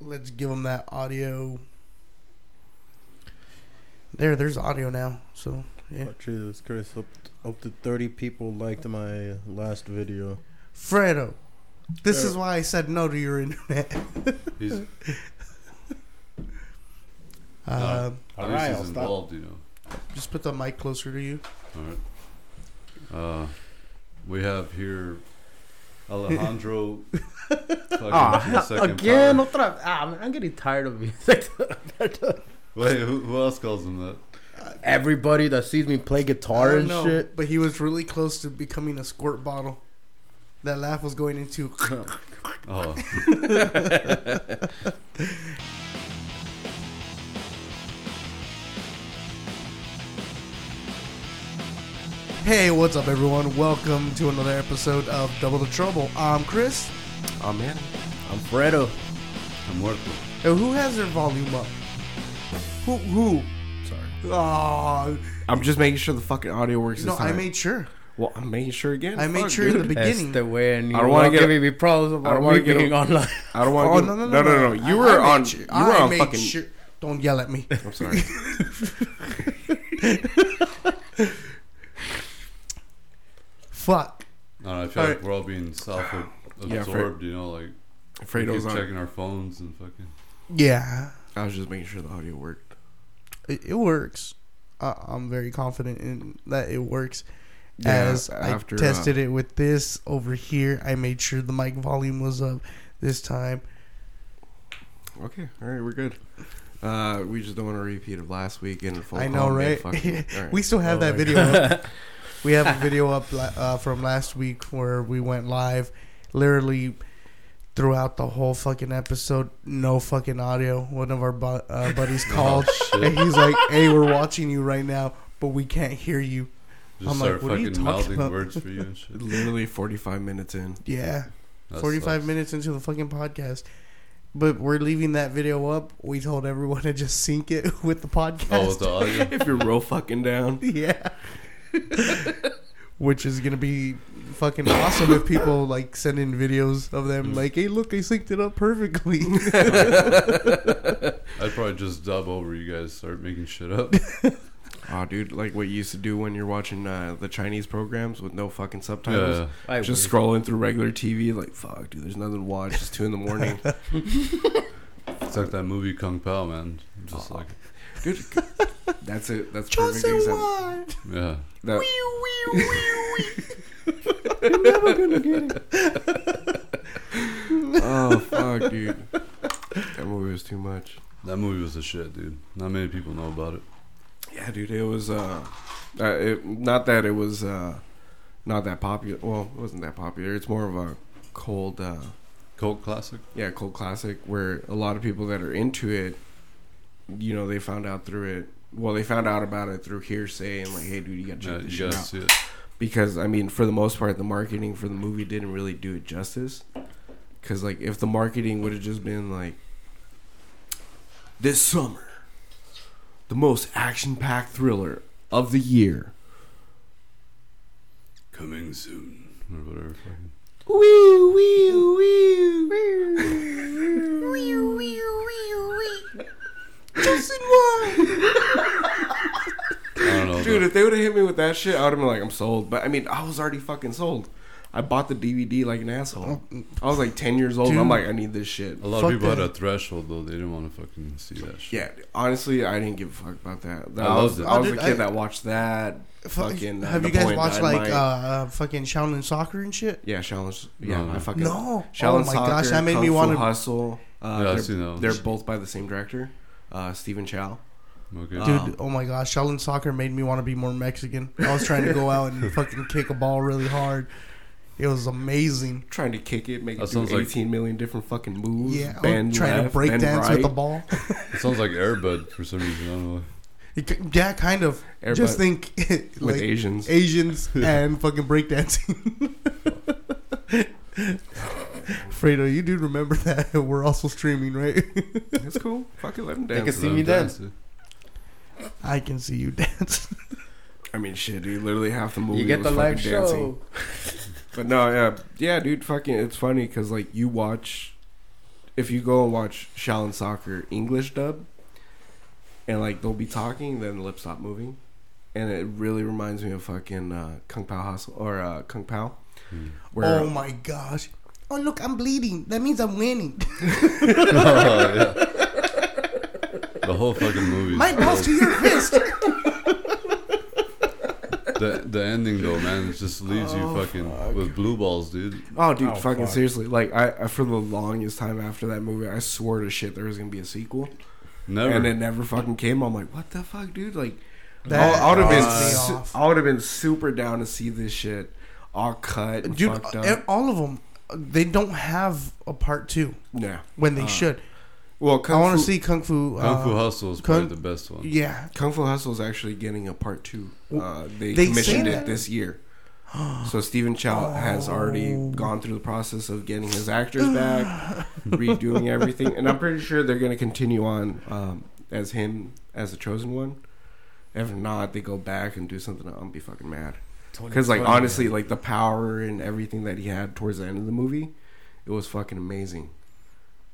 let's give them that audio. There, there's audio now. So yeah, Oh, Jesus Christ! Up, up to thirty people liked my last video. Fredo, this Yeah. is why I said no to your internet. He's Um, at All right, he's I'll stop. you know. just put the mic closer to you. All right. Uh, we have here Alejandro. fucking Ah, again, power. otra. Ah, man, I'm getting tired of you. Wait, who, who else calls him that? Everybody that sees me play guitar and know, shit. but he was really close to becoming a squirt bottle. That laugh was going into. Oh, Hey, what's up, everyone? Welcome to another episode of Double the Trouble. I'm Chris. Oh man, I'm Fredo. I'm muerto. And who has their volume up? Who? Who? sorry. Oh, I'm just making sure the fucking audio works no, this I made sure. well, I'm making sure again. I made Fuck, sure in dude. the beginning. Este way, and you I don't want wanna to get give a- me problems about I don't me wanna get a- being online. I don't want Oh to. no, no, no, no, no, You I were made on. sure- You I were on made fucking. sure- Don't yell at me. I'm sorry. Fuck. I don't know. I feel All like right. we're all being Yeah, self-absorbed. you know, like we Fredo's keep on. checking our phones and fucking. Yeah, I was just making sure the audio worked. it, it works. I, I'm very confident in that it works. Yeah, As after, I tested it with this over here, I made sure the mic volume was up this time. Okay, all right, we're good. Uh, we just don't want a repeat of last week and full I call know, and right? fucking- all right. We still have Oh, that my video up. We have a video up uh, from last week where we went live, literally throughout the whole fucking episode, no fucking audio. One of our bu- uh, buddies called, Oh, and he's like, "Hey, we're watching you right now, but we can't hear you." Just I'm like, start what are you talking mouthing about? words for you and shit. Literally 45 minutes in. Yeah, That forty-five sucks. minutes into the fucking podcast. But we're leaving that video up. We told everyone to just sync it with the podcast. Oh, with the audio. if you're real fucking down. Yeah. Which is gonna be fucking awesome if people like send in videos of them like, hey, look, I synced it up perfectly. I'd probably just dub over you guys. Start making shit up. Oh, dude, like what you used to do when you're watching uh, the Chinese programs with no fucking subtitles. yeah. I Just wish. scrolling through regular TV, like fuck, dude. There's nothing to watch. It's two in the morning, It's like that movie Kung Pow, man. Just like, dude. That's it. That's Just perfect say example. what? yeah. That, wee, wee, wee, wee. never gonna get it. oh fuck, dude. That movie was too much. That movie was a shit, dude. Not many people know about it. Yeah, dude. It was uh, uh it, not that it was uh, not that popular. Well, it wasn't that popular. It's more of a cold uh. Cult classic. yeah, cult classic where a lot of people that are into it, you know, they found out through it. Well, they found out about it through hearsay and like, hey, dude, you gotta check Yeah, this shit out. it. Because I mean, for the most part, the marketing for the movie didn't really do it justice. Because like, if the marketing would have just been like, this summer, the most action-packed thriller of the year. Coming soon or whatever. Wee wee wee I don't know. Dude, but if they would have hit me with that shit, I would have been like, I'm sold. But I mean, I was already fucking sold. I bought the DVD like an asshole. I was like 10 years old. and I'm like, I need this shit. a lot fuck of people had a threshold though. They didn't want to fucking see that shit. Yeah, honestly, I didn't give a fuck about that. I I, was, loved it. I was Oh, a kid I- that watched that. Fucking, have you guys watched like uh, fucking Shaolin Soccer and shit? Yeah, Shaolin. Yeah, No, I fucking No. Shaolin oh my Soccer, gosh, that made Kung me want to. Hustle. Uh, Yeah, I've they're, seen those. they're both by the same director, uh, Stephen Chow. Okay. Dude, Um, oh my gosh, Shaolin Soccer made me want to be more Mexican. I was trying to go out and fucking kick a ball really hard. It was amazing. Trying to kick it, make That it do sounds like- 18 million different fucking moves. Yeah, I bend was trying left, to break dance right. with the ball. it sounds like Airbud for some reason. I don't know. It yeah, kind of. Airbud Just think with like Asians. Asians and fucking breakdancing. Fredo, you do remember that we're also streaming, right? That's cool. Fuck it, let them dance. They can dance. see Let me him dance. Dude. I can see you dance. I mean, shit, dude. You literally half the movie You get was the fucking live dancing. show. But no, yeah, yeah, dude. Fucking, it's funny because like you watch if you go and watch Shaolin Soccer English dub, and like they'll be talking, then the lips stop moving, and it really reminds me of fucking uh, Kung Pao Hustle or uh, Kung Pow, Hmm. where oh my gosh. Oh look, I'm bleeding. That means I'm winning. oh, yeah. The whole fucking movie. My balls to your fist. the the ending though, man, it just leaves you fucking with blue balls, dude. oh dude, Oh, fucking fuck. seriously, like I, I for the longest time after that movie, I swore to shit there was gonna be a sequel, Never. and it never fucking came. I'm like, what the fuck, dude? Like, That I would have been, pissed me su- off. I would have been super down to see this shit all cut and Dude, fucked e- up. all of them, they don't have a part two yeah. when they Uh, should. Well, I want to see Kung Fu. Kung Fu uh, Hustle is Kung- probably the best one. Yeah. Kung Fu Hustle is actually getting a part two. Uh, they, They commissioned it this year. So Stephen Chow has already Oh. gone through the process of getting his actors back, redoing everything, and I'm pretty sure they're going to continue on um, as him as the chosen one. If not, they go back and do something. I'm gonna be fucking mad because, like, honestly, like the power and everything that he had towards the end of the movie, it was fucking amazing.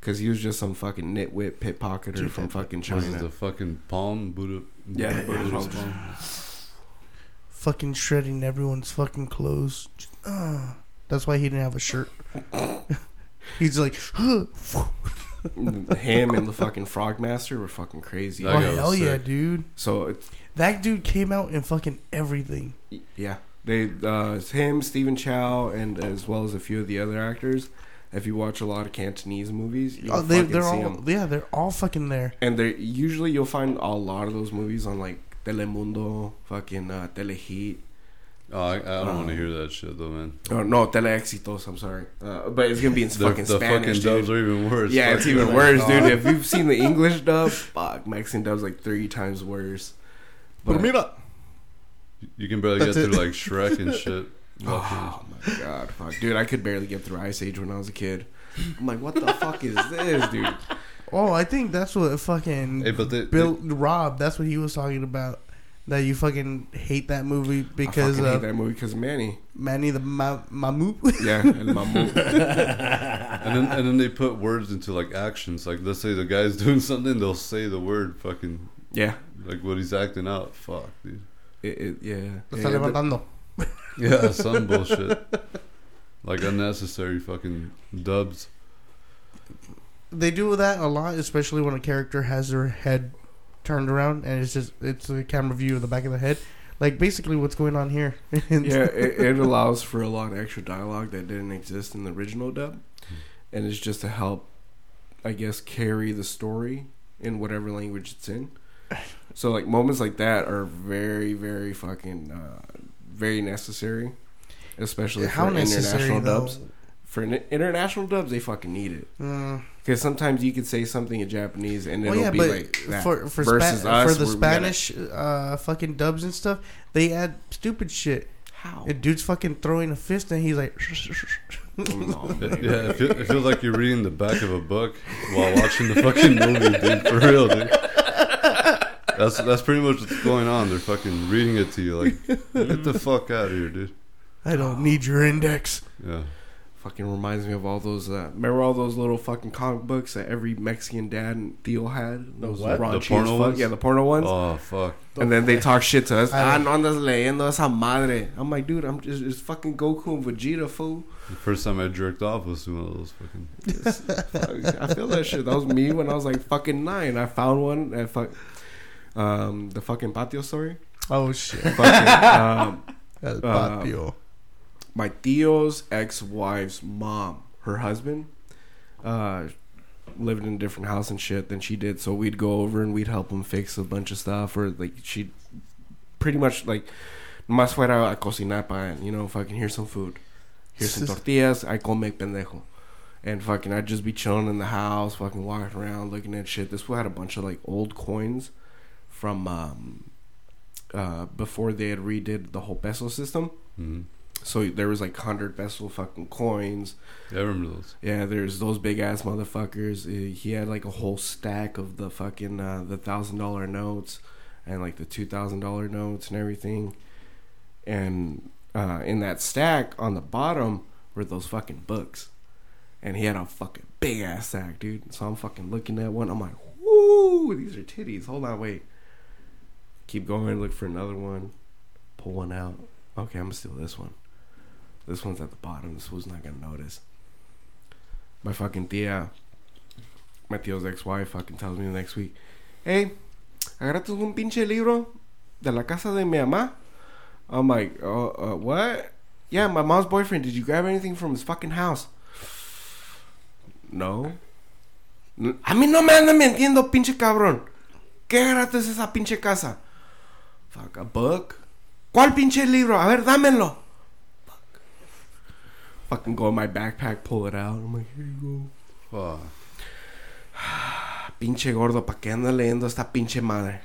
Because he was just some fucking nitwit pickpocketer Dude, from fucking Was it China. the fucking palm Buddha? Yeah, the Buddha's Buddha's palm. palm. Fucking shredding everyone's fucking clothes. Uh, that's why he didn't have a shirt. He's like, oh him and the fucking Frogmaster were fucking crazy. That guy was hell yeah, dude. So it's That dude came out in fucking everything. yeah, they uh, him, Stephen Chow, and as well as a few of the other actors. If you watch a lot of Cantonese movies, you'll Oh, they, fucking they're see all them. yeah, they're all fucking there. And they usually you'll find a lot of those movies on like Telemundo, fucking uh, Telehit. Oh, I, I don't want Um, to hear that shit though, man. Oh no, Teleexitos. I'm sorry, uh, but it's gonna be in The, fucking the Spanish. fucking dude. dubs are even worse. Yeah, Fuck it's even that. worse, dude. If you've seen the English dub, fuck, Mexican dub's like three times worse. But, mira. You can barely That's get it. through like Shrek and shit. Oh my god, fuck, dude! I could barely get through Ice Age when I was a kid. I'm like, what the fuck is this, dude? Oh, I think that's what fucking Hey, but they, Bill Rob. That's what he was talking about. That you fucking hate that movie because I fucking hate of that movie because Manny. Manny the Ma- Mamu. Yeah, El Mamu. and then and then they put words into like actions. Like let's say the guy's doing something, they'll say the word fucking yeah, like what he's acting out. Fuck, dude. it, it, yeah. Lo yeah está the- levantando. Yeah, some bullshit. Like unnecessary fucking dubs. They do that a lot, especially when a character has their head turned around and it's just it's a camera view of the back of the head. Like basically what's going on here. yeah, it, it allows for a lot of extra dialogue that didn't exist in the original dub, and it's just to help, I guess, carry the story in whatever language it's in. So like moments like that are very, very fucking, uh, very necessary, especially How for necessary international though? dubs. For international dubs, they fucking need it Mm. because sometimes you could say something in Japanese and it'll Well, yeah, be but like that. for for, versus Spa- us, for the where we gotta- Spanish uh, fucking dubs and stuff, they add stupid shit. how? A dude's fucking throwing a fist and he's like, No, It, yeah, it, feel, it feels like you're reading the back of a book while watching the fucking movie, dude. For real, dude. That's that's pretty much what's going on. They're fucking reading it to you, like get the fuck out of here, dude. I don't need your index. Yeah. Fucking reminds me of all those. Uh, remember all those little fucking comic books that every Mexican dad and Theo had. Those what? raunchy The as porno fuck. ones? Yeah, the porno ones. Oh fuck. and then they talk shit to us. I- Ah, no andas leyendo esa madre. I'm like, dude, I'm just it's fucking Goku and Vegeta, fool. The first time I jerked off was to one of those fucking. Fuck, I feel that shit. That was me when I was like fucking nine. I found one at fuck, um, the fucking patio story. Oh shit. Fucking, um, El Uh, patio. my tio's ex-wife's mom, her husband, uh, lived in a different house and shit than she did. So we'd go over and we'd help him fix a bunch of stuff, or like she'd pretty much like más fuera a cocinar para you know fucking here's some food, here's some tortillas, I come make pendejo. And fucking, I'd just be chilling in the house, fucking walking around, looking at shit. This fool had a bunch of like old coins from um, uh, before they had redid the whole peso system. Mhm. So there was like hundred peso fucking coins. Yeah, I remember those. Yeah, there's those big ass motherfuckers. Uh, He had like a whole stack of the fucking uh, the thousand dollar notes and like the two thousand dollar notes and everything. And uh, in that stack on the bottom were those fucking books. and he had a fucking big ass sack, dude. So I'm fucking looking at one. I'm like, woo, these are titties. Hold on, wait. Keep going, look for another one. Pull one out. Okay, I'm gonna steal this one. This one's at the bottom. This was not gonna notice. My fucking tia, my tío's ex-wife, fucking tells me the next week, hey, agarraste un pinche libro de la casa de mi mamá. I'm like, uh, uh, what? Yeah, my mom's boyfriend. Did you grab anything from his fucking house? No. A mí no me anda mintiendo, pinche cabrón. ¿Qué agarraste esa pinche casa? Fuck, a book? ¿Cuál pinche libro? A ver, dámelo. Fuck. Fucking go in my backpack, pull it out. I'm like, here you go. Fuck. Pinche gordo, ¿para qué anda leyendo esta pinche madre?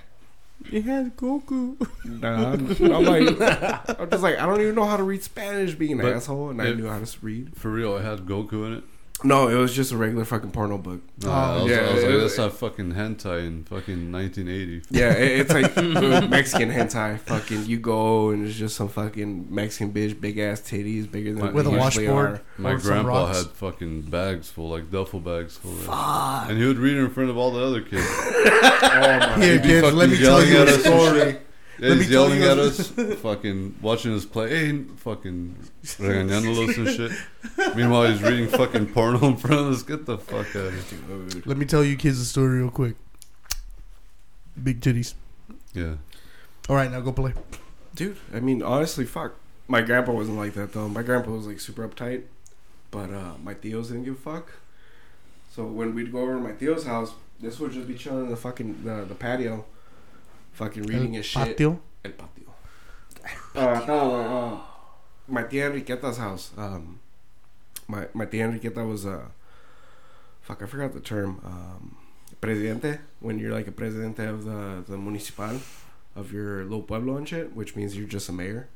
It has Goku. Nah, I'm like, I'm just like, I don't even know how to read Spanish, being an But asshole, and I knew how to read. For real, it had Goku in it. No, it was just a regular fucking porno book. No, Oh, I oh, was, yeah, I was like, it- that's not fucking hentai in fucking 1980. Yeah, it, it's like Mexican hentai. Fucking, you go and it's just some fucking Mexican bitch, big ass titties, bigger than With a washboard. are. My grandpa had fucking bags full, like duffel bags full. Of And he would read it in front of all the other kids. Oh Here, He'd be kids, let me tell you at a story. Shit. Yeah, he's yelling at us, fucking watching us play, hey, fucking regañándolos and shit. Meanwhile, he's reading fucking porno in front of us. Get the fuck out of here. Let me tell you kids a story real quick. Big titties. Yeah. All right, now go play. Dude, I mean, honestly, fuck. My grandpa wasn't like that though. My grandpa was like super uptight, but uh, my tios didn't give a fuck. So when we'd go over to my tio's house, this would just be chilling in the fucking the, the patio, fucking reading El his shit. patio. El patio. Uh, no, uh, my tia Enriqueta's house. Um, my my tia Enriqueta was uh, fuck, I forgot the term. Um, presidente when you're like a presidente of the the municipal of your little pueblo and shit, which means you're just a mayor.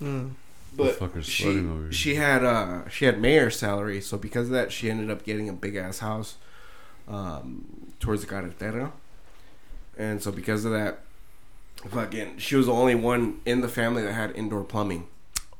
Mm. But she sweating over here. she had uh she had mayor salary, so because of that, she ended up getting a big ass house, um, towards the carretera, and so because of that, fucking, she was the only one in the family that had indoor plumbing.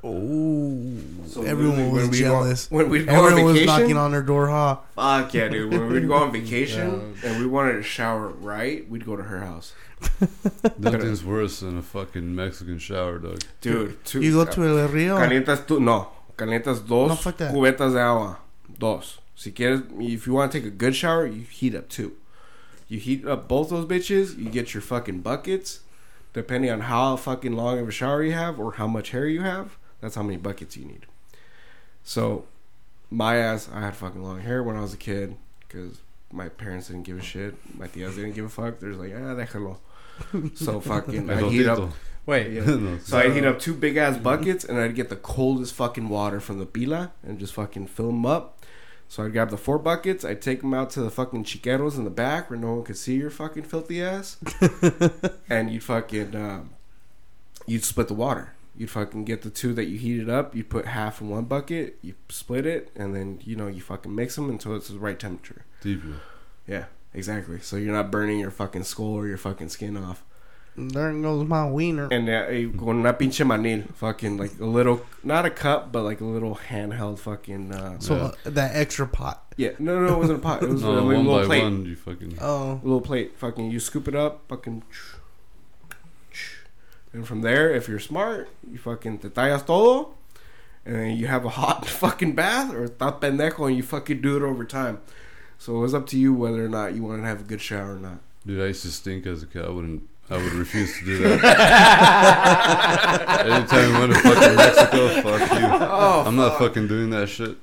Oh, So everyone was when we'd go- jealous. when we'd go Everyone on was vacation, knocking on her door, huh? fuck yeah, dude. When we'd go on vacation and we wanted to shower right, we'd go to her house, Nothing's worse than a fucking Mexican shower, dog. dude. Two, You go to El Rio. Calientas tú, no. Calientas dos No, fuck that. cubetas de agua. Dos. Si quieres, if you want to take a good shower, you heat up two. You heat up both those bitches, you get your fucking buckets. Depending on how fucking long of a shower you have or how much hair you have, that's how many buckets you need. So, my ass, I had fucking long hair when I was a kid because my parents didn't give a shit. My tias didn't give a fuck. They're just like, ah, déjalo. So, fucking, I heat up. Wait, Yeah. No, So I'd heat up two big ass buckets and I'd get the coldest fucking water from the pila and just fucking fill them up. So I'd grab the four buckets, I'd take them out to the fucking chiqueros in the back where no one could see your fucking filthy ass, and you'd fucking um, you'd split the water. You'd fucking get the two that you heated up. You put half in one bucket. You split it, and then you know you fucking mix them until it's the right temperature. Deep. Yeah, exactly. So you're not burning your fucking skull or your fucking skin off. There goes my wiener. And uh, con una pinche manil, fucking like a little, not a cup, but like a little handheld fucking. Uh, So Yeah. uh, that extra pot. yeah, no, no, it wasn't a pot. It was No, a one little by plate. one, you fucking. Oh, A little plate. Fucking, you scoop it up, fucking. And from there, if you're smart, you fucking te tallas todo, and then you have a hot fucking bath, or está pendejo, and you fucking do it over time. So it was up to you whether or not you wanted to have a good shower or not. Dude, I used to stink as a kid. I wouldn't. I would refuse to do that. Anytime I went to fucking Mexico, fuck you. Oh, I'm not fucking doing that shit.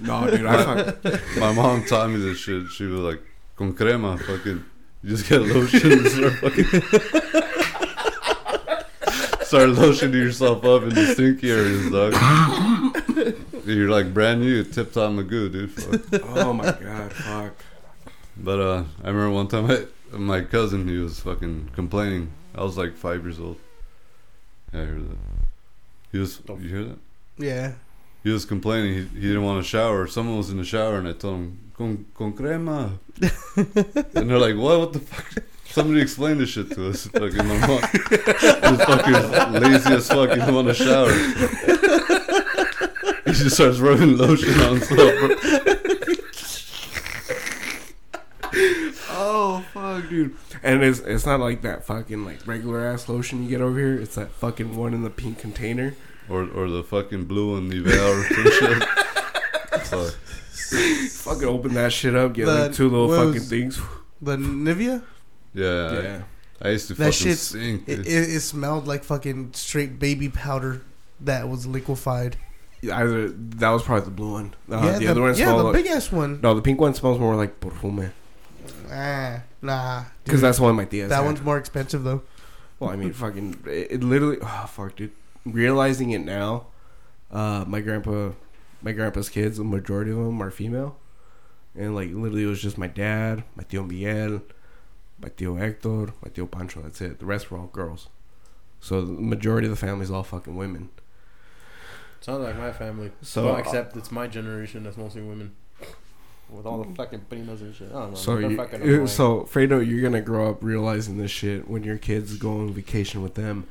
No, dude, I fuck. My mom taught me this shit. She was like, con crema, fucking. You just get lotion and start fucking. start lotioning yourself up in the stinky areas, dog. You're like brand new, tip top Magoo, dude. Fuck. Oh my god, fuck. But uh, I remember one time I, my cousin, he was fucking complaining. I was like five years old. Yeah, I heard that. He was. You hear that? yeah. He was complaining. He, he didn't want to shower. Someone was in the shower, and I told him con, con crema. and they're like, "What? What the fuck?" Somebody explain this shit to us. Fucking my mom, this fucking lazy as fuck. You don't want to shower. he just starts rubbing lotion on stuff. Oh fuck, dude! And it's it's not like that fucking like regular ass lotion you get over here. It's that fucking one in the pink container. Or or the fucking blue one Nivea or some shit. Fuck. Fucking open that shit up, get The- like two little fucking was- things. The Nivea, Yeah, Yeah. I, I used to That fucking shit's- sing. it, it, it smelled like fucking straight baby powder that was liquefied. Either that was probably the blue one. Uh, yeah, the, other one yeah, the like big ass one. no. The pink one smells more like perfume Ah, nah, because dude. that's the one my tia. that had. one's more expensive though. Well, I mean, fucking, it, it literally. Oh fuck, dude. Realizing it now, uh, my grandpa, my grandpa's kids, the majority of them are female, and like literally, it was just my dad, my tío Miguel, my tío Hector, my tío Pancho. That's it. The rest were all girls. So the majority of the family's all fucking women. Sounds like my family. So- well, except it's my generation that's mostly women. With all the fucking primas and shit. I don't know. So, they're you, fucking annoying. so Fredo, you're gonna grow up realizing this shit when your kids go on vacation with them.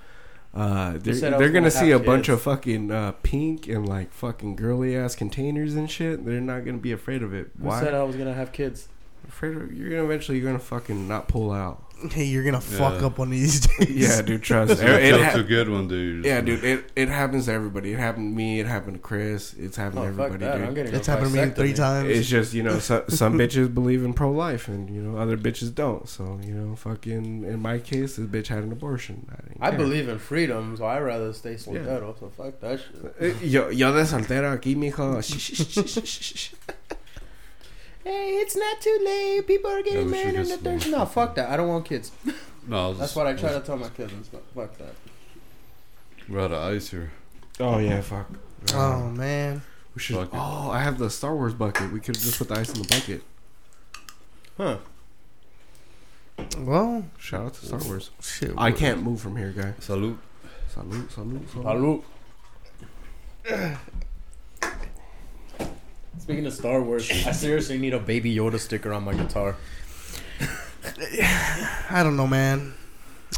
Uh, they're said I they're was gonna gonna see have a bunch kids. of fucking uh, pink and like fucking girly ass containers and shit. They're not gonna be afraid of it. Who Why? said I was gonna have kids? Fredo, you're gonna eventually you're gonna fucking not pull out. Hey, you're gonna fuck Yeah. up one of these days. yeah, dude, trust. It's it, it feel ha- too good one dude. you're yeah, dude, it it happens to everybody. It happened to me. It happened to Chris. It's happened Oh, to fuck everybody, that. I'm dude. getting It's a happened to me three vasectomy. times. It's just you know so, some bitches believe in pro life and you know other bitches don't. So you know, fucking in my case, this bitch had an abortion. I, didn't I care. believe in freedom, so I'd rather stay soltero. So fuck that shit. Eh, Yo, yo de soltero aquí, mijo. Shh, shh, shh, shh, shh, shh. Hey, it's not too late. People are getting we married in the some- third. No, fuck that. I don't want kids. No, I That's just- what I try to tell my kids. But. Fuck that. We're out of ice here. Oh yeah, fuck. Oh man. we should. fuck it. Oh, I have the Star Wars bucket. We could just put the ice in the bucket. Huh? Well, Shout out to Star Wars. shit. I can't move from here, guy. Salute. Salute, salute, salute. Salute. Speaking of Star Wars, I seriously need a Baby Yoda sticker on my guitar. I don't know, man.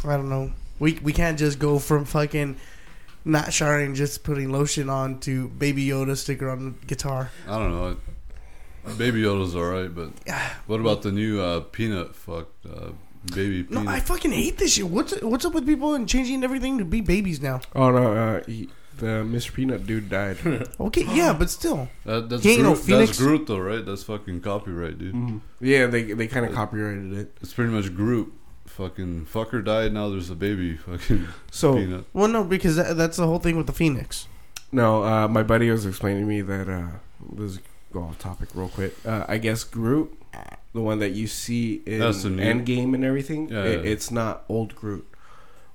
I don't know. We we can't just go from fucking not showering, just putting lotion on to Baby Yoda sticker on the guitar. I don't know. Baby Yoda's alright, but what about the new uh, peanut fuck uh, baby No. I fucking hate this shit. What's what's up with people and changing everything to be babies now? Oh no, uh, he, the Mr. Peanut dude died. Okay, yeah, but still, that, that's He ain't no Phoenix. that's Groot though, right? That's fucking copyright, dude. Mhm. Yeah, they they kind of copyrighted it. It's pretty much Groot. Fucking fucker died. Now there's a baby. Fucking So peanut. well, no, because that, that's the whole thing with the Phoenix. No, uh, my buddy was explaining to me that uh, let's go off topic real quick. Uh, I guess Groot, the one that you see in That's the new- Endgame and everything, Yeah, it, yeah. it's not old Groot.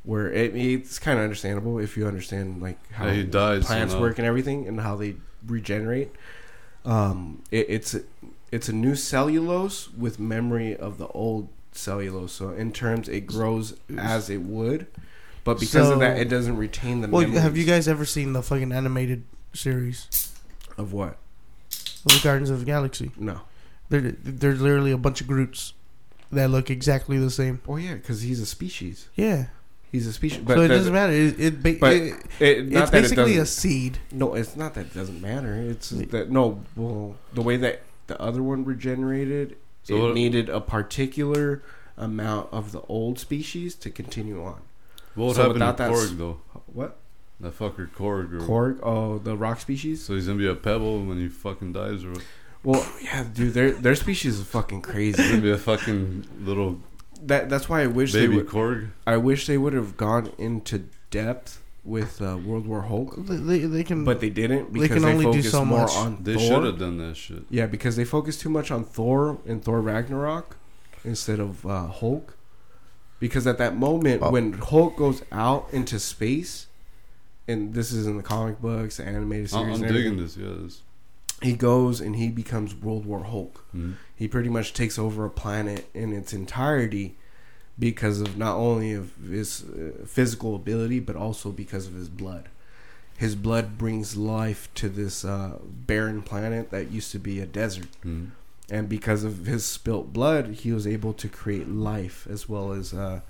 Where it, it's kind of understandable if you understand like how Yeah, he died, so plants now- work and everything and how they regenerate. Um, it, it's it's a new cellulose with memory of the old cellulose. So in terms, it grows as it would, but because of that, it doesn't retain the. Well, have you guys ever seen the fucking animated series, of what? The Guardians of the Galaxy? No. There, there's literally a bunch of Groots that look exactly the same. Oh yeah, because he's a species. Yeah, He's a species. so it doesn't matter. It, it, ba- But it- it- not it's that it basically a seed. no. It's not that it doesn't matter. It's that no. Well, the way that the other one regenerated, So it what- needed a particular amount of the old species to continue on. What would So happen without to that s- Korg though? What? That fucker Korg. Or, Korg? Oh, the rock species. So he's gonna be a pebble when he fucking dies, or what? Well, yeah, dude. Their their species is fucking he's crazy. gonna be a fucking little that that's why I wish they would. Korg. I wish they would have gone into depth with uh, World War Hulk, They, they, they can, but they didn't They because can they, only do so more much. on They should have done that shit. Yeah, because they focus too much on Thor and Thor Ragnarok instead of uh, Hulk. Because at that moment, Oh. when Hulk goes out into space, and this is in the comic books, the animated I'm, series, I'm digging this. Yeah, this. He goes and he becomes World War Hulk. Mhm. He pretty much takes over a planet in its entirety because of not only of his uh, physical ability, but also because of his blood. His blood brings life to this uh, barren planet that used to be a desert Mhm. and because of his spilt blood, he was able to create life as well as uh,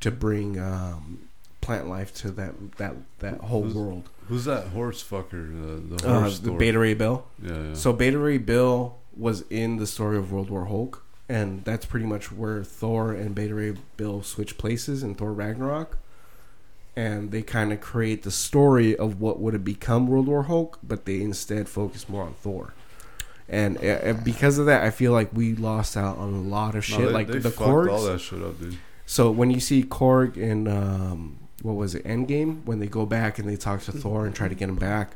to bring um, plant life to that that that whole Who's- world. Who's that horse fucker? The, the Uh, horse the Thor? Beta Ray Bill. Yeah, yeah. So Beta Ray Bill was in the story of World War Hulk, and that's pretty much where Thor and Beta Ray Bill switch places in Thor Ragnarok. And they kind of create the story of what would have become World War Hulk, but they instead focus more on Thor. And uh, uh, because of that, I feel like we lost out on a lot of No, shit, they, like they the fucked all that shit up, dude. So when you see Korg in um, what was it, Endgame, when they go back and they talk to Thor and try to get him back,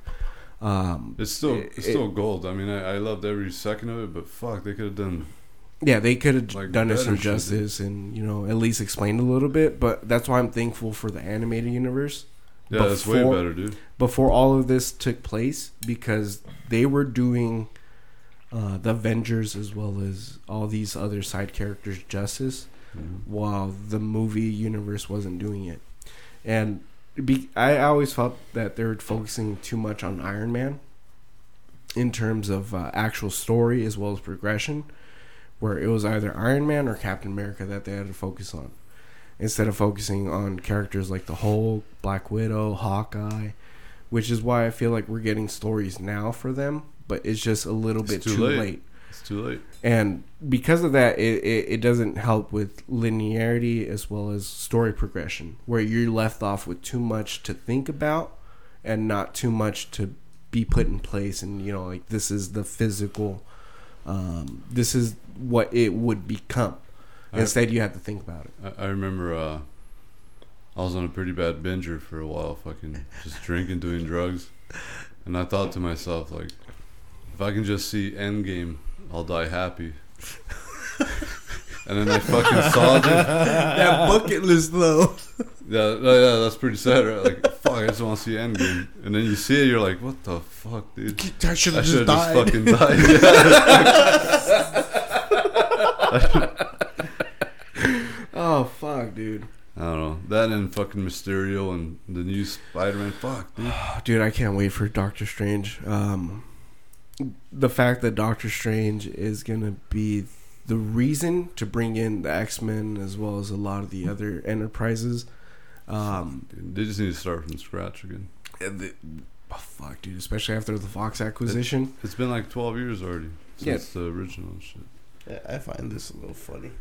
um, It's still It- it's still gold. I mean, I, I loved every second of it, but fuck, they could have done. Yeah, they could have Like, done it some justice and you know at least explained a little bit. But that's why I'm thankful for the animated universe Yeah, that's way Before- better, dude. before all of this took place because they were doing uh, the Avengers as well as all these other side characters justice Mhm. while the movie universe wasn't doing it. And be, I always felt that they were focusing too much on Iron Man in terms of uh, actual story as well as progression, where it was either Iron Man or Captain America that they had to focus on. Instead of focusing on characters like the Hulk, Black Widow, Hawkeye, which is why I feel like we're getting stories now for them, but it's just a little It's bit too too, late. late too late. and because of that it, it, it doesn't help with linearity as well as story progression where you're left off with too much to think about and not too much to be put in place and you know like this is the physical um, this is what it would become. I- instead you have to think about it. I, I remember uh, I was on a pretty bad binger for a while, fucking just drinking, doing drugs, and I thought to myself like, if I can just see Endgame, I'll die happy. and then I fucking saw this. that bucket list though. Yeah, yeah, yeah, that's pretty sad, right? Like, fuck, I just want to see Endgame, and then you see it, you're like, what the fuck, dude? I should have just just fucking died. oh fuck dude I don't know that and fucking Mysterio and the new Spider-Man. Fuck, dude. Oh, dude, I can't wait for Doctor Strange. Um, the fact that Doctor Strange is gonna be the reason to bring in the X Men as well as a lot of the other enterprises. Um, They just need to start from scratch again. and the, oh, fuck, dude, especially after the Fox acquisition. It's been like 12 years already Yeah. since the original shit. Yeah, I find this a little funny.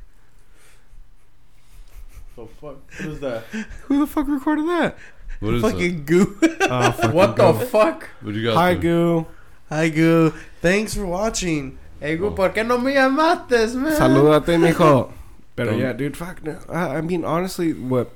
The fuck? What is that? Who the fuck recorded that? What is that? Goo. Oh, fucking What the fuck? What do you got? Hi, there? Goo. Hi goo. Thanks for watching. Hey, Oh. ¿por qué no me llamaste, man? Saludate, mijo. But Don't- yeah, dude, fuck no. I, I mean, honestly, what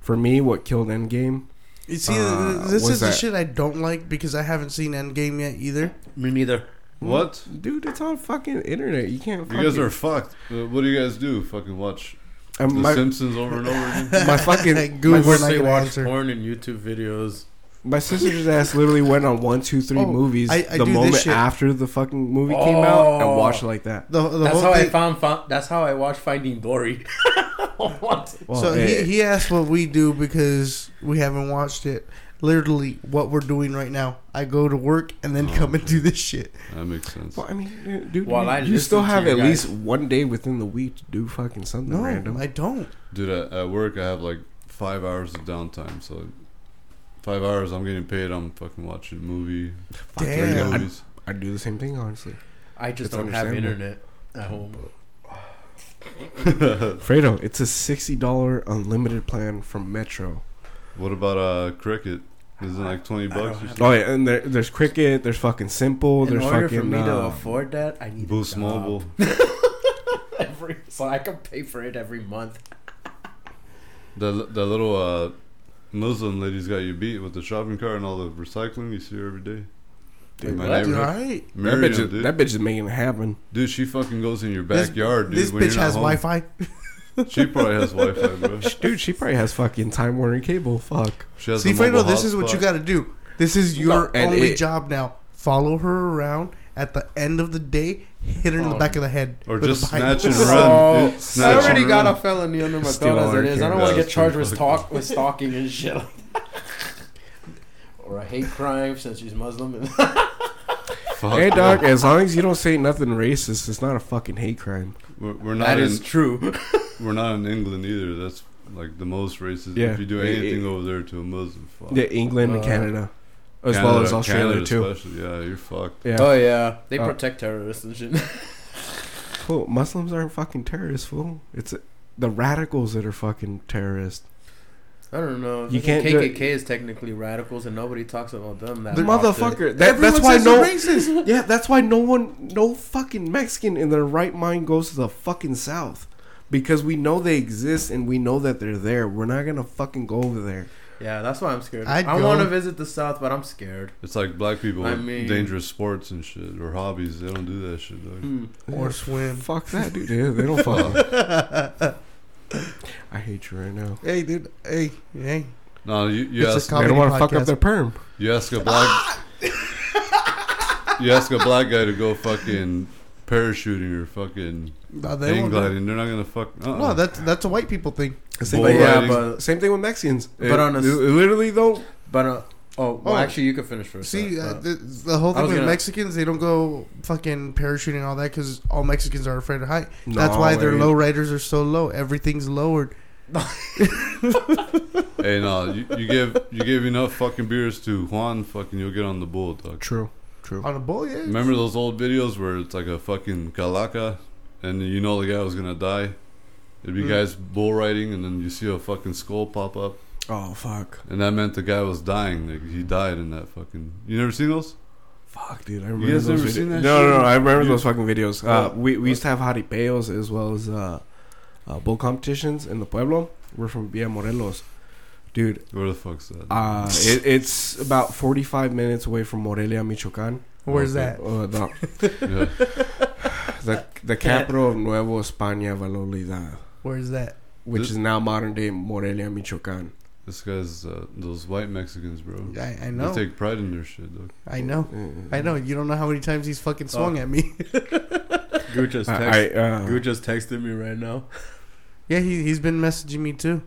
for me, what killed Endgame You see, Uh, this what's is the shit I don't like because I haven't seen Endgame yet either. Me neither. What? Dude, it's on fucking internet. You can't. You guys are fucked. Uh, what do you guys do? Fucking watch Um, The my, Simpsons over and over again? my fucking Goo, my, we're not watch answer. porn and YouTube videos. My sister's ass literally went on one, two, three Oh, movies I- I the do this moment shit. after the fucking movie came out and Oh. watched it like that. The, the That's whole how I thing- found, found. That's how I watched Finding Dory. What? Well, so eh, he, he asked what we do because we haven't watched it. Literally, what we're doing right now. I go to work and then Oh, come and do this shit. That makes sense. well, I mean, dude, While you, I you listen still to have you at guys- least one day within the week to do fucking something No, random. I don't. Dude, at, at work I have like five hours of downtime, so five hours I'm getting paid. I'm fucking watching a movie, Fuck three yeah, Damn. I'd. I'd do the same thing, honestly. I just It's don't have internet at home. Fredo, it's a sixty dollar unlimited plan from Metro. What about uh cricket? Isn't it like twenty bucks or something? Oh yeah, and there, there's Cricket, there's fucking Simple, In there's order fucking for me to uh, afford that, I need Boost a job. Mobile. every, so I can pay for it every month. The that little uh, Muslim lady's got you beat with the shopping cart and all the recycling. You see her every day. Dude, my what? Dude, neighborhood. alright. that, bitch is, dude. that bitch is making it happen. Dude, she fucking goes in your This- backyard, dude. This when bitch you're not has home. Wi-Fi. She probably has Wi-Fi, bro. Dude, she probably has fucking Time Warner cable. Fuck. She has See, a mobile Fredo, this is what you got to do. This is your and only it- job now. Follow her around. At the end of the day, hit her in the Oh. back of the head. Or just pipe. snatch and Oh, run. dude. I already got run. a felony under my Steal belt as it is. I don't want to get charged with that's stalk with stalking and shit. like or a hate crime since she's Muslim. Fuck, Hey, bro. dog, as long as you don't say nothing racist, it's not a fucking hate crime. We're, we're not that in, is true. we're not in England either. That's like the most racist. Yeah. If you do anything it- over there to a Muslim, fuck. Yeah, England and Uh, Canada, as well as Australia Canada too. especially, Yeah, you're fucked. Yeah. Oh yeah, they Uh, protect terrorists and shit. Fool, Muslims aren't fucking terrorists, fool. It's the radicals that are fucking terrorists. I don't know. You You can't can't. do- KKK is technically radicals, and nobody talks about them. That The often. motherfucker. That, Everyone that's why no. racist. Yeah, that's why no one, no fucking Mexican in their right mind goes to the fucking South. Because we know they exist and we know that they're there. We're not gonna fucking go over there. Yeah, that's why I'm scared. I'd I want to visit the South, but I'm scared. It's like black people I with mean- dangerous sports and shit or hobbies. They don't do that shit. Dog. Hmm. Or swim. Fuck that, dude. Yeah, they don't fucking. I hate you right now. Hey, dude. Hey, hey. No, you, you It's a ask com- They Comedy don't want to fuck podcast. up their perm. you ask a black you ask a black guy to go fucking parachuting or fucking No, they hang won't do it. gliding. They're not gonna fuck. Uh-uh. No, that's that's a white people thing. Same, thing, yeah, but same thing with Mexicans. But It- on a s- it literally though. But uh, oh, well, Oh. actually, you can finish first. See, uh, uh, uh, the, the whole thing with gonna- Mexicans, they don't go fucking parachuting and all that because all Mexicans are afraid of height. That's why their way. low riders are so low. Everything's lowered. Hey, no, you, you give you give enough fucking beers to Juan, fucking, you'll get on the bull, dog. True. True. On a bull, yeah. Remember those old videos where it's like a fucking calaca, and you know the guy was gonna die. It'd be Mm. guys bull riding, and then you see a fucking skull pop up, Oh fuck. and that meant the guy was dying. Like he died in that fucking. You never seen those? Fuck, dude. I remember guys those never videos. seen that no, shit? no, no. I remember You- those fucking videos. Uh, we we used to have jaripeos as well as uh, uh, bull competitions in the pueblo. We're from Villa Morelos, dude. Where the fuck's that? Uh, it, it's about forty five minutes away from Morelia, Michoacan. Where's Okay. that? Uh, the, yeah. the the capital of Nuevo España, Valladolid, Where's that? which This- is now modern day Morelia, Michoacan. This guy's uh, those white Mexicans, bro. I, I know. They take pride in their shit, dog. I know. Uh, I know. You don't know how many times he's fucking swung Oh. at me. Gooch just, text, I, I, uh, Gooch just texted me right now. yeah, he he's been messaging me too.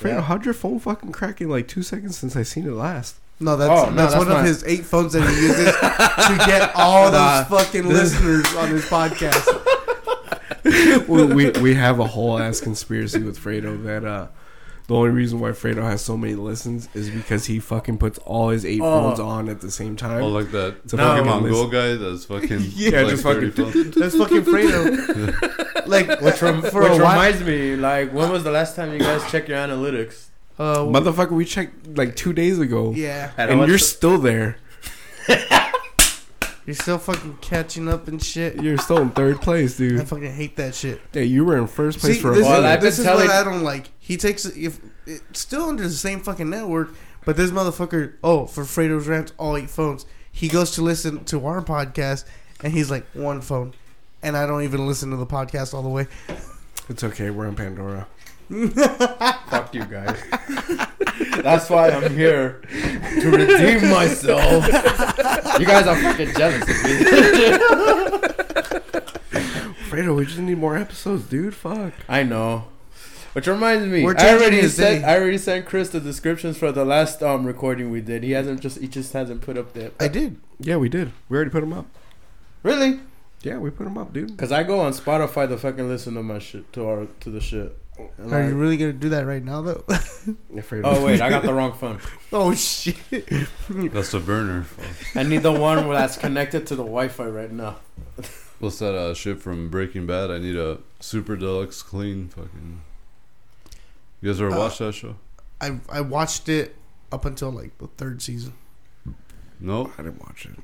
Fredo, Yeah. how'd your phone fucking crack in like two seconds since I seen it last? No, that's Oh, no, that's, that's one of his eight phones that he uses to get all Nah. those fucking listeners on his podcast. we, we we have a whole ass conspiracy with Fredo that uh the only reason why Fredo has so many listens is because he fucking puts all his eight Oh. phones on at the same time. Oh, like that It's a no, fucking Pokemon. Go guy that's fucking Yeah, like just 30 fucking- That's fucking Fredo. like Which, rem- for which a while, reminds me, like, when was the last time you guys checked your analytics? uh, Motherfucker, we checked like two days ago, yeah, And and you're the- still there. You're still fucking catching up and shit. You're still in third place, dude. I fucking hate that shit. Yeah, you were in first place See, for a this, while. is, I've this been is what I don't like. He takes if it's still under the same fucking network, but this motherfucker. Oh, for Fredo's rants, all eight phones. He goes to listen to our podcast, and he's like one phone, and I don't even listen to the podcast all the way. It's okay, we're on Pandora. Fuck you guys. That's why I'm here to redeem myself. You guys are fucking jealous of me. Fredo, we just need more episodes, dude. Fuck. I know. Which reminds me, We're I changing already sent. I already sent Chris the descriptions for the last um recording we did. He hasn't just he just hasn't put up the I did. Yeah, we did. We already put them up. really Yeah, we put them up, dude. because I go on Spotify to fucking listen to my shit to our to the shit. And Are you really gonna do that right now, though? Oh wait, I got the wrong phone. oh shit! That's a burner. I need the one that's connected to the Wi-Fi right now. What's that uh, shit from Breaking Bad? I need a super deluxe clean fucking. You guys ever Uh, watched that show? I I watched it up until like the third season. No. I didn't watch it.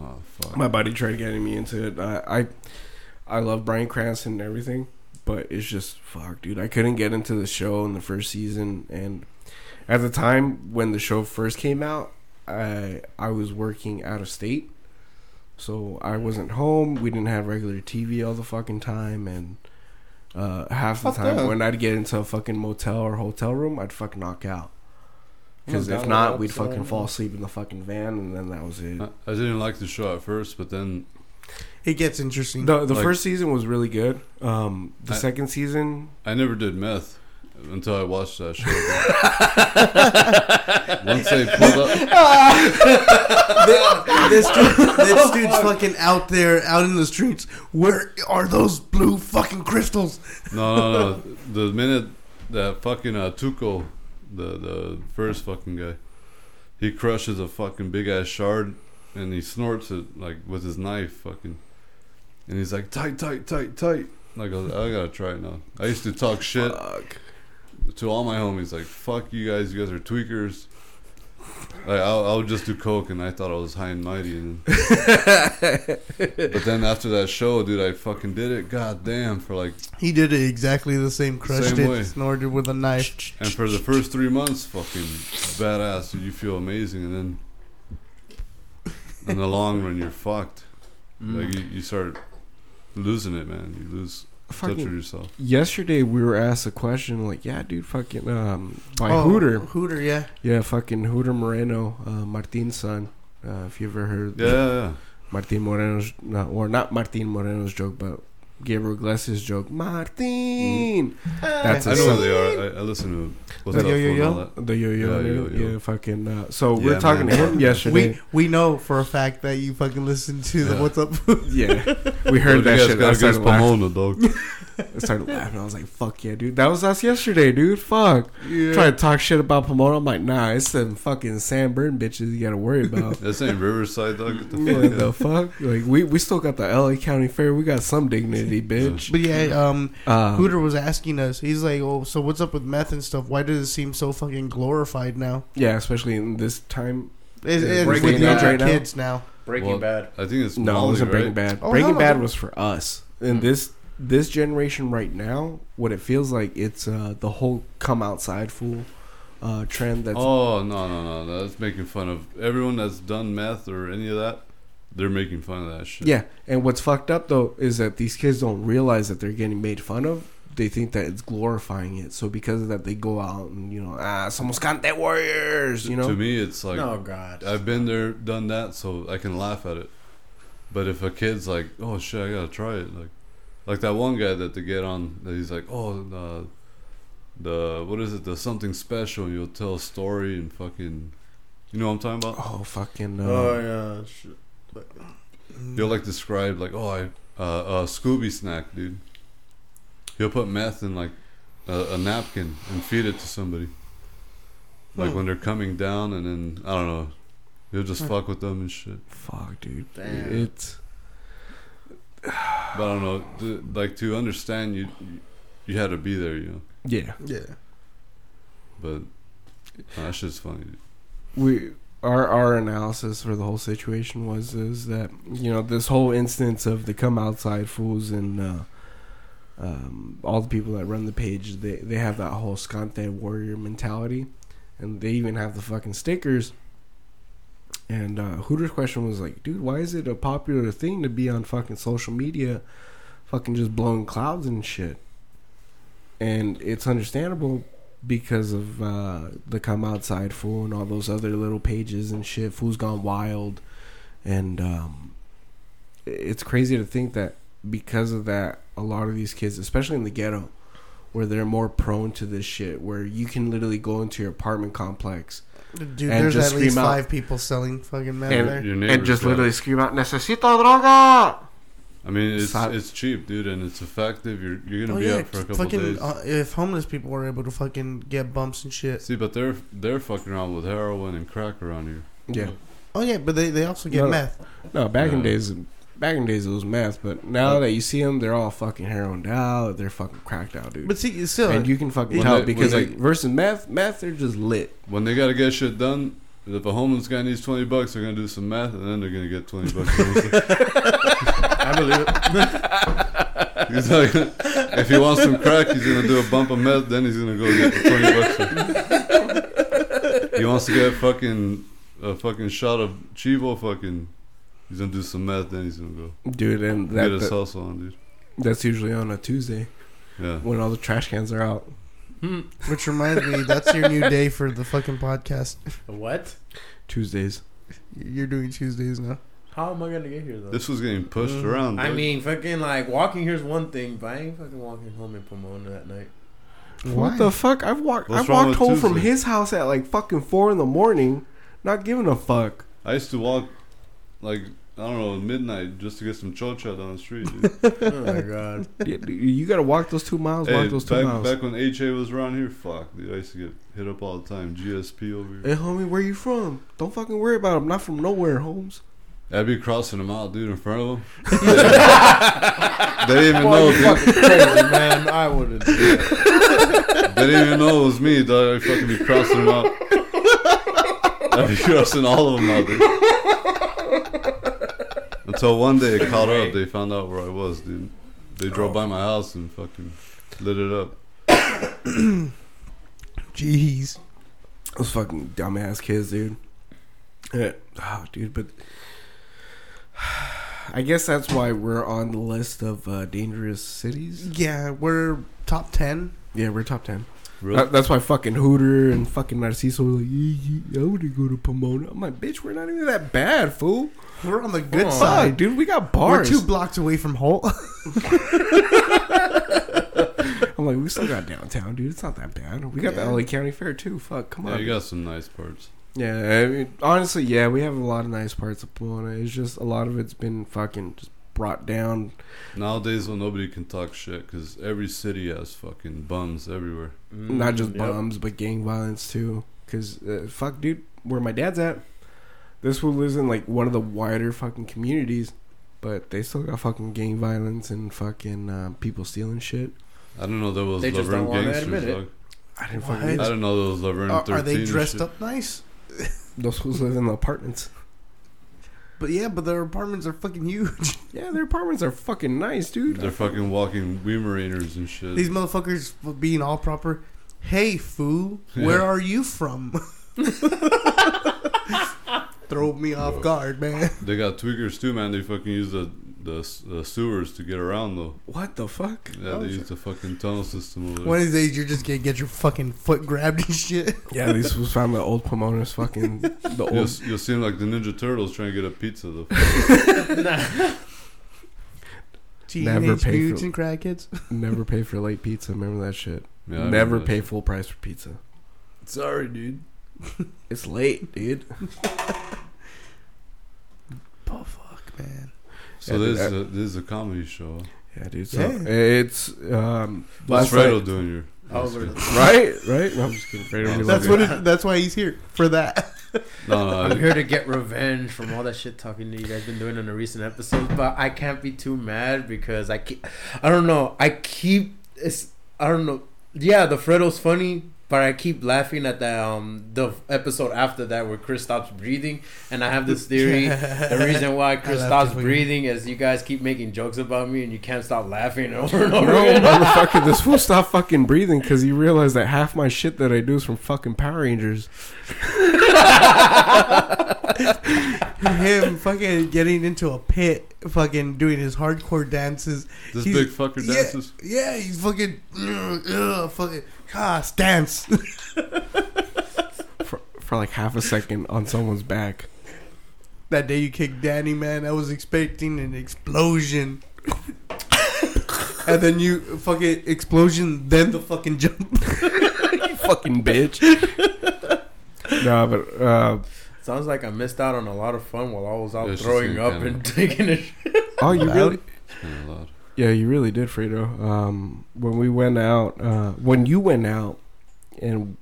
Oh fuck. My buddy tried getting me into it. I, I, I love Bryan Cranston and everything, but it's just fuck, dude. I couldn't get into the show in the first season, and at the time when the show first came out, I I was working out of state, so I wasn't home. We didn't have regular TV all the fucking time, and uh, half the Fuck time that. when I'd get into a fucking motel or hotel room, I'd fucking knock out. Because if not, we'd that, fucking fall asleep in the fucking van, and then that was it. I, I didn't like the show at first, but then It gets interesting. The the Like- first season was really good. Um, the I- second season, I never did meth until I watched that show. Once they pulled up, this dude, this dude's fucking out there, out in the streets. Where are those blue fucking crystals? no, no, no. The minute that fucking uh, Tuco, the the first fucking guy, he crushes a fucking big ass shard and he snorts it like with his knife, fucking, and he's like tight, tight, tight, tight. Like I, was- I gotta try it now. I used to talk shit Fuck. to all my homies, like fuck you guys, you guys are tweakers. Like I, I would just do coke, and I thought I was high and mighty. And but then after that show, dude, I fucking did it. God damn, for like He did it exactly the same. Crushed Same it, way. snorted with a knife. And for the first three months, fucking badass. Dude, you feel amazing, and then in the long run, you're fucked. Like mm. you, you start losing it, man. You lose touch with yourself. yesterday we were asked a question like, yeah, dude, fucking um by Oh, Hooter. Hooter, yeah. Yeah, fucking Hooter Moreno, uh, Martin's son. Uh, if you ever heard Yeah, yeah, yeah. Martin Moreno's, not, or not Martin Moreno's joke, but Gabriel Iglesias' joke. Martin! That's I know son. who they are. I, I listen to what's The up Yo Yo and Yo? The yo yo, Yeah, yeah, yo, yo. fucking. Uh, so we Yeah, we're talking man. to him yesterday. We we know for a fact that you fucking listen to the Yeah. What's Up. yeah, we What heard you that guys shit. got I against started, laughing. Pomona, dog. I started laughing. I was like, "Fuck yeah, dude! That was us yesterday, dude. Fuck." yeah. Trying to talk shit about Pomona. I'm like, "Nah, it's them fucking San Bern bitches you got to worry about." This ain't Riverside, dog. Get the yeah, fuck the fuck. Like we we still got the LA County Fair. We got some dignity, bitch. But yeah, um, Uh, Hooter was asking us. He's like, "Oh, so what's up with meth and stuff? Why does it seem so fucking glorified now? yeah, especially in this time. It, Yeah, it, Breaking with younger Bad right now? kids now. Breaking Well, Bad. I think it's No, it Molly, wasn't Breaking right? Bad. Oh, Breaking. Bad was for us. And this this generation right now, what it feels like, it's uh, the whole come outside fool uh, trend. That's Oh no no no! That's making fun of everyone that's done meth or any of that. They're making fun of that shit. yeah. And what's fucked up though is that these kids don't realize that they're getting made fun of. They think that it's glorifying it. So because of that, they go out and you know, ah, somos cante warriors. You know, to me, it's like oh God. I've been there, done that, so I can laugh at it. But if a kid's like, "Oh shit, I gotta try it," like, like that one guy that they get on, that he's like, "Oh, the, the what is it? The something special." You'll tell a story and fucking, you know what I'm talking about? oh fucking. Uh, Oh yeah. Shit. He'll like describe like, "Oh, I uh, a Scooby snack, dude." He'll put meth in like a, a napkin and feed it to somebody. Like Hmm. when they're coming down, and then I don't know, he'll just fuck with them and shit. Fuck, dude. Damn. It's But I don't know, th- like to understand you, you, you had to be there, you know. yeah. Yeah. But no, that shit's funny. Dude. we our our analysis for the whole situation was is that you know this whole instance of the come outside fools and uh, um, all the people that run the page they they have that whole Scante warrior mentality, and they even have the fucking stickers. And uh, Hooter's question was like, dude, why is it a popular thing to be on fucking social media, fucking just blowing clouds and shit? And it's understandable because of uh, the come outside fool and all those other little pages and shit. Fool's gone wild, and um, it's crazy to think that because of that, a lot of these kids, especially in the ghetto, where they're more prone to this shit, where you can literally go into your apartment complex Dude, And there's just at least out- five people selling fucking meth And- there. And just literally scream out "Necesito droga." I mean, it's Stop. it's cheap, dude, and it's effective. You're you're gonna Oh be yeah, up for a couple fucking. days. Uh, if homeless people were able to fucking get bumps and shit. See, but they're they're fucking around with heroin and crack around here. Yeah, Oh yeah, but they, they also get No, meth. no, back in days, back in days it was meth, but now that you see them, they're all fucking heroined out. They're fucking cracked out, dude. But see, it's still. and you can fucking When tell they- because when like versus meth, meth they're just lit. When they gotta get shit done, if a homeless guy needs twenty bucks, they're gonna do some math, and then they're gonna get twenty bucks. I believe it. he's like, if he wants some crack, he's gonna do a bump of meth, then he's gonna go get the twenty bucks. he wants to get fucking a fucking shot of Chivo, fucking. He's gonna do some meth, then he's gonna go Dude, and get that, his that- hustle on, dude. that's usually on a Tuesday Yeah. when all the trash cans are out. Hmm. which reminds me, that's your new day for the fucking podcast. What? Tuesdays. You're doing Tuesdays now. How am I gonna get here though? This was getting pushed Mhm. around. I mean, fucking like walking here's one thing, but I ain't fucking walking home in Pomona that night. What the fuck? I've walked. What's I've wrong walked with home from his house at like fucking four in the morning, not giving a fuck. I used to walk like I don't know, midnight just to get some chocha down the street. Dude. Oh my god. Yeah, you gotta walk those two miles. hey, walk those two back, miles. back when HA was around here, fuck, dude, I used to get hit up all the time. GSP over here. Hey, homie, where you from? Don't fucking worry about it. I'm not from nowhere, Holmes. I'd be crossing them out, dude, in front of them. they didn't even know, dude. crazy, man. I wouldn't. do that. They didn't even know it was me, dog. I'd fucking be crossing them out. I'd be crossing all of them out, dude. Until one day it caught up, they found out where I was, dude. They drove by oh. my house and fucking lit it up. Jeez. Those fucking dumbass kids, dude. Yeah. Oh, dude, but I guess that's why we're on the list of uh, dangerous cities. Yeah, we're top ten. Yeah, we're top ten. Really? That- that's why fucking Hooter and fucking Narciso were like, yeah, yeah, I want to go to Pomona. I'm like, bitch, we're not even that bad, fool. We're on the good Oh. side. Fuck, dude, we got We're bars. two blocks away from Holt. I'm like, we still got downtown, dude. It's not that bad. We got Yeah. the LA County Fair too. Fuck, come yeah, on. you got some nice parts. Yeah, I mean, honestly, yeah, we have a lot of nice parts of Pomona. It's just a lot of it's been fucking just brought down. Nowadays, well, nobody can talk shit because every city has fucking bums everywhere. Not just Yep. bums, but gang violence too. Cause uh, fuck, dude, where my dad's at, this fool lives in like one of the wider fucking communities, but they still got fucking gang violence and fucking uh, people stealing shit. I don't know there was They just La Verne don't wanna gangsters. admit it. dog. I didn't What? fucking. I don't know there was La Verne Are, 13 are they dressed up nice? Those fools live in the apartments. But yeah, but their apartments are fucking huge. Yeah, their apartments are fucking nice, dude. They're fucking walking Weimaraners and shit. These motherfuckers being all proper. Hey, fool, where Yeah. are you from? Throw me off guard, man. They got tweakers too, man. They fucking use the the, the sewers to get around though. What the fuck? Yeah, they shit. use the fucking tunnel system over there. One of these days, you're just gonna get your fucking foot grabbed and shit. Yeah, these fools found the old Pomona's fucking the You'll, old. you'll see 'em like the Ninja Turtles trying to get a pizza though. Never Teenage pay for- and crackheads. Never pay for late pizza. Remember that shit. Yeah, I Never that pay shit. full price for pizza. Sorry, dude. It's late, dude. Oh fuck, man. So Yeah, this dude, is a, this is a comedy show. Yeah, dude. So Yeah. it's um. What's last Fredo doing here? Right, right. No, I'm just kidding. Fredo That's what. It, that's why he's here for that. No, no, I'm here to get revenge from all that shit talking that you guys been doing in the recent episodes, but I can't be too mad because I keep, I don't know, I keep it's I don't know. Yeah, the Fredo's funny, but I keep laughing at the um the episode after that where Chris stops breathing, and I have this theory. The reason why Chris stops breathing is you guys keep making jokes about me, and you can't stop laughing over and over No, again. motherfucker, this fool stopped fucking breathing because he realized that half my shit that I do is from fucking Power Rangers. Him fucking getting into a pit, fucking doing his hardcore dances. this He's- big fucker yeah, dances. Yeah, he's fucking, ugh, ugh, fucking, ah, stance. For, for like half a second on someone's back. that day you kicked Danny, man, I was expecting an explosion. and then you fucking explosion, then the fucking jump. you fucking bitch. nah, but uh, Sounds like I missed out on a lot of fun while I was out Yeah, throwing up and taking a shit. oh, you really, It's kinda loud. Yeah, you really did, Fredo. Um, when we went out, uh, when you went out, and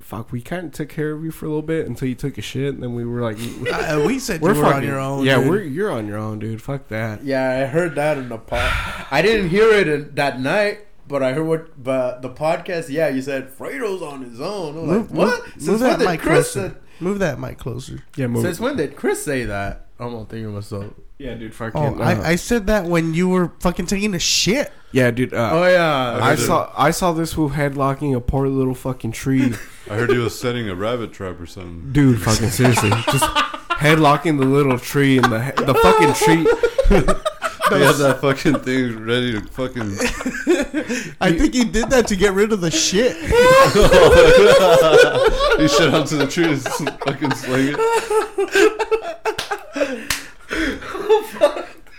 fuck, we kind of took care of you for a little bit until you took a shit, and then we were like, Uh, we said we're you were on fucking- your own. Yeah, dude. we're you're on your own, dude. Fuck that. Yeah, I heard that in the pod. I didn't hear it in, that night, but I heard what. But the podcast, yeah, you said Fredo's on his own. I'm Move, like, what? move, Since move when that did mic Chris closer. said- Move that mic closer. Yeah, move. Since when did Chris say that? I'm gonna think of myself. Yeah, dude. Fucking. Oh, uh, I, I said that when you were fucking taking a shit. yeah, dude. Uh, Oh yeah, I heard it. saw I saw this fool headlocking a poor little fucking tree. I heard he was setting a rabbit trap or something. Dude, fucking seriously. Just headlocking the little tree and the the fucking tree. He had that fucking thing ready to fucking. I think he did that to get rid of the shit. he shit onto the tree and fucking sling it.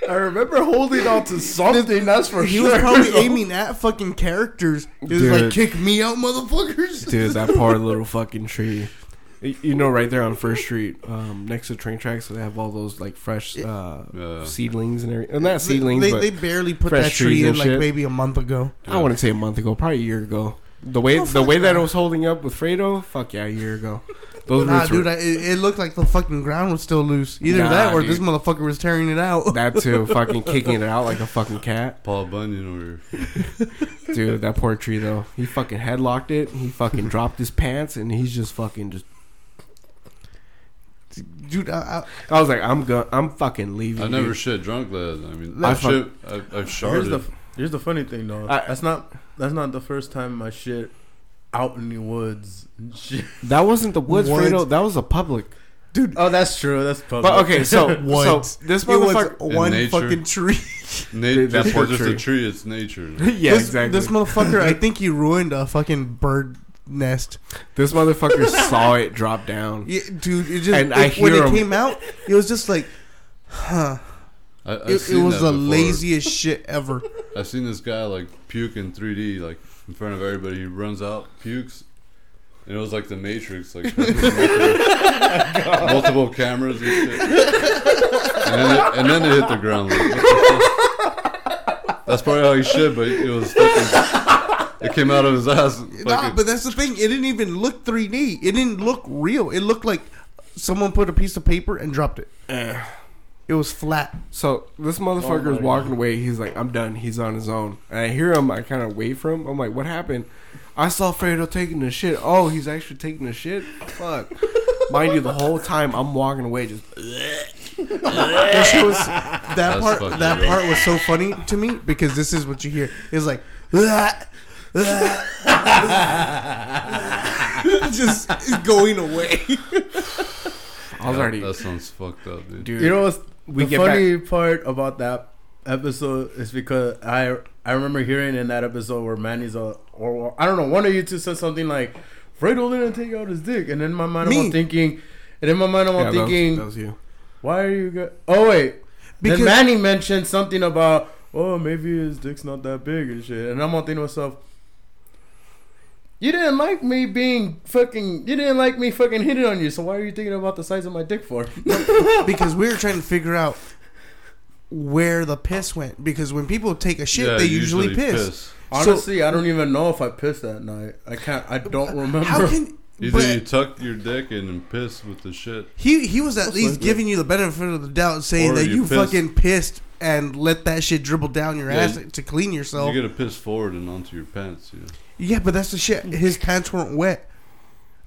I remember holding on to something. That's for He sure. He was probably aiming at fucking characters. He was Dude. like, "Kick me out, motherfuckers!" Dude, that poor little fucking tree. You know, right there on First Street, um, next to train tracks, so they have all those like fresh uh, Yeah. seedlings and everything. Not seedlings, They, but they barely put that tree in like shit. maybe a month ago. I wouldn't say a month ago, probably a year ago. The way Oh, the way that that. it was holding up with Fredo, fuck yeah, a year ago. Those Nah, roots dude, were, I, it, it looked like the fucking ground was still loose. Either Nah, that or this motherfucker was tearing it out. that too, fucking kicking it out like a fucking cat. Paul Bunyan over here. Dude, that poor tree though. He fucking headlocked it. He fucking dropped his pants, and he's just fucking just. Dude, I, I was like, I'm go, I'm fucking leaving. I never dude. shit drunk, lad. I mean, I I've fuck- shit. I've, I've Here's the here's the funny thing though. I- that's not that's not the first time I shit out in the woods. That wasn't the woods, Woods. Fredo. That was a public. dude, Oh, that's true. That's public. But okay, so so this motherfucker. one nature. fucking tree. Na- Dude, that just poor because it's a tree. tree, it's nature. yeah, this, exactly. This motherfucker, I think he ruined a fucking bird nest. This motherfucker saw it drop down. Yeah, dude, it just And it- I when hear it came out, it was just like, huh. I, It, it was the before. laziest shit ever. I've seen this guy like puke in 3D, like in front of everybody. He runs out, pukes, and it was like the Matrix, like multiple, multiple cameras and shit. And then, it, and then it hit the ground. Like, what the fuck? That's probably how he shit, but it was fucking. It came out of his ass. Nah, but that's the thing. It didn't even look 3D. It didn't look real. It looked like someone put a piece of paper and dropped it. Eh. It was flat. So this Oh motherfucker is walking away. He's like, I'm done. He's on his own. And I hear him. I kind of wait for him. I'm like, what happened? I saw Fredo taking the shit. Oh, he's actually taking the shit. Fuck. Mind you, the whole time I'm walking away, just That shit was that That's part. fucking That gross. part was so funny to me because this is what you hear. It's like. just going away. I was already, That sounds fucked up, dude. dude. you know what's we the get funny part about that episode is because I I remember hearing in that episode where Manny's a or I don't know one of you two said something like Fredo didn't take out his dick, and in my mind I'm all thinking, and in my mind I'm all back. Yeah, that was- thinking, that was you. why are you? Go- oh wait, Because- then Manny mentioned something about oh maybe his dick's not that big and shit, and I'm all thinking to myself. You didn't like me being fucking. You didn't like me fucking hitting on you. So why are you thinking about the size of my dick for? because we were trying to figure out where the piss went. Because when people take a shit, Yeah, they usually, piss. Honestly, I don't even know if I pissed that night. I can't. I don't remember. How can? Either but you tuck your dick in and piss with the shit. he he was at Most least likely. giving you the benefit of the doubt, saying Or that you you pissed. fucking pissed and let that shit dribble down your Yeah, ass you- to clean yourself. You gotta piss forward and onto your pants. Yeah. Yeah, but that's the shit. His pants weren't wet.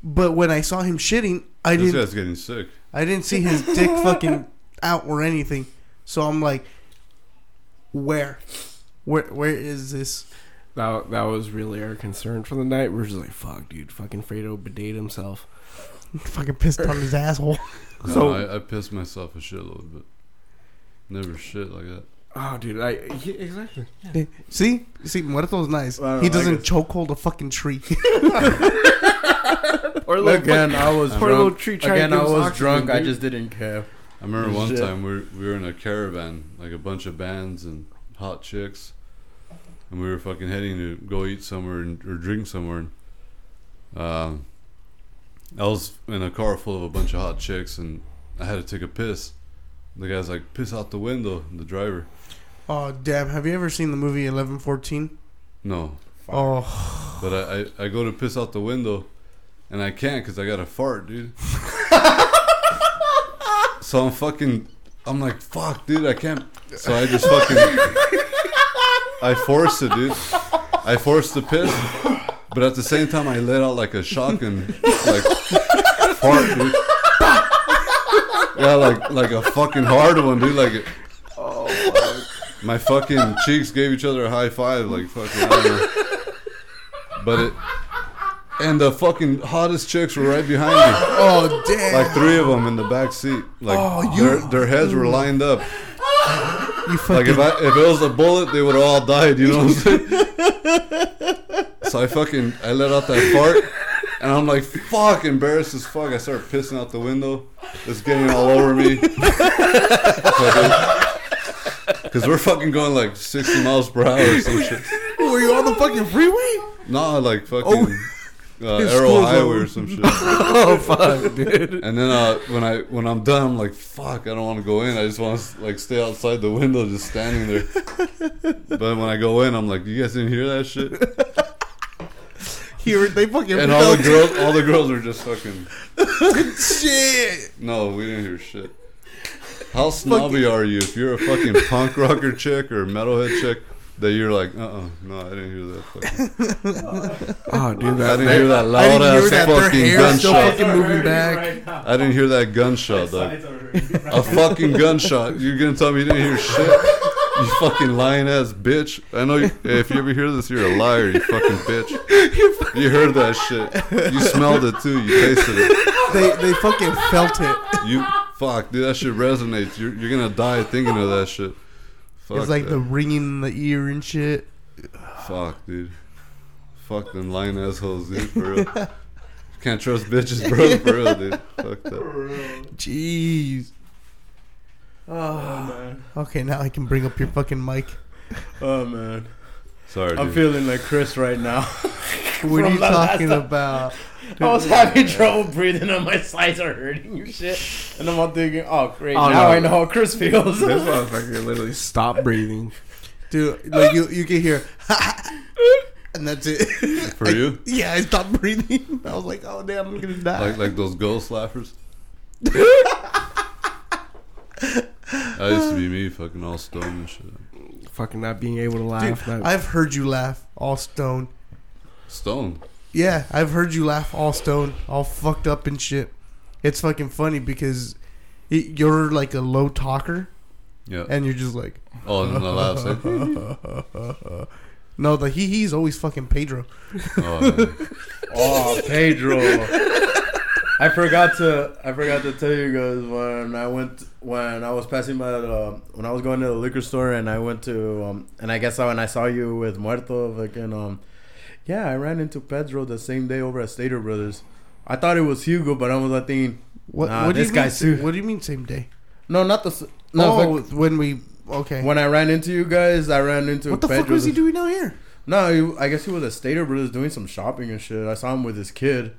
But when I saw him shitting, I This didn't. guy's getting sick. I didn't see his dick fucking out or anything. So I'm like, where, where, where is this? That, that was really our concern for the night. We're just like, fuck, dude. Fucking Fredo bedate himself. Fucking pissed on his asshole. No, So- I, I pissed myself a shitload, but never shit like that. Oh, dude. I yeah, exactly. See, see, Muerto's nice. I don't He doesn't guess- chokehold a fucking tree. Or Again, I was Poor little drunk. tree Again, I was oxygen, drunk. I just didn't care. I remember one Shit. time we were, we were in a caravan, like a bunch of bands and hot chicks, and we were fucking heading to go eat somewhere and, or drink somewhere. And, um, I was in a car full of a bunch of hot chicks, and I had to take a piss. The guy's like, "Piss out the window." The driver. Oh damn! Have you ever seen the movie Eleven Fourteen? No, Oh, but I, I, I go to piss out the window, and I can't because I got a fart, dude. so I'm fucking. I'm like, fuck, dude, I can't. So I just fucking. I force it, dude. I force the piss, but at the same time, I let out like a shotgun, like fart, dude. Yeah, like like a fucking hard one, dude. Like, it, my fucking cheeks gave each other a high five, like fucking. But it, and the fucking hottest chicks were right behind me, oh damn! like three of them in the back seat. Like Oh, you- their their heads were lined up. you fucking... Like if I if it was a bullet, they would have all died. You know what I'm saying? so I fucking I let out that fart, and I'm like fuck, embarrassed as fuck. I start pissing out the window. It's getting all over me. Because we're fucking going like 60 miles per hour or some shit. Were you on the fucking freeway? Nah, like fucking. Oh. uh, Arrow Highway or some shit. oh fuck, dude. And then uh, when I when I'm done, I'm like, fuck, I don't want to go in. I just want to like stay outside the window, just standing there. but when I go in, I'm like, you guys didn't hear that shit? Here they fucking And all the girls, all the girls are just fucking. shit. No, we didn't hear shit. How snobby are you if you're a fucking punk rocker chick or metalhead chick that you're like, uh, uh no, I didn't hear that. Fucking, Oh, dude, I didn't hear that loud ass that. Fucking hair's still gunshot. fucking moving back. I didn't hear that gunshot, dog. A fucking gunshot. You're gonna tell me you didn't hear shit? You fucking lying ass bitch. I know you, if you ever hear this, you're a liar, you fucking bitch. You heard that shit. You smelled it too. You tasted it. They they fucking felt it. You fuck, dude. That shit resonates. You're you're gonna die thinking of that shit. Fuck It's like that. the ringing in the ear and shit. fuck, dude. Fuck them lying assholes, dude. For real. Can't trust bitches, bro. For real, dude. Fuck that. Jeez. Oh man. Okay, now I can bring up your fucking mic. Oh man. Sorry, I'm dude. feeling like Chris right now. What are you talking about? I was having trouble breathing and my sides are hurting and shit. And I'm all thinking, oh great, Oh, now no. I know how Chris feels. this motherfucker literally stopped breathing. Dude, like you you can hear and that's it. For I- you? Yeah, I stopped breathing. I was like, oh damn, I'm gonna die. Like like those ghost laughers. that used to be me, fucking all stoned and shit. Fucking not being able to laugh. not- I've heard you laugh all stoned. Stoned. Yeah, I've heard you laugh all stoned, all fucked up and shit. It's fucking funny because it, you're like a low talker, Yeah. and you're just like, Oh, and then the laugh. eh? no, the he he's always fucking Pedro. Oh, oh, Pedro. I forgot to I forgot to tell you guys when I went when I was passing by the when I was going to the liquor store and I went to um and I guess when I saw you with Muerto fucking um yeah I ran into Pedro the same day over at Stater Brothers. I thought it was Hugo, but I was like thinking What? Nah, what do this you mean? guy's sa- too- What do you mean same day? no not the no oh, fuck- when we okay. when I ran into you guys I ran into what the Pedro fuck was he doing out here? No, he, I guess he was at Stater Brothers doing some shopping and shit. I saw him with his kid.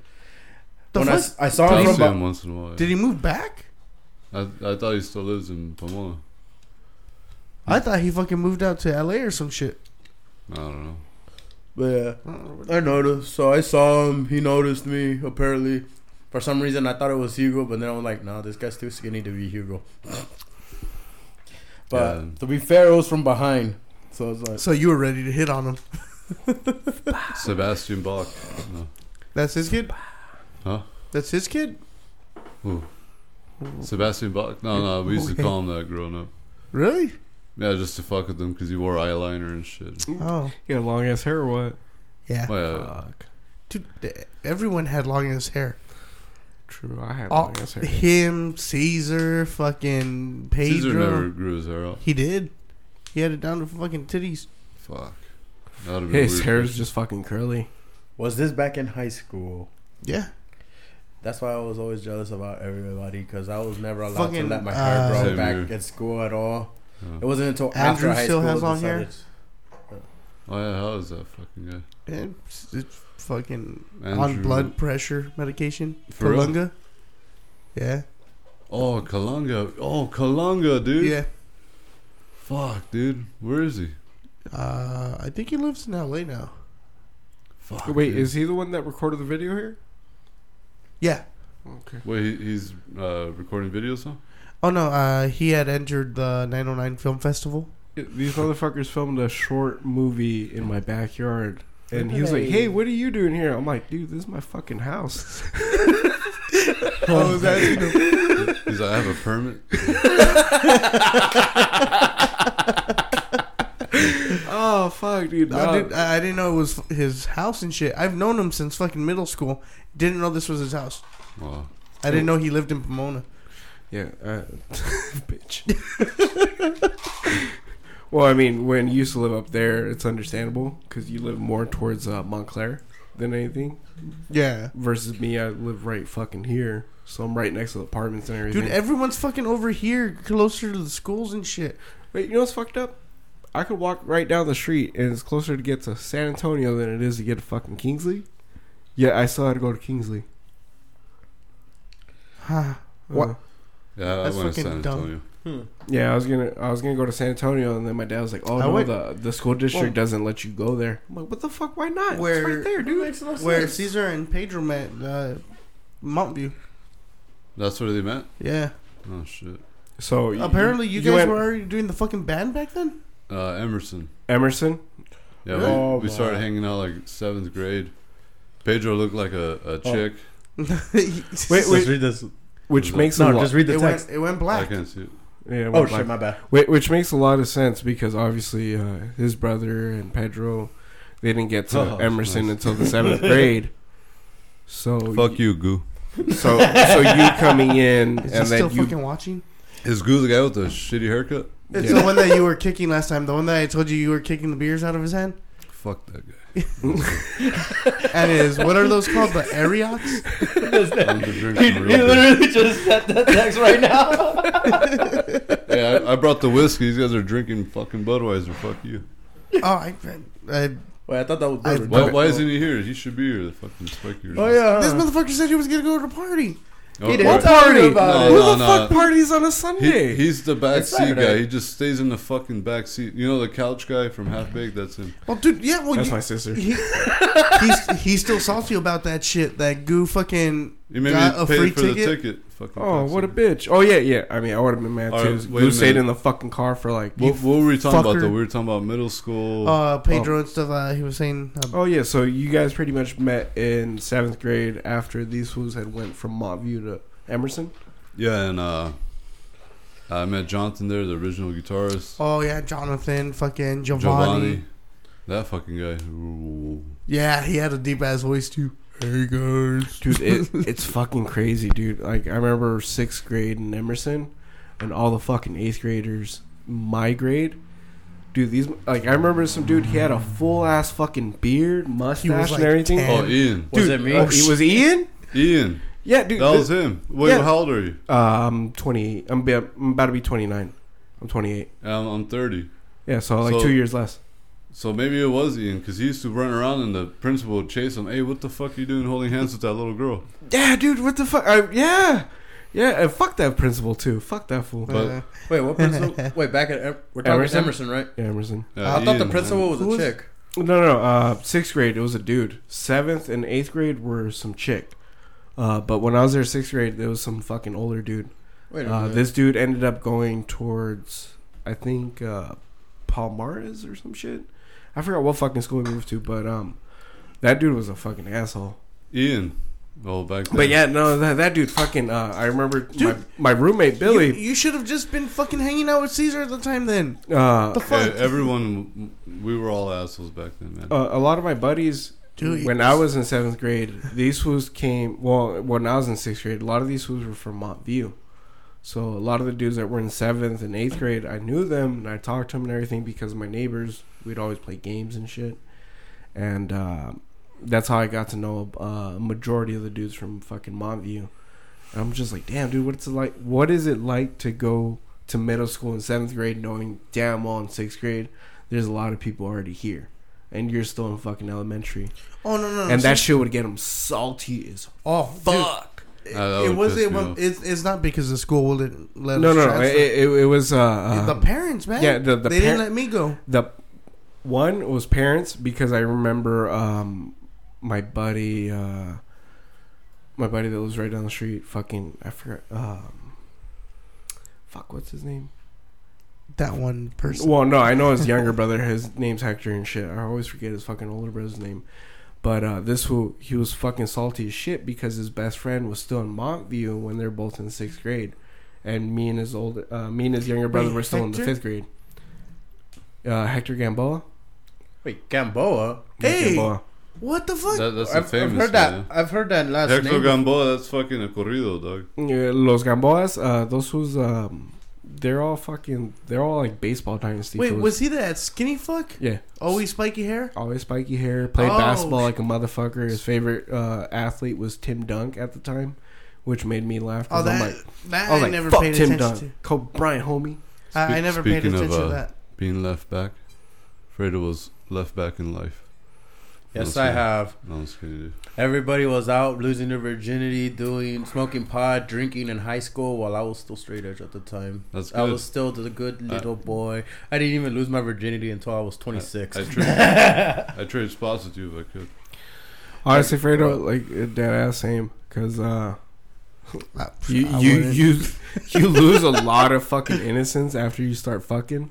The when I, fuck? s- I saw I him see from him once in a while. Did he move back? I, I thought he still lives in Pomona. I thought he fucking moved out to L.A. or some shit. I don't know. But yeah, I noticed. So I saw him. He noticed me. Apparently, for some reason, I thought it was Hugo, but then I was like, "No, this guy's too skinny to be Hugo." But Yeah. to be fair, it was from behind. So it's like, So you were ready to hit on him? Sebastian Bach. No. That's his kid. Huh? That's his kid. Who? Sebastian Bach? No, no, we used to call him that growing up. Really? Yeah, just to fuck with them because he wore eyeliner and shit. Oh, you got long ass hair or what? yeah. Well, yeah, Fuck. Dude, th- everyone had long ass hair. True, I had All, long ass hair. him, Caesar, fucking Pedro. Caesar never grew his hair out. He did. He had it down to fucking titties. Fuck. That would have been His weird. hair is just fucking curly. was this back in high school? Yeah. That's why I was always jealous about everybody because I was never allowed Fucking, to let my hair uh, grow Same back here. at school at all. Yeah. It wasn't until Andrew after high still school has I long hair? decided- Oh yeah, how is that fucking guy? It's, it's fucking Andrew- on blood pressure medication. For real? Yeah. Oh, Kalunga. Oh, Kalunga, dude. Yeah. Fuck, dude. Where is he? Uh, I think he lives in L.A. now. Fuck. Wait, dude. is he the one that recorded the video here? Yeah. Okay. Wait, he, he's uh, recording videos now? Oh no. Uh, he had entered the 909 Film Festival. These motherfuckers filmed a short movie in my backyard. And he was like, Hey. hey, what are you doing here? I'm like, dude, this is my fucking house. I was asking him. He's like, I have a permit. oh, fuck, dude. I, did, I I didn't know it was his house and shit. I've known him since fucking middle school. Didn't know this was his house. Wow. I didn't know he lived in Pomona. Yeah, uh, bitch. well, I mean, when you used to live up there, it's understandable because you live more towards uh, Montclair than anything. Yeah. Versus me, I live right fucking here, so I'm right next to the apartments and everything. Dude, everyone's fucking over here, closer to the schools and shit. Wait, you know what's fucked up? I could walk right down the street, and it's closer to get to San Antonio than it is to get to fucking Kingsley. Yeah, I still had to go to Kingsley. Huh. What? Yeah, I That's went to fucking San dumb. Antonio. Hmm. Yeah, I was gonna I was gonna go to San Antonio, and then my dad was like, "Oh I no, went- the the school district Well- doesn't let you go there." I'm like, "What the fuck? Why not? Where- it's right there, dude." Makes no Where sense. Caesar and Pedro met, uh, Montvue. That's where they met. Yeah. Oh shit. So y- Apparently, you, guys went were already doing the fucking band back then. Uh, Emerson. Emerson. Yeah, Really? Oh, we, we started my. hanging out like seventh grade. Pedro looked like a, a chick. Wait, Just wait. read this. Which makes No, a lot. just read the it text. went. It went black. I black. can't see it. yeah, Oh well, shit, my bad. Wait, which makes a lot of sense because obviously uh, his brother and Pedro, they didn't get to Oh, Emerson nice. until the seventh grade. So Fuck you, Goo. So so you coming in Is he and still then you fucking watching? Is Goo the guy with the shitty haircut? It's Yeah. the one that you were kicking last time. The one that I told you you were kicking the beers out of his hand. Fuck that guy. And is what are those called? The Ariots? He, he literally just sent that text right now. Yeah, I, I brought the whiskey. These guys are drinking fucking Budweiser. Fuck you. Oh, I, I, Wait, I thought that was I- Why, why isn't he here? He should be here. The fucking spiky. Oh yeah. this motherfucker said he was gonna go to the party. Oh, He didn't tell me party? about No, it. who no, the no. fuck parties on a He, Sunday? he's the back It's seat guy. He just stays in the fucking back seat. You know the couch guy from Half Baked? That's him. Well, dude, yeah, well, That's you- my sister. he, he's he's still salty about that shit. That goo fucking He made got me a pay free for ticket. the ticket. Fucking Oh, what a bitch! Oh yeah, yeah. I mean, I would have been mad All too. right, wait a Who stayed minute. in the fucking car for like? What, what were we talking about fucker. though? We were talking about middle school. uh, Pedro and stuff. Uh, he was saying, uh, Oh yeah, so you guys pretty much met in seventh grade after these fools had went from Montvue to Emerson. yeah, and uh, I met Jonathan there, the original guitarist. oh yeah, Jonathan, fucking Giovanni. Giovanni. That fucking guy. Ooh. Yeah, he had a deep ass voice too. Hey guys, Dude, it, it's fucking crazy, dude. Like I remember sixth grade in Emerson, and all the fucking eighth graders, my grade. Dude, these like I remember some dude. He had a full ass fucking beard, mustache, like and everything. 10. Oh, Ian. Was Dude, it me? oh, he was Ian. Ian. Yeah, dude. That was this- him. Wait, Yeah. how old are you? uh, I'm 28. I'm, be, I'm about to be 29. I'm 28. I'm, I'm 30. Yeah, so like So- two years less. So maybe it was Ian because he used to run around and the principal would chase him. Hey, what the fuck are you doing holding hands with that little girl? Yeah, dude. What the fuck? I, yeah, yeah. And fuck that principal too. Fuck that fool. But- Uh, Wait, what principal? Wait, back at Em- we're talking Emerson? Emerson, right? Yeah, Emerson. Yeah, I thought the Ian, principal was Who a was- chick. No, no, no. Uh, sixth grade, it was a dude. Seventh and eighth grade were some chick. Uh, but when I was there, sixth grade, there was some fucking older dude. Wait a Uh, minute. this dude ended up going towards, I think, uh, Palomares or some shit. I forgot what fucking school he moved to, but um, that dude was a fucking asshole. Ian. Oh, back then. But yeah, no, that, that dude fucking. Uh, I remember my, Dude, my roommate Billy. You, you should have just been fucking hanging out with Caesar at the time. Then uh, the Hey, fuck, everyone, we were all assholes back then, man. uh, a lot of my buddies Dude, when I was in seventh grade, these fools came. Well, when I was in sixth grade, a lot of these fools were from Montvue. So a lot of the dudes that were in seventh and eighth grade, I knew them and I talked to them and everything because my neighbors. We'd always play games and shit, and uh, that's how I got to know uh, a majority of the dudes from fucking Montvue. And I'm just like, damn, dude, what's it like? What is it like to go to middle school in seventh grade, knowing damn well in sixth grade, there's a lot of people already here, and you're still in fucking elementary oh no no, no. and that shit would get them salty as oh fuck. Ah, that It, was it, was it's, it's not because the school wouldn't let No, us no, no. It, it, it was uh, the um, parents, man. yeah, the- the they didn't let me go. the one was parents because I remember um, my buddy, uh, my buddy that was right down the street. Fucking, I forgot. Um, fuck, what's his name? That one person. Well, no, I know his younger brother. His name's Hector and shit. I always forget his fucking older brother's name. But uh, this who he was fucking salty as shit because his best friend was still in Montvue when they're both in sixth grade, and me and his old, uh, me and his younger brother Wait, were still in the fifth grade. Uh, Hector Gamboa. Wait, Gamboa. Hey! Gamboa. What the fuck? That, that's a I've, I've heard guy, that. I've heard that last Hector name. Gamboa, that's fucking a corrido, dog. Yeah, Los Gamboas. Uh, those who's um, they're all fucking, they're all like baseball dynasty. Wait, fools. was he that skinny fuck? yeah. Always spiky hair. Always spiky hair. Played Oh, basketball like a motherfucker. His favorite uh, athlete was Tim Duncan at the time, which made me laugh. Oh, 'cause I'm that like, that I was I like, never fuck paid Tim attention Dunk. Kobe Bryant, homie. to. I, I never paid speaking of, attention to uh, that. Being left back. Fredo was left back in life. Yes, No, I have. No, I'm just kidding. dude. Everybody was out losing their virginity, doing smoking pot, drinking in high school, while I was still straight edge at the time. That's good. I was still the good little boy. I didn't even lose my virginity until I was 26. I trade, I trade spots with you if I could. Honestly, Fredo, like dead ass same, cause uh, you you you you lose a lot of fucking innocence after you start fucking,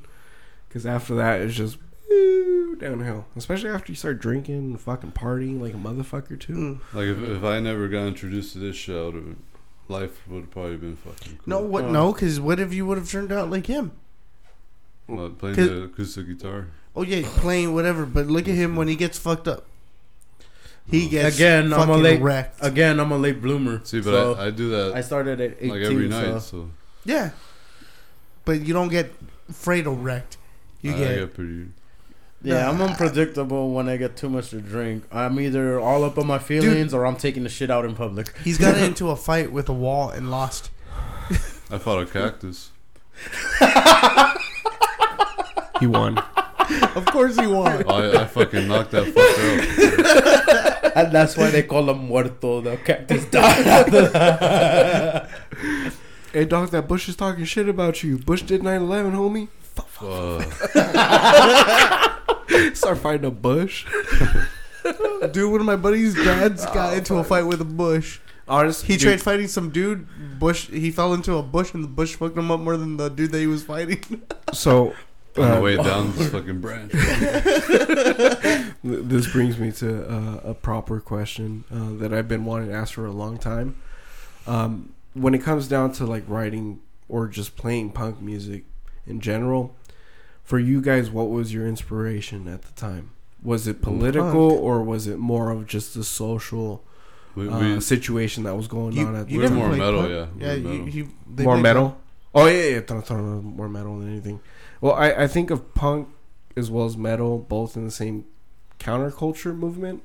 cause after that it's just woo, downhill. Especially after you start drinking and fucking partying like a motherfucker too. Mm. Like if, if I never got introduced to this show, would've- life would have probably been fucking cool. No, what? Uh, No, because what if you would have turned out like him? Like playing 'Cause- the acoustic guitar. Oh yeah, playing whatever. But look at him when he gets fucked up. He gets Again, I'm a fucking late- wrecked. Again, I'm a late bloomer. See, but so I, I do that I started at 18. like every so- so yeah, but you don't get Fredo wrecked. You I, get, I get pretty. Yeah, I'm unpredictable when I get too much to drink. I'm either all up on my feelings or I'm taking the shit out in public. He's got into a fight with a wall and lost. I fought a cactus. He won. Of course he won. Oh, I, I fucking knocked that fucker out. and that's why they call him muerto. The cactus died after that. Hey dog, that Bush is talking shit about you. Bush did 9/11, homie. Fuck. Start fighting a Bush. Dude, one of my buddies' dads got into a fight with a bush. Honestly, He tried fighting some dude. Bush. He fell into a bush, and the bush fucked him up more than the dude that he was fighting. So On the uh, way down this fucking branch. This brings me to uh, a proper question uh, that I've been wanting to ask for a long time. Um, when it comes down to like writing or just playing punk music in general, for you guys, what was your inspiration at the time? Was it political Punk. or was it more of just a social We, uh, situation that was going You- on at you the time? more metal, punk? yeah. Yeah, We're you, metal. more played metal. Oh yeah, yeah, th- th- more metal than anything. Well, I, I think of punk as well as metal both in the same counterculture movement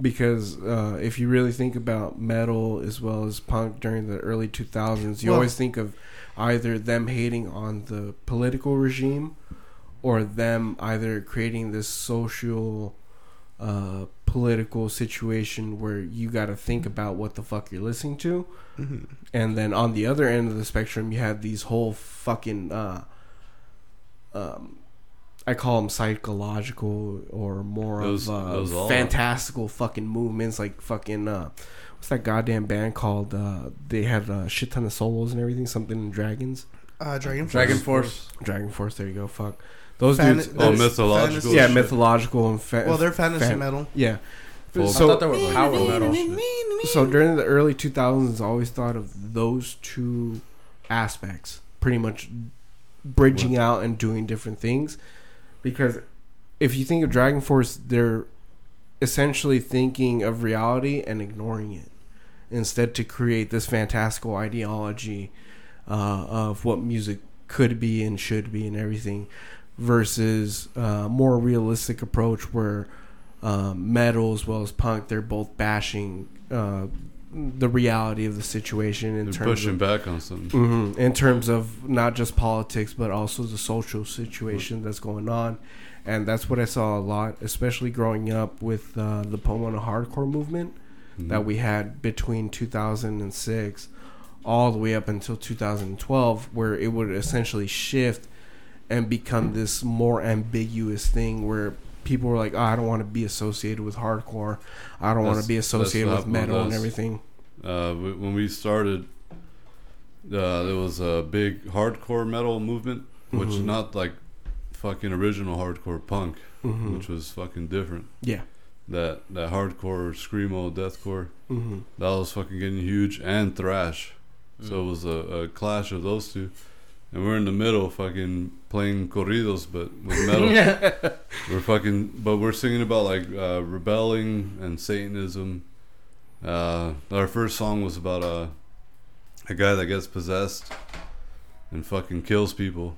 because uh, if you really think about metal as well as punk during the early 2000s, you Well- always think of either them hating on the political regime or them either creating this social uh, political situation where you got to think about what the fuck you're listening to Mhm. and then on the other end of the spectrum you have these whole fucking uh um I call them psychological or more Those- of uh, fantastical fucking movements like fucking uh what's that goddamn band called uh they had a shit ton of solos and everything something in dragons Uh, Dragon. DragonForce. dragon force there you go fuck those Fan- dudes Oh, There's mythological. fantasy- yeah shit. mythological and fa- Well, they're fantasy fan- metal. yeah Full- I so thought they were power metal. So during the early 2000s, I always thought of those two aspects, pretty much bridging out and doing different things. Because if you think of DragonForce, they're essentially thinking of reality and ignoring it, instead to create this fantastical ideology uh, of what music could be and should be and everything, versus a more realistic approach where um, metal as well as punk, they're both bashing uh, the reality of the situation in They're terms pushing of back on something. Mhm. in terms of not just politics but also the social situation that's going on, and that's what I saw a lot, especially growing up with uh, the Pomona hardcore movement Mhm. that we had between 2006 all the way up until 2012 where it would essentially shift and become this more ambiguous thing where people were like oh, I don't want to be associated with hardcore I don't want to be associated with metal and everything uh, when we started, uh, there was a big hardcore metal movement, which Mhm. not like fucking original hardcore punk, Mhm. which was fucking different. yeah That that hardcore screamo deathcore hmm that was fucking getting huge and thrash. Mm. So it was a, a clash of those two, and we're in the middle, fucking playing corridos, but with metal. we're fucking, but we're singing about like uh, rebelling and Satanism. Uh, our first song was about a a guy that gets possessed and fucking kills people,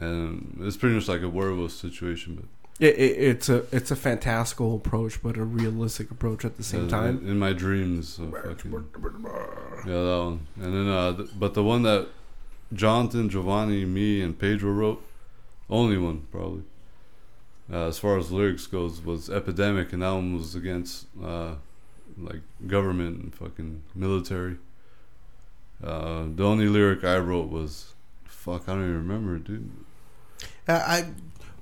and it's pretty much like a werewolf situation, but it, it, it's a it's a fantastical approach but a realistic approach at the same uh, time in, in my dreams. So fucking, yeah, that one. And then, uh, th- but the one that Jonathan, Giovanni, me, and Pedro wrote, only one probably, uh, as far as lyrics goes, was Epidemic, and that one was against uh, like government and fucking military. Uh, the only lyric I wrote was, "Fuck, I don't even remember, dude." I, I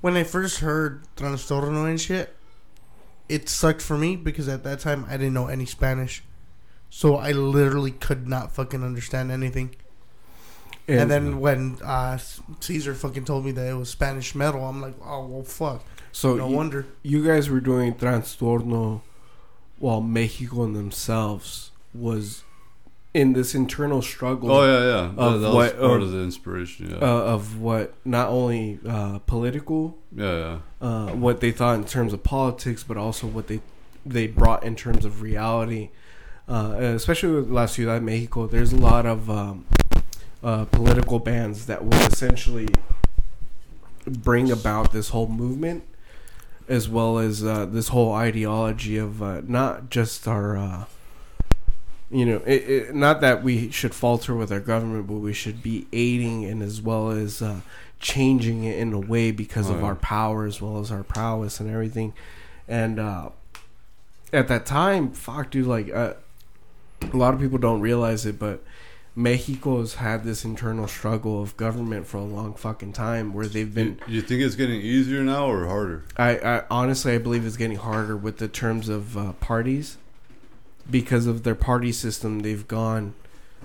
when I first heard Trastorno and shit, it sucked for me because at that time I didn't know any Spanish, so I literally could not fucking understand anything. And, then when uh, Caesar fucking told me that it was Spanish metal, I'm like, oh well, fuck. so no you, wonder. you guys were doing Trastorno while Mexico themselves was in this internal struggle Oh yeah, yeah. That, Of that was what- part of- of the inspiration. Yeah, uh, of what not only uh, political yeah, yeah. uh, what they thought in terms of politics, but also what they they brought in terms of reality. Uh, especially with La Ciudad de Mexico, there's a lot of um, uh, political bands that will essentially bring about this whole movement, as well as uh, this whole ideology of uh, not just our. You know, it, it, not that we should falter with our government, but we should be aiding and as well as uh, changing it in a way because Oh, of yeah. our power as well as our prowess and everything. And uh, at that time, fuck, dude, like uh, a lot of people don't realize it, but Mexico's had this internal struggle of government for a long fucking time where they've been. You, you think it's getting easier now or harder? I, I honestly, I believe it's getting harder with the terms of uh, parties because of their party system. They've gone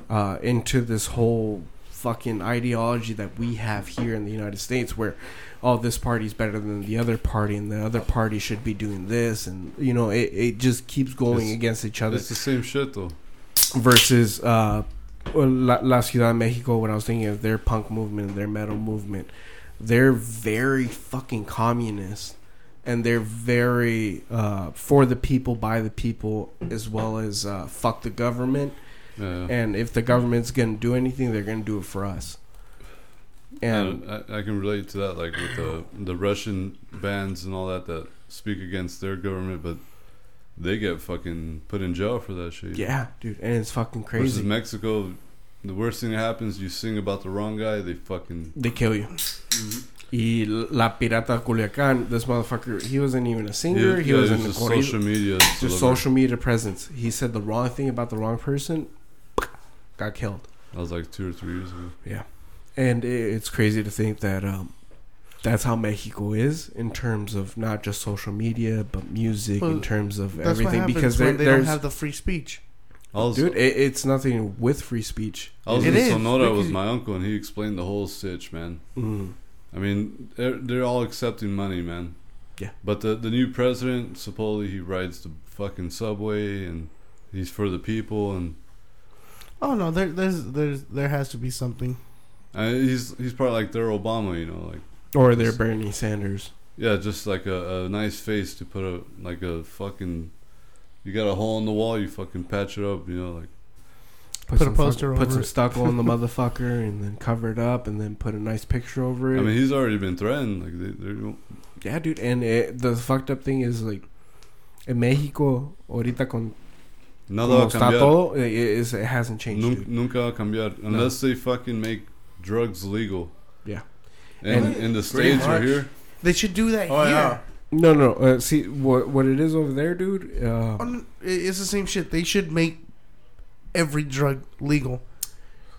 uh, into this whole fucking ideology that we have here in the United States, where oh, this party's better than the other party, and the other party should be doing this, and you know, it, it just keeps going It's- against each other It's the same shit though. versus uh, La, La Ciudad de Mexico. When I was thinking of their punk movement their metal movement, they're very fucking communist, and they're very uh, for the people, by the people, as well as uh, fuck the government. Yeah. And if the government's gonna do anything, they're gonna do it for us. And I, I can relate to that, like with the the Russian bands and all that that speak against their government, but they get fucking put in jail for that shit. yeah, dude, and it's fucking crazy. Versus. Mexico, the worst thing that happens, you sing about the wrong guy, they fucking They kill you. Y La Pirata Culiacan, this motherfucker, he wasn't even a singer. He, yeah, was in the just social media. just social media presence. He said the wrong thing about the wrong person, got killed. That was like two or three years ago. Yeah. And it's crazy to think that um, that's how Mexico is in terms of not just social media, but music, Well, in terms of That's everything. what Because when they don't have the free speech. I was, dude, it, it's nothing with free speech. I was It in is, Sonora with my uncle, and he explained the whole sitch, man. Mm. I mean, they're, they're all accepting money, man. Yeah. But the the new president, supposedly he rides the fucking subway, and he's for the people, and Oh no, there, there's there's there has to be something. uh, he's he's probably like their Obama, you know, like Or they're Bernie Sanders. yeah, just like a, a nice face to put a like a fucking. You got a hole in the wall, you fucking patch it up, you know, like Put, Put a poster fuck- put over some it. stucco on the motherfucker, and then cover it up, and then put a nice picture over it. I mean, he's already been threatened. Like they, they're Yeah, dude, and it, the fucked up thing is like, in Mexico, ahorita con nada como va a está cambiar. todo, it, it, it hasn't changed, Nun- dude. nunca va a cambiar unless they fucking make drugs legal. Yeah. And And- in the states right much. here, They should do that Oh here. yeah. No, no, uh, see what what it is over there, dude. Uh, It's the same shit. They should make every drug legal.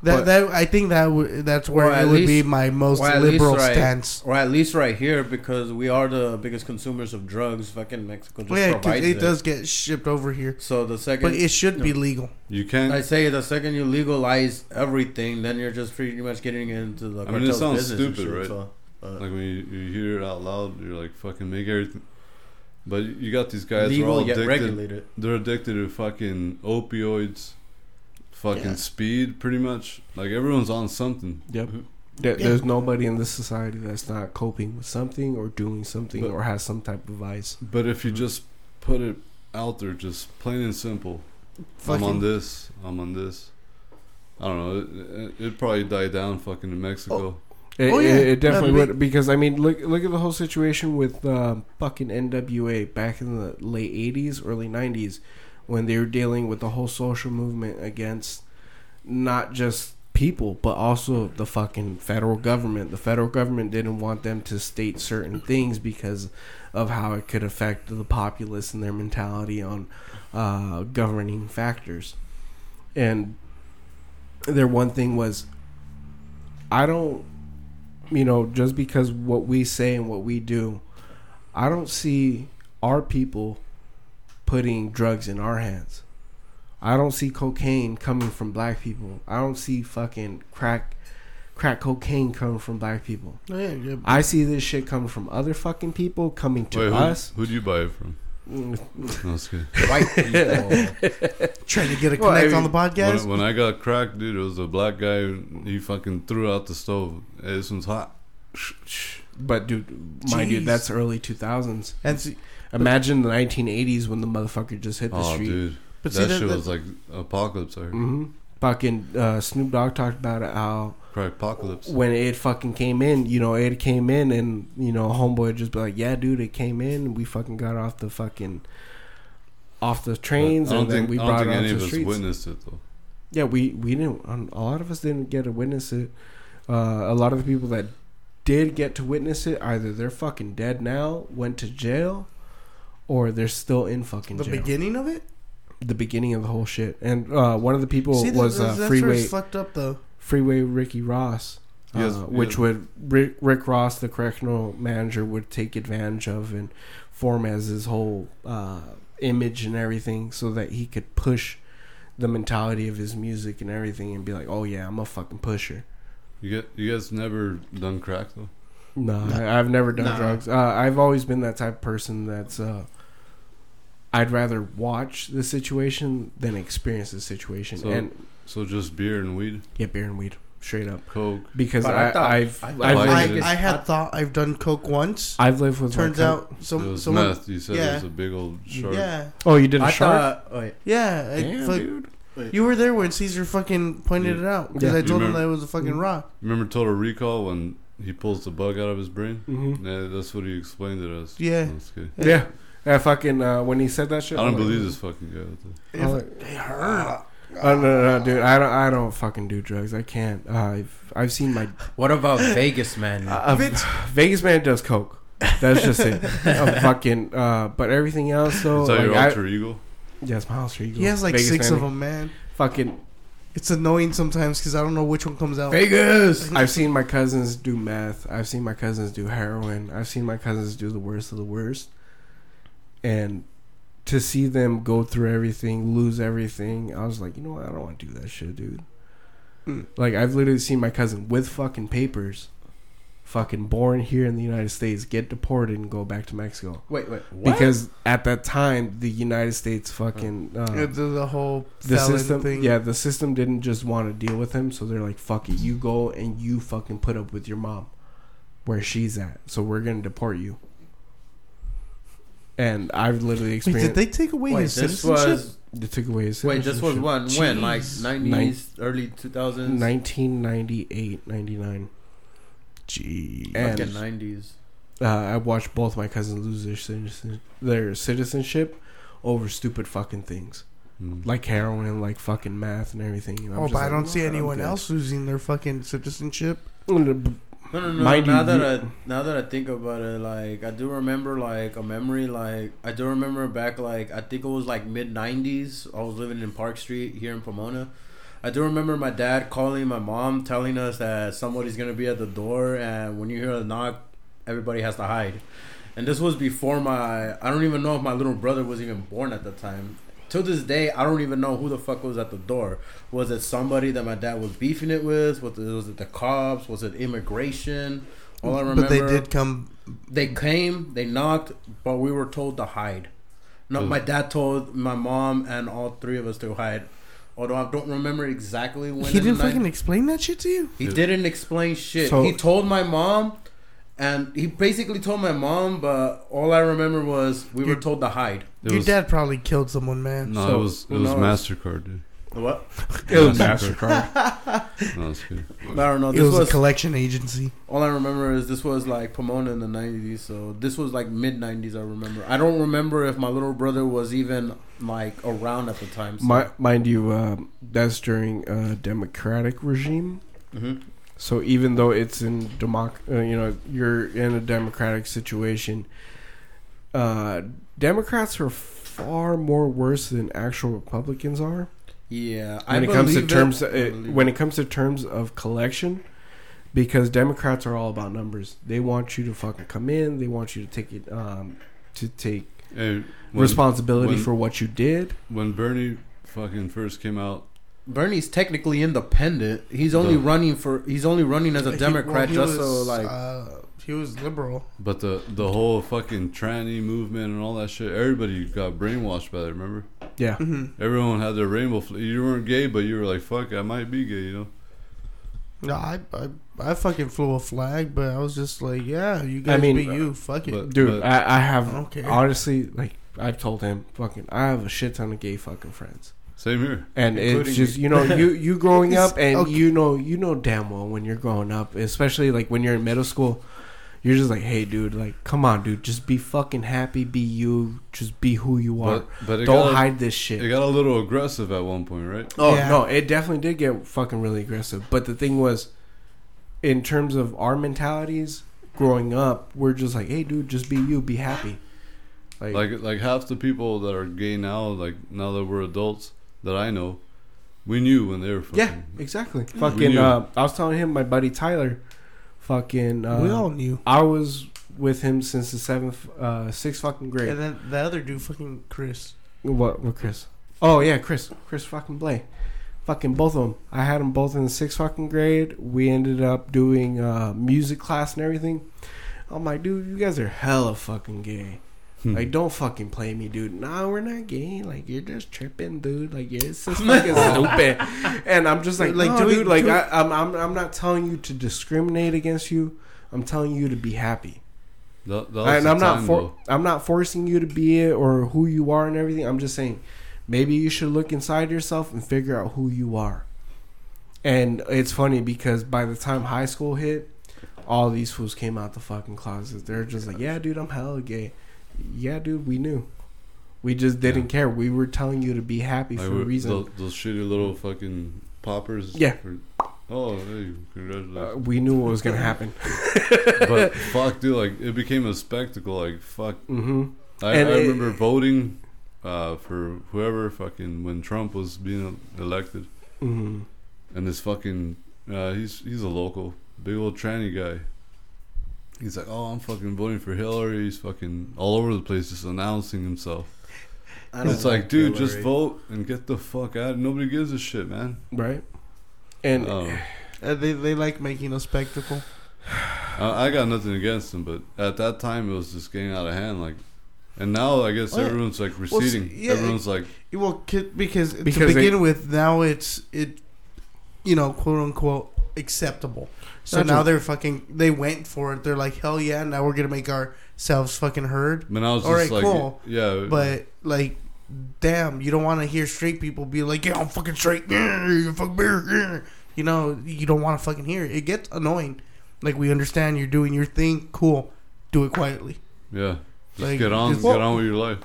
That But- that I think that would that's where Or it at would be my most or at least liberal right- stance. Or at least right here because we are the biggest consumers of drugs. Fucking Mexico just Well, yeah, 'cause provides it it. does get shipped over here, So the second, but it should be legal. you can't. I say the second you legalize everything, then you're just pretty much getting into the I mean, it sounds business stupid, shit, right? So, uh, like when you, you hear it out loud, you're like, fucking make everything. But you got these guys who are all legal yet addicted. regulated. They're addicted to fucking opioids, fucking Yeah. speed, pretty much. Like everyone's on something. yep. There, There's nobody in this society that's not coping with something or doing something But- or has some type of vice. But if you Mhm. just put it out there, just plain and simple, I'm on this, I'm on this. I don't know. It, it, it'd probably die down fucking in Mexico. It, Oh, yeah. it, definitely That'd be- would because I mean look look at the whole situation with um, fucking NWA back in the late '80s, early '90s, when they were dealing with the whole social movement against not just people, but also the fucking federal government. The federal government didn't want them to state certain things because of how it could affect the populace and their mentality on uh, governing factors. And their one thing was, I don't, you know, just because what we say and what we do, I don't see our people putting drugs in our hands. I don't see cocaine coming from black people. I don't see fucking crack crack cocaine coming from black people. Oh, yeah, yeah. I see this shit coming from other fucking people coming to Wait, who, us. who'd you buy it from? No, it's good. White people. Trying to get a Well, I connect on the podcast. When, when I got cracked, dude, it was a black guy. He fucking threw out the stove. Hey, this one's hot. But dude, mind you, that's early two thousands. and see, Imagine the nineteen eighties when the motherfucker just hit the Oh, street. dude, but that see, that, shit that- was like apocalypse. I heard. hmm Fucking uh, Snoop Dogg talked about it how Crack apocalypse. when it fucking came in, you know, it came in and, you know, homeboy just be like, yeah, dude, it came in. We fucking got off the fucking, off the trains I don't and then we I don't brought it think any onto of the us streets. witnessed it though. Yeah, we, we didn't, um, a lot of us didn't get to witness it. Uh, a lot of the people that did get to witness it, either they're fucking dead now, went to jail, or they're still in fucking the jail. beginning of it. the beginning of the whole shit. And uh, one of the people see, was that's, uh, that's where Freeway it's fucked up though. Freeway Ricky Ross, uh, Yes, which yes. would Rick, Rick Ross, the correctional manager, would take advantage of and form as his whole uh, image and everything, so that he could push the mentality of his music and everything, and be like, "Oh yeah, I'm a fucking pusher." You get you guys never done crack though. No, I, I've never done Nah. drugs. Uh, I've always been that type of person that's. Uh, I'd rather watch the situation than experience the situation, So- and So just beer and weed, Yeah, beer and weed straight up. coke. Because But I I, thought- I've I I've, I've, Like I, it is. I had thought I've done coke once. I've lived with. my Turns co- out it some was someone. meth. You said it yeah. was a big old shark. Yeah, Oh, you did a I shark. thought. oh, Wait, yeah. I Damn, fuck- dude. you were there when Caesar fucking pointed it out because Yeah. I You told him remember- that it was a fucking Mhm. rock. Remember Total Recall when he pulls the bug out of his brain? Mm-hmm. Yeah, that's what he explained it as. Yeah. That's good. Yeah. Yeah, fucking uh, when he said that shit, I don't I'm like, believe this fucking guy. With it. Like, It hurt. Oh no, no, no, dude! I don't, I don't fucking do drugs. I can't. Uh, I've, I've seen my what about Vegas, man? uh, Vince- Vegas man does coke. That's just it. Uh, fucking, uh, but everything else though, Is that like, your I, alter ego? yes, my house ego. He has like Vegas six man. of them, man. Fucking It's annoying sometimes because I don't know which one comes out. Vegas. I've seen my cousins do meth. I've seen my cousins do heroin. I've seen my cousins do the worst of the worst. And to see them go through everything, lose everything, I was like, you know what? I don't want to do that shit, dude. Mm. Like I've literally seen my cousin with fucking papers, fucking born here in the United States, get deported and go back to Mexico. wait, wait. What? Because at that time, the United States fucking uh, Yeah, the, the whole the system thing. yeah the system didn't just want to deal with him so they're like fuck it you go and you fucking put up with your mom where she's at so we're gonna deport you and i've literally Wait, experienced did they take away wait, his this citizenship? was. they took away his Wait, this was citizenship. when? When? Like Jeez. nineties, early two thousands, 1998 99 Gee. and fucking nineties. uh, i watched both my cousins lose their, citizen- their citizenship over stupid fucking things Mm. like heroin like fucking math and everything and I'm Oh, just but I like, don't "No, see I'm anyone good." else losing their fucking citizenship. No, no, no. Mind now you, that I now that I think about it, like I do remember like a memory. Like I do remember back like I think it was like mid '90s. I was living in Park Street here in Pomona. I do remember my dad calling my mom, telling us that somebody's gonna be at the door, and when you hear a knock, everybody has to hide. And this was before my. I don't even know if my little brother was even born at the time. To this day, I don't even know who the fuck was at the door. Was it somebody that my dad was beefing it with? Was it, was it the cops? Was it immigration? All I remember, But they did come. they came, they knocked, but we were told to hide. No, Oh. my dad told my mom and all three of us to hide. Although I don't remember exactly when. He didn't night- fucking explain that shit to you. He didn't explain shit. So- he told my mom, and he basically told my mom, but all I remember was we were told to hide. It Your was, dad probably killed someone, man. No, So, it was it who was knows? Mastercard, dude. What? It was Mastercard. No, it's good. I don't know. It This was, was, a collection agency. all I remember is this was like Pomona in the '90s. So this was like mid '90s. I remember. I don't remember if my little brother was even like around at the time. So. Mi- mind you, um, that's during a democratic regime. Mhm. So even though it's in democ, uh, you know, you're in a democratic situation, uh, Democrats are far more worse than actual Republicans are Yeah, I when it comes to believe it. terms. I Uh, when it. it comes to terms of collection, because Democrats are all about numbers. They want you to fucking come in. They want you to take it, um, to take Hey, when, responsibility when- for what you did. when Bernie fucking first came out, Bernie's technically independent. He's only The- running for. He's only running as a He- Democrat well, he just so like. uh, he was liberal. but the the whole fucking tranny movement and all that shit, everybody got brainwashed by that. Remember? Yeah. Mm-hmm. Everyone had their rainbow. Fl- you weren't gay, but you were like, "Fuck, I might be gay," you know. No, I, I I fucking flew a flag, but I was just like, yeah, you guys mean, be you. Fuck it. but- Dude, I, I have I honestly like I've told him fucking I have a shit ton of gay fucking friends. Same here. And it's just you know you you growing up and Okay. you know you know damn well when you're growing up, especially like when you're in middle school, you're just like, hey dude, like come on dude, just be fucking happy, be you, just be who you are. But but it Don't got, hide this shit. It got a little aggressive at one point, right? Oh Yeah. no, it definitely did get fucking really aggressive. But the thing was, in terms of our mentalities growing up, we're just like, hey dude, just be you, be happy. Like like half the people that are gay now, like now that we're adults, that I know, we knew when they were fucking. Yeah, exactly. Fucking, uh, I was telling him, my buddy Tyler, fucking, uh, we all knew. I was with him since the seventh, uh, sixth fucking grade. And then the other dude, fucking Chris. What? What? Chris? Oh yeah, Chris. Chris fucking Blay. Fucking both of them. I had them both in the sixth fucking grade. We ended up doing uh, music class and everything. I'm like, dude, you guys are hella fucking gay. Hmm. Like, don't fucking play me, dude. Nah, we're not gay. Like, you're just tripping, dude. Like, you're just fucking stupid. And I'm just like, Like, do we- dude. Like, I, I'm, I'm, I'm not telling you to discriminate against you. I'm telling you to be happy. That was And I'm not for, though. I'm not forcing you to be it or who you are and everything. I'm just saying, maybe you should look inside yourself and figure out who you are. And it's funny because by the time high school hit, all these fools came out the fucking closet. They're just like, yeah, dude, I'm hella gay. Yeah, dude, we knew. We just didn't care. We were telling you to be happy Like, for a reason. Those, those shitty little fucking poppers. Yeah. for- oh, hey, congratulations. Uh, we knew what was gonna happen. but fuck, dude, like it became a spectacle. Like fuck, hmm I, I it- remember voting uh, for whoever fucking when Trump was being elected, hmm and this fucking uh, he's he's a local big old tranny guy. He's like, oh, I'm fucking voting for Hillary. He's fucking all over the place, just announcing himself. And it's like, dude, just vote and get the fuck out. Nobody gives a shit, man. Right. And Oh. Uh, they they like making a spectacle. I, I got nothing against him, but at that time it was just getting out of hand. Like, and now I guess yeah. everyone's like Well, see, receding. yeah, everyone's like, Well, because, Because to they- begin with, now it's it, you know, quote unquote acceptable. So Not now just- they're fucking. They went for it. They're like, hell yeah! Now we're gonna make ourselves fucking heard. man, I was All just right, like, cool. yeah, But like, damn, you don't want to hear straight people be like, "Yeah, I'm fucking straight." Yeah, you fuck beer. Yeah. You know, you don't want to fucking hear it. It gets annoying. Like we understand you're doing your thing. Cool, do it quietly. yeah. Just Like, get on, just- get on with your life.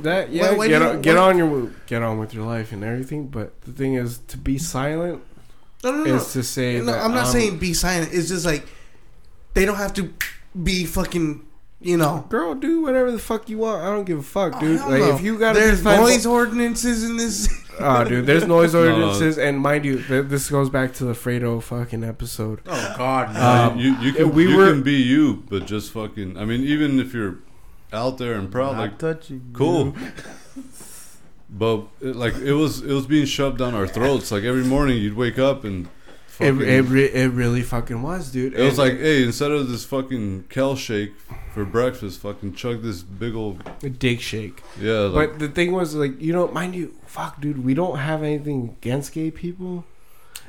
That yeah, When- when get you- on, get on your get on with your life and everything. But the thing is, to be silent No, no, no. is to say No, that I'm not um, saying be silent. It's just like they don't have to be fucking. You know, girl, do whatever the fuck you want. I don't give a fuck, Oh, dude. hell like no. if you got there's find- noise ordinances in this. Oh, dude, there's noise No. ordinances, and mind you, th- this goes back to the Fredo fucking episode. Oh God, no. Uh, you you can, we you were- can be you, but just fucking. I mean, even if you're out there and proud, like touching. cool. But it, like it was, it was being shoved down our throats. Like every morning, you'd wake up and It, fucking, it, re- it really fucking was, dude. It was like, hey, instead of this fucking kale shake for breakfast, fucking chug this big old a dick shake. yeah. Like, But the thing was, like, you know, mind you, fuck, dude, we don't have anything against gay people.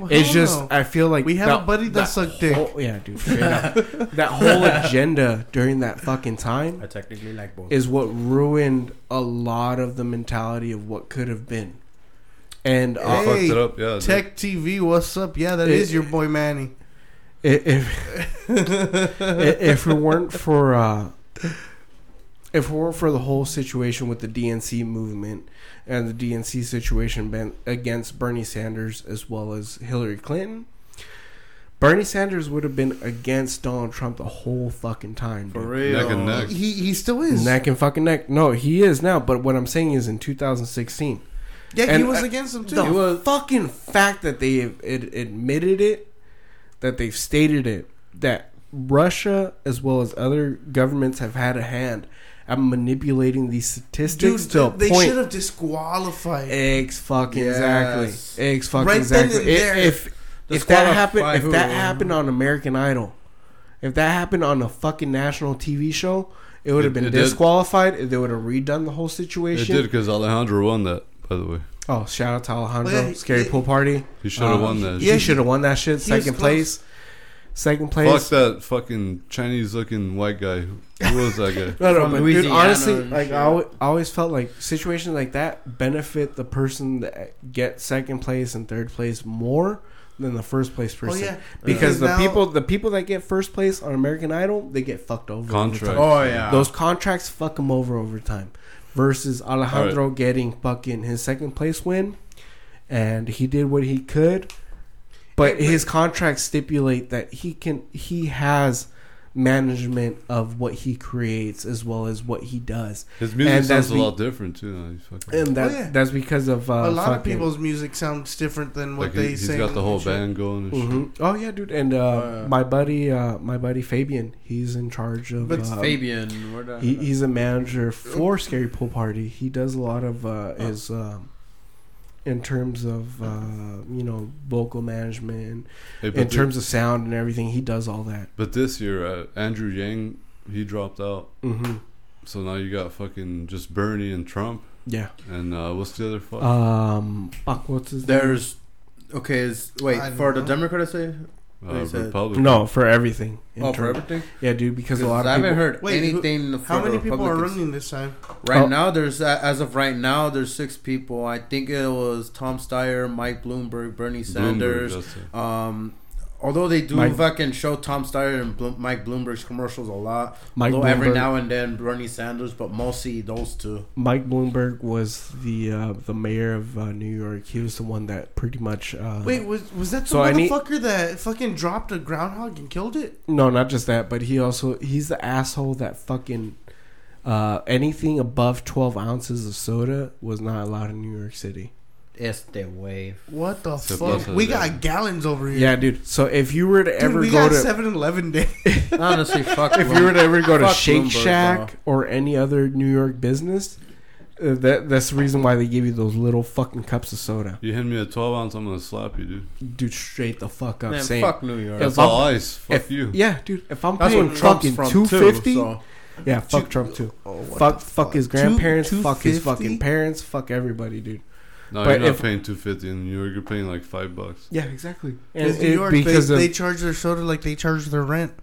It's just, no. I feel like We have that- a buddy that sucked dick. yeah, dude, straight up. that whole agenda during that fucking time I technically like both. is what ruined a lot of the mentality of what could have been. And They uh, Hey, fucked it up. Yeah. Tech TV, what's up? Yeah, that is It- your boy Manny. if if it weren't for uh, if it weren't for the whole situation with the DNC movement and the DNC situation ben- against Bernie Sanders as well as Hillary Clinton, Bernie Sanders would have been against Donald Trump the whole fucking time. For real. Neck and neck. He he still is. Neck and fucking neck. No, he is now. But what I'm saying is, in 2016, yeah, he was uh, against him too. the It was- fucking fact that they have it, admitted it, that they've stated it, that Russia as well as other governments have had a hand at manipulating these statistics Dude, to a they point. should have disqualified. Eggs fucking Yes. exactly. Eggs fucking Right then exactly. and If- there. If if that happened, if who? that happened on American Idol, if that happened on a fucking national TV show, it would have been it did. disqualified. They would have redone the whole It situation. did because Alejandro won that. By the way, Oh, shout out to Alejandro, Well, yeah, Scary yeah. Pool Party. he should have Uh, won that. yeah, he should have won that shit. he was Second place. Fuck that fucking Chinese looking white guy. Who who was that guy? No, no, From but dude, Louisiana honestly, and like shit. I always, I always felt like situations like that benefit the person that get second place and third place more than the first place Oh person. yeah, Because the now- people, the people that get first place on American Idol, they get fucked over. over Contract. time. Oh yeah. Those contracts fuck them over over time. Versus Alejandro getting fucking his second place win, and he did what he could, but Yeah, but- his contracts stipulate that he can he has management of what he creates as well as what he does, His music And that's sounds a be- lot different too. Fucking, and that Oh, yeah. that's because of uh, a lot of people's music sounds different than what like they he, he's sing. got the whole and shit. band going and shit. Mhm. Oh yeah, dude, and uh, Oh, yeah. my buddy, uh, my buddy Fabian, he's in charge of. But uh, Fabian. Where the, He, he's a manager for Scary Pool Party. He does a lot of uh, Oh. his um, in terms of uh, you know vocal management, Hey, in thi- terms of sound and everything. He does all that. but this year, uh, Andrew Yang he dropped out, hmm so now you got fucking just Bernie and Trump, Yeah. and uh, what's the other fuck? Um. Fuck. What's his name? There's okay. Is wait I for the don't. Democrat? I say uh, said- Republican. No, for everything. in oh for term- everything. Yeah, dude. Because a 'Cause lot I of haven't people. heard Wait, who- anything. How for the many people are Republicans. running this time? Right Oh. now, there's uh, as of right now, there's six people. I think it was Tom Steyer, Mike Bloomberg, Bernie Bloomberg, Sanders. that's it. Um, although they do Mike- fucking show Tom Steyer and Mike Bloomberg's commercials a lot. Mike although every now and then Bernie Sanders, but mostly those two. Mike Bloomberg was the uh, the mayor of uh, New York. He was the one that pretty much. Uh, Wait, was was that the So I need- that fucking dropped a groundhog and killed it? No, not just that, but he also he's the asshole that fucking uh, anything above twelve ounces of soda was not allowed in New York City. It's the wave. What the So fuck? We that. got gallons over here. Yeah, dude. So if you were to Dude, ever we go got to 7-Eleven day. Honestly, fuck. if you were to ever go to Fuck Shake Bloomberg, Shack or any other New York business, uh, that that's the reason why they give you those little fucking cups of soda. You hand me a 12 ounce, I'm gonna slap you, dude. Dude, straight the fuck up. Man, saying, fuck New York. If That's I'm- all ice. Fuck if- you. Yeah, dude. If I'm That's paying what Trump's fucking from two too. So. yeah, fuck Two- Trump too. Oh, what Fuck, the fuck his Two- grandparents. fuck his 250? fucking parents. Fuck everybody, dude. No, But you're not if- paying 250 in New York. You're paying like five bucks. Yeah, exactly. Because And New York, because they, of, they charge their soda like they charge their rent.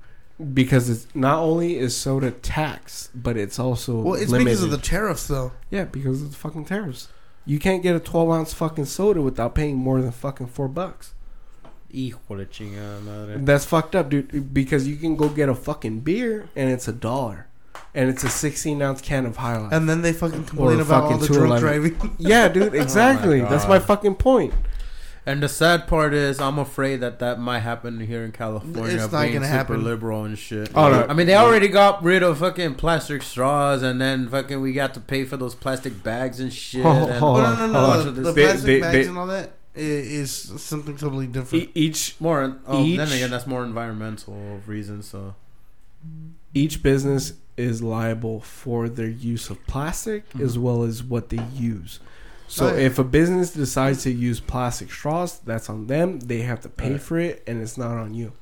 because it's not only is soda tax, but it's also Well, it's limited. because of the tariffs, though. yeah, because of the fucking tariffs. You can't get a twelve ounce fucking soda without paying more than fucking four bucks. Hijo de chingada madre. That's fucked up, dude. Because you can go get a fucking beer and it's a dollar, and it's a sixteen ounce can of High Life. And then they fucking complain Or about all the drunk 211. driving. yeah, dude. Oh exactly. That's my God. fucking point. And the sad part is, I'm afraid that that might happen here in California. It's not being gonna super happen. liberal and shit. Oh, no. I mean, they already got rid of fucking plastic straws, and then fucking we got to pay for those plastic bags and shit. Oh, and oh, Oh, no, no, no. Oh, the, the- the they- plastic they- bags they- and all that i- is something totally different. E- each more. Oh, then Each- again, that's more environmental reasons. So each business is liable for their use of plastic as well as what they use. So Oh, yeah. if a business decides to use plastic straws, that's on them. They have to pay Right. for it, and it's not on you.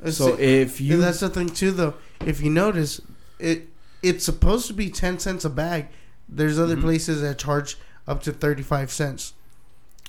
It's- So if you and that's the thing too, though. If you notice, it it's supposed to be ten cents a bag. There's other Mm-hmm. Mhm. places that charge up to thirty five cents.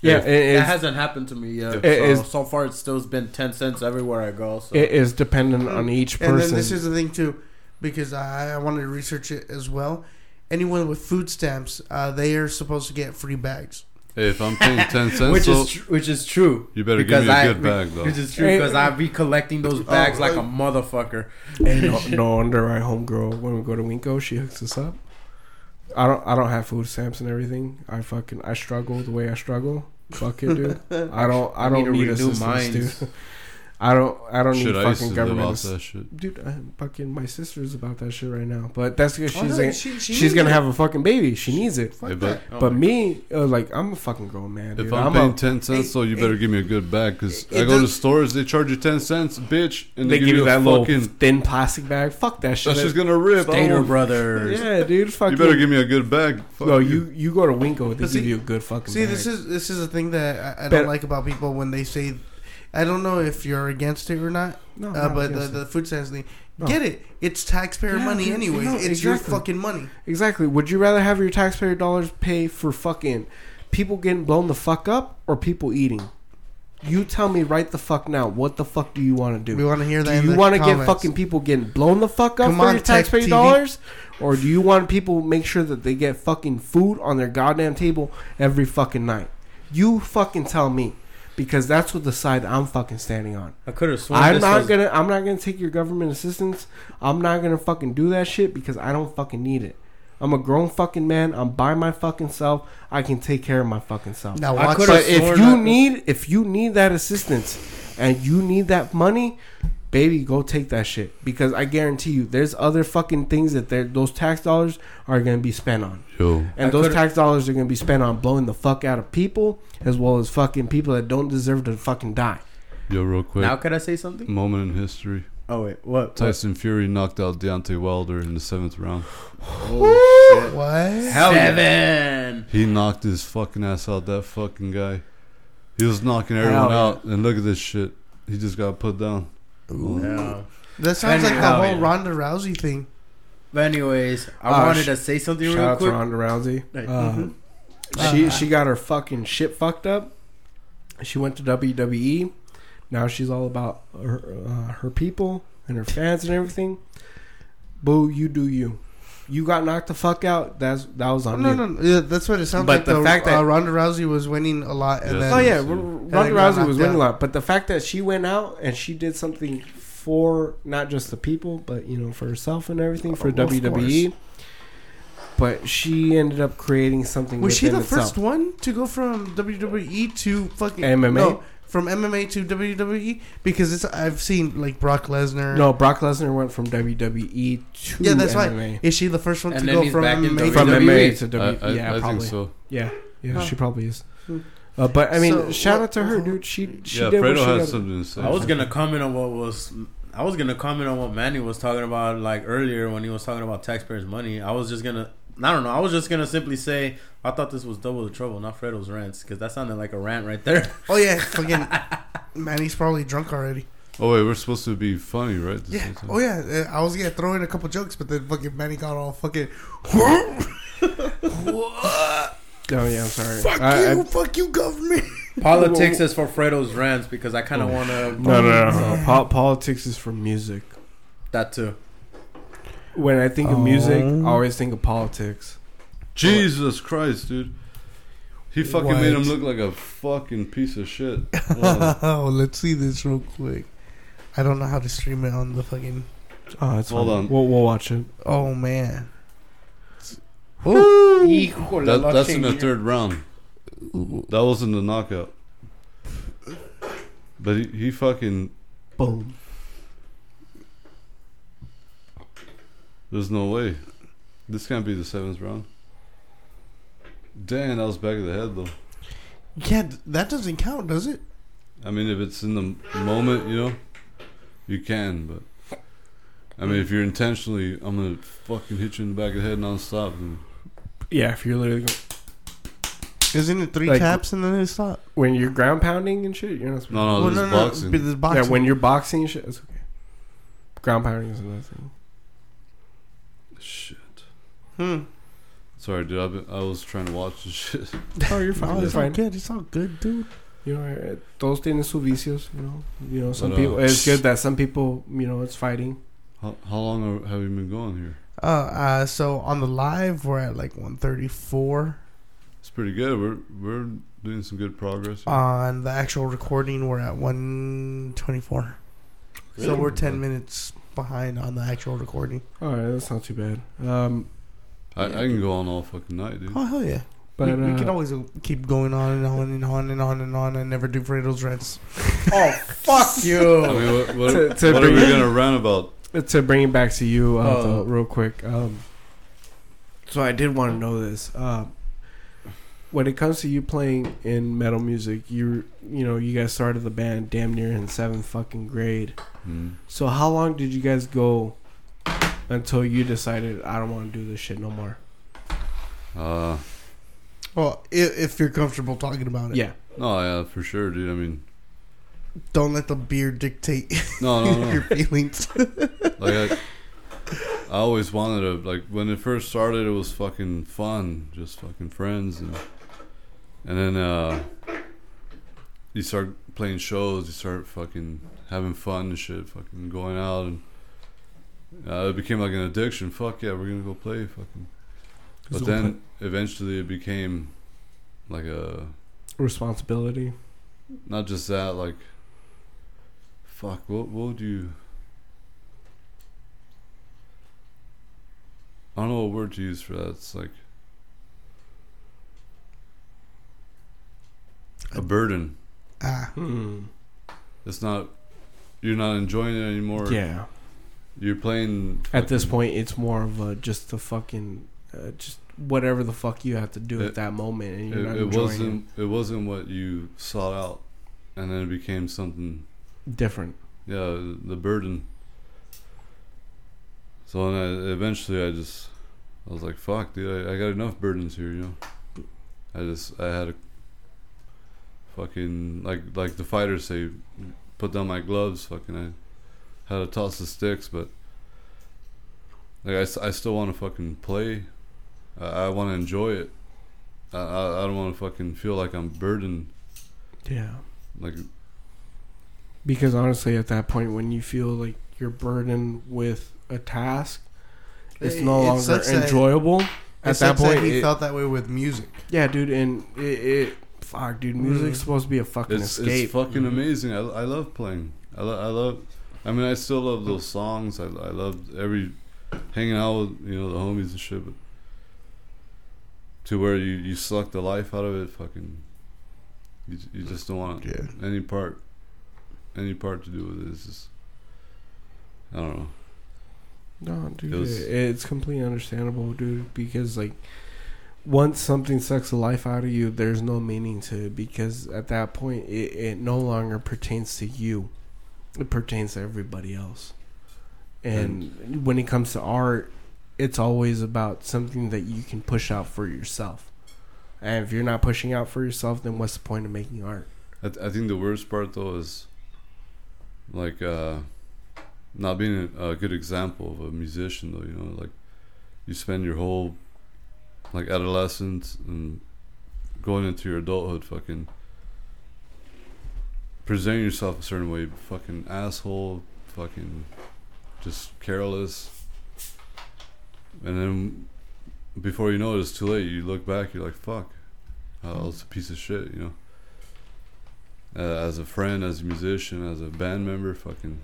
yeah, If- it that is, hasn't happened to me yet. It so, is- so far, it's still been ten cents everywhere I go. So it is dependent on each person. And then person. this is the thing too, because I, I wanted to research it as well. Anyone with food stamps, uh, they are supposed to get free bags. Hey, if I'm paying ten cents, which though, is tr- which is true. you better because give me a I- good bag, though. Which is true Hey, because I be collecting those bags Oh, like a uh, motherfucker. Hey, no, no wonder our homegirl when we go to WinCo, she hooks us up. I don't I don't have food stamps and everything. I fucking I struggle the way I struggle. Fuck it, dude. I don't I I don't need to need, redo assistance, mines. dude. I don't I don't Shit, need I fucking government. off ass- that shit. Dude, I, fucking my sister's about that shit right now. But that's because Oh, she's no, gonna, she- she she's gonna it. have a fucking baby. She needs it. Fuck Hey, that. but Oh But me, uh, like I'm a fucking grown man. Dude. if I'm, I'm paying a, ten cents, though, you it- better give me a good bag. Because it I go to stores, they charge you ten cents, bitch, and they they, give you a that little fucking. thin plastic bag. Fuck that shit. That's just gonna rip. I Stater don't- Brothers. yeah, dude. Fucking. You better give me a good bag. Fuck No, you you go to WinCo, they But give you a good fucking. See, this is this is a thing that I, I don't like about people when they say, I don't know if you're against it or not, no, uh, no, but the, the food stamps thing, No. get it. It's taxpayer Yeah, money dude, anyway. no, it's your fucking money. exactly. Would you rather have your taxpayer dollars pay for fucking people getting blown the fuck up or people eating? You tell me right the fuck now. What the fuck do you want to do? We want to hear that. Do you want to get fucking people getting blown the fuck up Come for on, your taxpayer TV. dollars, or do you want people make sure that they get fucking food on their goddamn table every fucking night? You fucking tell me, because that's what the side I'm fucking standing on. I could have sworn I'm this not was- gonna. I'm not gonna take your government assistance. I'm not gonna fucking do that shit because I don't fucking need it. I'm a grown fucking man. I'm by my fucking self. I can take care of my fucking self. Now I watch. could've But if you that- need, if you need that assistance, and you need that money, baby, go take that shit. Because I guarantee you, there's other fucking things that those tax dollars are gonna be spent on, Yo, and I those could've- tax dollars are gonna be spent on blowing the fuck out of people, as well as fucking people that don't deserve to fucking die. yo, real quick. Now could I say something? Moment in history. Oh wait, what? what? Tyson Fury knocked out Deontay Wilder in the seventh round. Oh shit! What? Hell Seven. He knocked his fucking ass out. That fucking guy. He was knocking Hell everyone yeah. out, and look at this shit. He just got put down. Yeah. That sounds like the whole yeah. Ronda Rousey thing. But anyways, I Uh, wanted sh- to say something Shout real out to quick. Ronda Rousey. Right. Uh, Mhm. She Uh, she got her fucking shit fucked up. She went to WWE. Now she's all about her uh, her people and her fans and everything. Boo, you do you. You got knocked the fuck out. That's that was on No, you. no, no. Yeah, that's what it sounds But like. the The, fact that- uh, Ronda Rousey was winning a lot, and Yes. then Oh yeah, And R- then Ronda Rousey was knocked winning a lot, but the fact that she went out and she did something for not just the people, but you know for herself and everything for Oh, of WWE. But she ended up creating something. was she the itself. first one to go from WWE to fucking MMA? No, from MMA to WWE because it's I've seen like Brock Lesnar. No, Brock Lesnar went from WWE to Yeah, that's MMA. right. Is she the first one And to go he's from back in MMA? To WWE? to I, W. I, yeah, I probably. think so. Yeah, yeah, Huh. she probably is. Hmm. Uh, but I mean, So, shout what- out to her, dude. She she yeah, did what she had gotta- something to say. I was gonna comment on what was. I was gonna comment on what Manny was talking about like earlier when he was talking about taxpayers' money. I was just gonna. I don't know. I was just gonna simply say I thought this was double the trouble, not Fredo's rants, because that sounded like a rant right there. Oh yeah, fucking Manny's probably drunk already. Oh wait, we're supposed to be funny, right? This Yeah. Oh yeah. uh, I was gonna throw in a couple jokes, but then fucking Manny got all fucking. Oh yeah, I'm sorry. Fuck I- I- you! fuck you, government. Politics is for Fredo's rants because I kind of want to. Oh. no, no, no. no. Po- politics is for music. That too. When I think of music, I Oh. always think of politics. Jesus Christ, dude. He fucking made him look like a fucking piece of shit. Oh, oh, let's see this real quick. I don't know how to stream it on the fucking. Oh, it's Hold fine. on. We'll, we'll watch it. Oh man. Híjole, that, that's in the third round. That wasn't the knockout. But he, he fucking. Boom. There's no way. This can't be the seventh round. Damn, that was back of the head though. Yeah, that doesn't count, does it? I mean, if it's in the moment, you know, you can. But I mean, if you're intentionally, I'm gonna fucking hit you in the back of the head nonstop. And Yeah, if you're literally go- Isn't it three Like- taps and then it stop? when you're ground pounding and shit, you're not. supposed no, no, this is boxing. but this to- boxing. Yeah, when you're boxing and shit, it's okay. Ground pounding is another thing. Shit. Hmm. Sorry, dude. I've been, I was trying to watch this shit. Oh, you're fine. Oh, you're it's all fine. good. It's all good, dude. You know, eh, todos tienen sus vicios. You know, you know. Some But, uh, people. It's good that some people, you know, it's fighting. How, how long are, have you been going here? Uh, uh, so on the live we're at like 134. It's pretty good. We're we're doing some good progress. here. On the actual recording, we're at 124. So we're 10 minutes behind on the actual recording. All right, that's not too bad. Um, I, I can go on all fucking night, dude. Oh, hell yeah. but we, we uh, can always keep going on and on and on and on and on and never do Fredo's rants. Oh fuck you! I mean, what, what, To- to what are we gonna rant about? to bring it back to you uh, Oh. though, real quick. Um, so I did want to know this. Um, when it comes to you playing in metal music, you you know you guys started the band damn near in seventh fucking grade. Hmm. So how long did you guys go until you decided I don't want to do this shit no more? Uh, Well, if, if you're comfortable talking about it. Yeah. no, yeah, for sure, dude. I mean, Don't let the beer dictate no, no, no. your feelings. like I, I always wanted to like when it first started, it was fucking fun, just fucking friends, and and then uh, you start playing shows, you start fucking having fun and shit, fucking going out, and uh, it became like an addiction. Fuck yeah, we're gonna go play, fucking. But then eventually it became like a responsibility. not just that, like fuck, what what would you I don't know what word to use for that. It's like a burden. ah, Hmm. It's not you're not enjoying it anymore. Yeah. You're playing At this point, it's more of a just the fucking uh, just whatever the fuck you have to do It- at that moment, and you're it, not it wasn't it wasn't what you sought out and then it became something. Different. yeah, the burden. So then I, eventually I just, I was like, fuck, dude, I, I got enough burdens here, you know. I just, I had a fucking, like, like the fighters say, put down my gloves, fucking, I had to toss the sticks, but, like, I, s- I still want to fucking play. I, I want to enjoy it. I, I, I don't want to fucking feel like I'm burdened, Yeah. like, Because honestly, at that point, when you feel like you're burdened with a task, it's no it longer sucks enjoyable. it At that sucks point, he it- felt that way with music. yeah, dude, and it, it fuck, dude, music's Mm. supposed to be a fucking it's, escape. it's fucking Mhm. amazing. I, I love playing. I, lo- I love. I mean, I still love those songs. I I love every hanging out with you know the homies and shit. But to where you you suck the life out of it, fucking. You you just don't want Yeah. any part, any part to do with it. It's just. I don't know. No, dude, It was- it's completely understandable, dude. Because like, once something sucks the life out of you, there's no meaning to it. Because at that point, it, it no longer pertains to you; it pertains to everybody else. And when it comes to art, it's always about something that you can push out for yourself. And if you're not pushing out for yourself, then what's the point of making art? I, th- I think the worst part though is like uh not being a, a good example of a musician though you know like you spend your whole like adolescence and going into your adulthood fucking presenting yourself a certain way fucking asshole fucking just careless and then before you know it it's too late you look back you're like fuck I was a piece of shit you know uh, as a friend, as a musician, as a band member, fucking.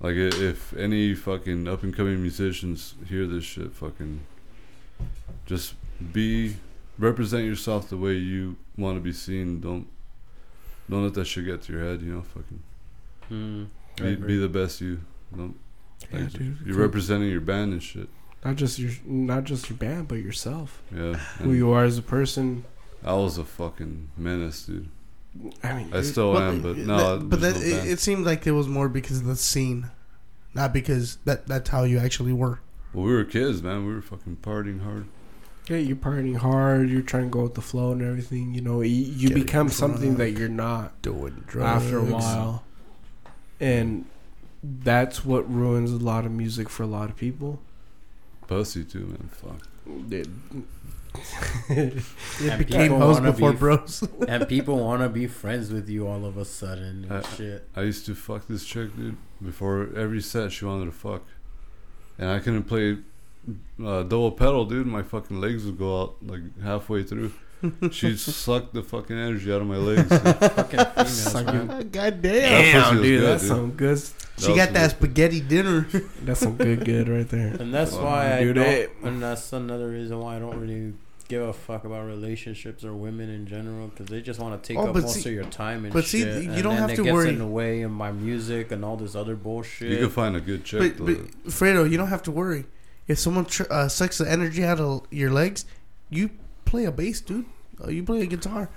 Like if any fucking up and coming musicians hear this shit, fucking. Just be, represent yourself the way you want to be seen. Don't, don't let that shit get to your head. You know, fucking. Mm, I Be, agree. be the best you. Don't. Yeah, Like, dude. You're representing your band and shit. not just your not just your band, but yourself. Yeah. Who you are as a person. I was a fucking menace, dude. I mean, I still Well, am, but that- no. but that, no it, it seemed like it was more because of the scene, not because that that's how you actually were. well, we were kids, man. We were fucking partying hard. Yeah, you're partying hard. You're trying to go with the flow and everything. You know, you, you Getting become something that you're not Doing drugs after a while, and that's what ruins a lot of music for a lot of people. Pussy too, man. Fuck. It- It And became people hoes wanna before be- bros. and people want to be friends with you all of a sudden and Uh, shit. I used to fuck this chick, dude. Before every set, she wanted to fuck, and I couldn't play uh, double pedal, dude, my fucking legs would go out like halfway through. She'd suck the fucking energy out of my legs. Fucking females, man. God That damn. pussy dude, good, that's dude. some good. She was got some that good- spaghetti dinner. That's some good, good right there. And that's Wow. why I Dude, don't, it- and that's another reason why I don't really give a fuck about relationships or women in general because they just want to take Oh, up but most see- of your time and but see, shit. you and don't then have it to gets worry. in the way of my music and all this other bullshit. You can find a good chick. But, though. but Fredo, you don't have to worry. If someone tr- uh, sucks the energy out of your legs, you play a bass, dude. Uh, you play a guitar.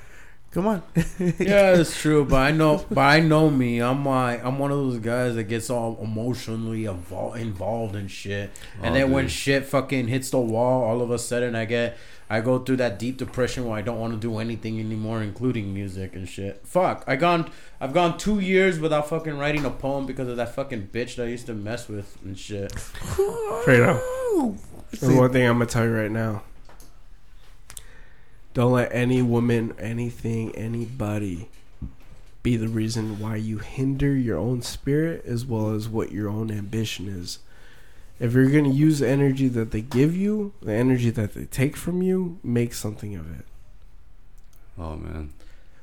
Come on. yeah, it's true, but I know, but I know me. I'm like, I'm one of those guys that gets all emotionally evol- involved in shit, and Oh, then when shit fucking hits the wall, all of a sudden I get, I go through that deep depression where I don't want to do anything anymore, including music and shit. Fuck, I gone, I've gone two years without fucking writing a poem because of that fucking bitch that I used to mess with and shit. Fredo. See, And one thing I'm gonna tell you right now. Don't let any woman, anything, anybody be the reason why you hinder your own spirit as well as what your own ambition is. If you're gonna use the energy that they give you, the energy that they take from you, make something of it. oh man,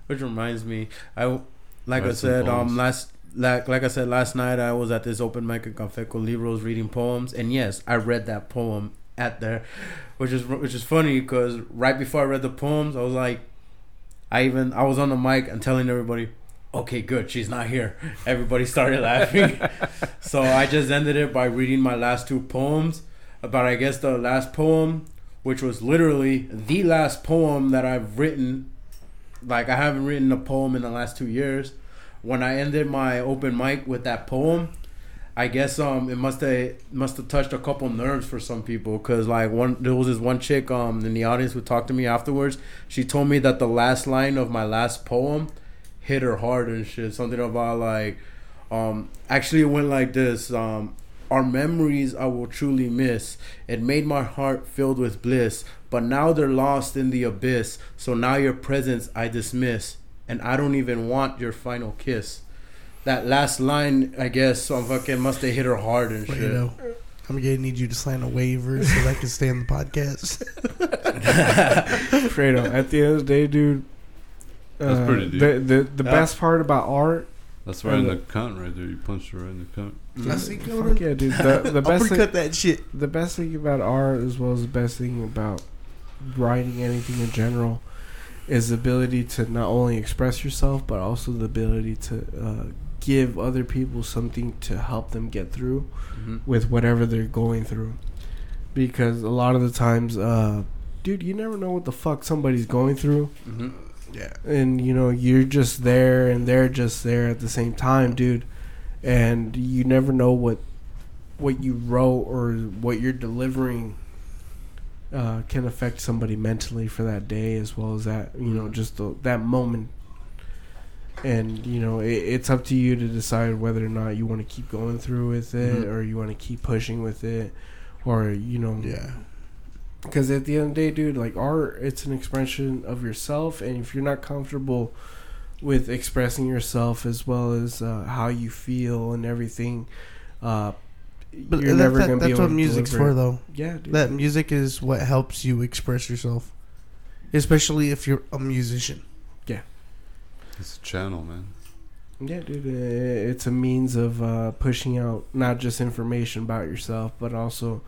Which reminds me, I like I said um last like like I said last night I was at this open mic at Cafe con Libros reading poems and yes I read that poem at there, which is which is funny because right before I read the poems I was like, I even I was on the mic and telling everybody. Okay, good. She's not here. Everybody started laughing. so I just ended it by reading my last two poems. But I guess the last poem, which was literally the last poem that I've written like I haven't written a poem in the last two years. When I ended my open mic with that poem, I guess um it must have must have touched a couple nerves for some people because like one there was this one chick um in the audience who talked to me afterwards. She told me that the last line of my last poem hit her hard and shit. Something about like um actually it went like this um our memories I will truly miss. It made my heart filled with bliss, but now they're lost in the abyss. So now your presence I dismiss, and I don't even want your final kiss. That last line, I guess, so I'm fucking must have hit her hard and shit. Fredo, I'm gonna need you to sign a waiver so that I can stay on the podcast. Fredo, at the end of the day, dude. That's uh, pretty deep. The the, the Yeah. best part about art, that's right in the And cunt right there. You punched her right in the cunt. I see, fuck yeah, dude. The, the I'll best thing, cut that shit. the best thing about art as well as the best thing about writing anything in general is the ability to not only express yourself but also the ability to uh, give other people something to help them get through Mhm. with whatever they're going through because a lot of the times uh, dude you never know what the fuck somebody's going through Mhm. Yeah. and you know you're just there and they're just there at the same time dude and you never know what what you wrote or what you're delivering uh, can affect somebody mentally for that day as well as that you know just the, that moment and you know it, it's up to you to decide whether or not you want to keep going through with it Mhm. or you want to keep pushing with it or you know Yeah. Because at the end of the day, dude, like art, it's an expression of yourself, and if you're not comfortable with expressing yourself as well as uh, how you feel and everything, uh, But you're that- never that- gonna be that's able what to music's deliver for, though. Yeah, dude. That music is what helps you express yourself, especially if you're a musician. Yeah, it's a channel, man. yeah, dude. uh, It's a means of uh, pushing out not just information about yourself, but also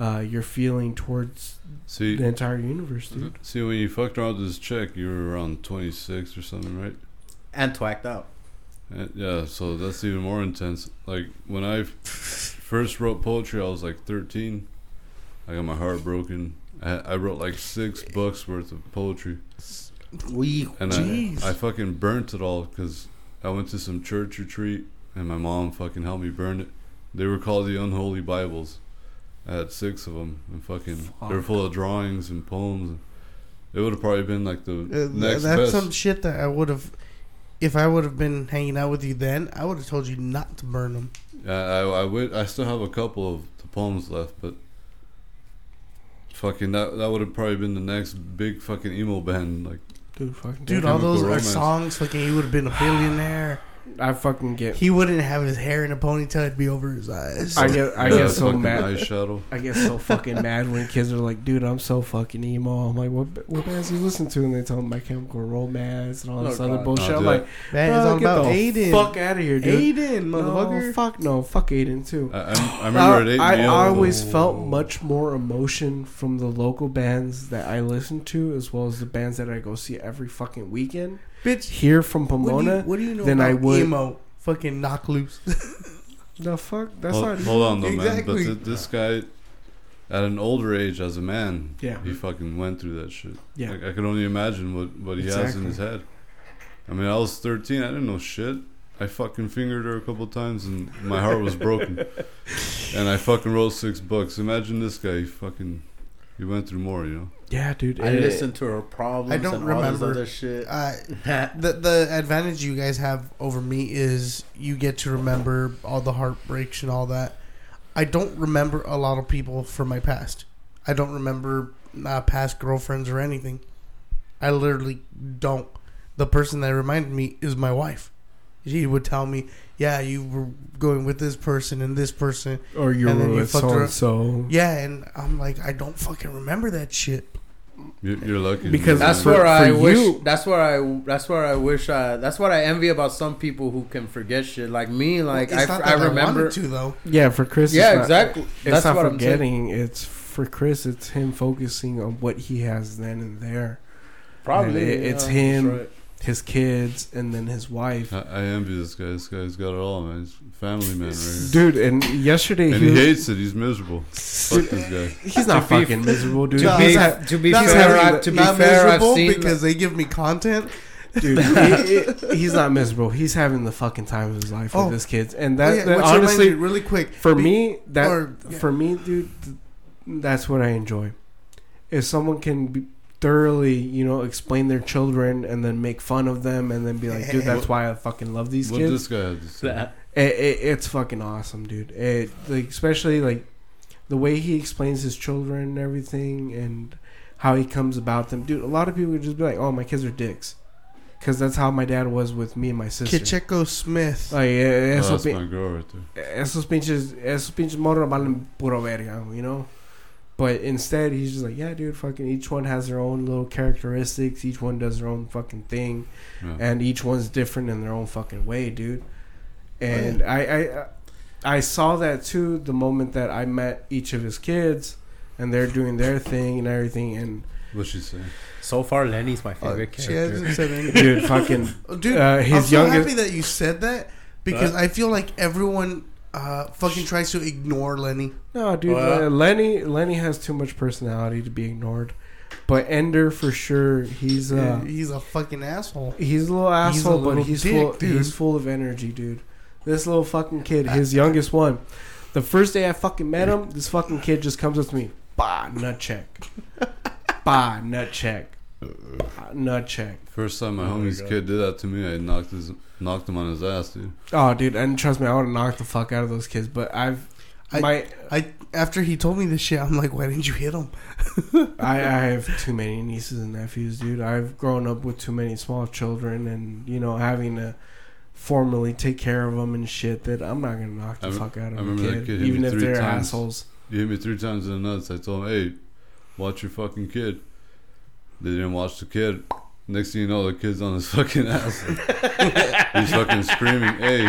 uh, your feeling towards See, the entire universe, dude. see, when you fucked around with this chick, you were around 26 or something, right? And twacked out. Uh, yeah, so that's even more intense. Like when I first wrote poetry, I was like 13. I got my heart broken. I, I wrote like six books worth of poetry, We and Jeez. I, I fucking burnt it all because I went to some church retreat, and my mom fucking helped me burn it. They were called the Unholy Bibles. I had six of them, and fucking they were full of drawings and poems. It would have probably been like the Uh, next that's best. some shit that I would have. If I would have been hanging out with you then, I would have told you not to burn them. Yeah, I, I would. I still have a couple of the poems left, but fucking that that would have probably been the next big fucking emo band. Like Dude, fucking Dude, all those are songs. Fucking, you would have been a billionaire. I fucking get. He wouldn't have his hair in a ponytail; it'd be over his eyes. I get. I Yeah, get so mad. Eyeshadow. I get so fucking mad when kids are like, "Dude, I'm so fucking emo." I'm like, "What? What bands you listen to?" And they tell me My Chemical Romance and all this Oh, other God. bullshit. Oh, I'm like, Man, "Bro, it's all get about the Aiden. Fuck out of here, dude. Aiden, motherfucker. No, fuck no, fuck Aiden too. I, I, I remember it I, I up. always felt much more emotion from the local bands that I listen to, as well as the bands that I go see every fucking weekend. Bitch, Here from what do, you, Pomona, what do you know then about I would- emo? Fucking knock loose. the fuck? That's hold, not. hold on though, man. Exactly. But th- this guy, at an older age, as a man, Yeah. he fucking went through that shit. Yeah. Like, I can only imagine what what he has in his head. I mean, I was 13. I didn't know shit. I fucking fingered her a couple times and my heart was broken. and I fucking wrote six books. Imagine this guy. He fucking, he went through more. You know. Yeah, dude. I it- listened to her problems I don't and all this remember. other shit. Uh, the the advantage you guys have over me is you get to remember all the heartbreaks and all that. I don't remember a lot of people from my past. I don't remember uh, past girlfriends or anything. I literally don't. The person that reminded me is my wife. She would tell me, "Yeah, you were going with this person and this person." or you and were with so and so. Yeah, and I'm like, I don't fucking remember that shit. You're, you're lucky. Because That's that. for- where I for wish. you- That's where I. That's where I wish. I, that's what I envy about some people who can forget shit. Like me. Like it's I, not I that remember. wanted to though. Yeah, for Chris. yeah, it's not- exactly. It's That's not what I'm saying. forgetting. It's for Chris. It's him focusing on what he has then and there. Probably. And it- it's yeah, him. That's right. His kids and then his wife. I, I envy this guy. This guy's got it all, man. He's a family man right here. Dude, and yesterday And he, he was- hates it. He's miserable. Fuck this guy. he's not fucking miserable, dude. To be, he's ha- to be Not fair, miserable- I, to be not fair, I've miserable seen because they give me content. dude, he- he- he's not miserable. He's having the fucking time of his life Oh. with his kids, and Oh, that, yeah, that honestly, reminds really quick for be- me, that or- yeah. for me, dude, th- that's what I enjoy. If someone can be thoroughly, you know, explain their children and then make fun of them and then be like, dude, that's why I fucking love these What kids. this guy had to say. It, it, it's fucking awesome, dude. It like especially like the way he explains his children and everything, and how he comes about them, dude. A lot of people would just be like, "Oh, my kids are dicks," because that's how my dad was with me and my sister. Kicheko Smith. Like, eh, Oh, esos, that's pi- my girl right there. esos pinches, esos pinches morros valen puro verga, you know. But instead, he's just like, yeah, dude, fucking each one has their own little characteristics. Each one does their own fucking thing Yeah. and each one's different in their own fucking way, dude. And I, I, I saw that too the moment that I met each of his kids, and they're doing their thing and everything. And What's she saying? So far, Lenny's my Uh, favorite she character. hasn't said anything. dude, fucking, Dude, uh, I'm so youngest- happy that you said that because I feel like everyone uh, fucking tries to ignore Lenny. no, dude, Well- uh, Lenny, Lenny has too much personality to be ignored. But Ender for sure, he's uh, he's a fucking asshole. He's a little He's a asshole, little but he's dick, full. dude. He's full of energy, dude. This little fucking kid, his youngest one. The first day I fucking met him, this fucking kid just comes up to me, bah nut check, bah nut check, bah, nut check. First time my Oh homie's God. kid did that to me, I knocked his knocked him on his ass, dude. Oh, dude, and trust me, I would have knocked the fuck out of those kids. But I've I- my I after he told me this shit, I'm like, why didn't you hit him? I, I have too many nieces and nephews, dude. I've grown up with too many small children, and you know, having to formally take care of them and shit. That I'm not gonna knock the I fuck out of I a remember that kid, kid even if they're times. assholes. He hit me three times in the nuts. I told him, "Hey, watch your fucking kid." They didn't watch the kid. Next thing you know, the kid's on his fucking ass. He's fucking screaming, "Hey!"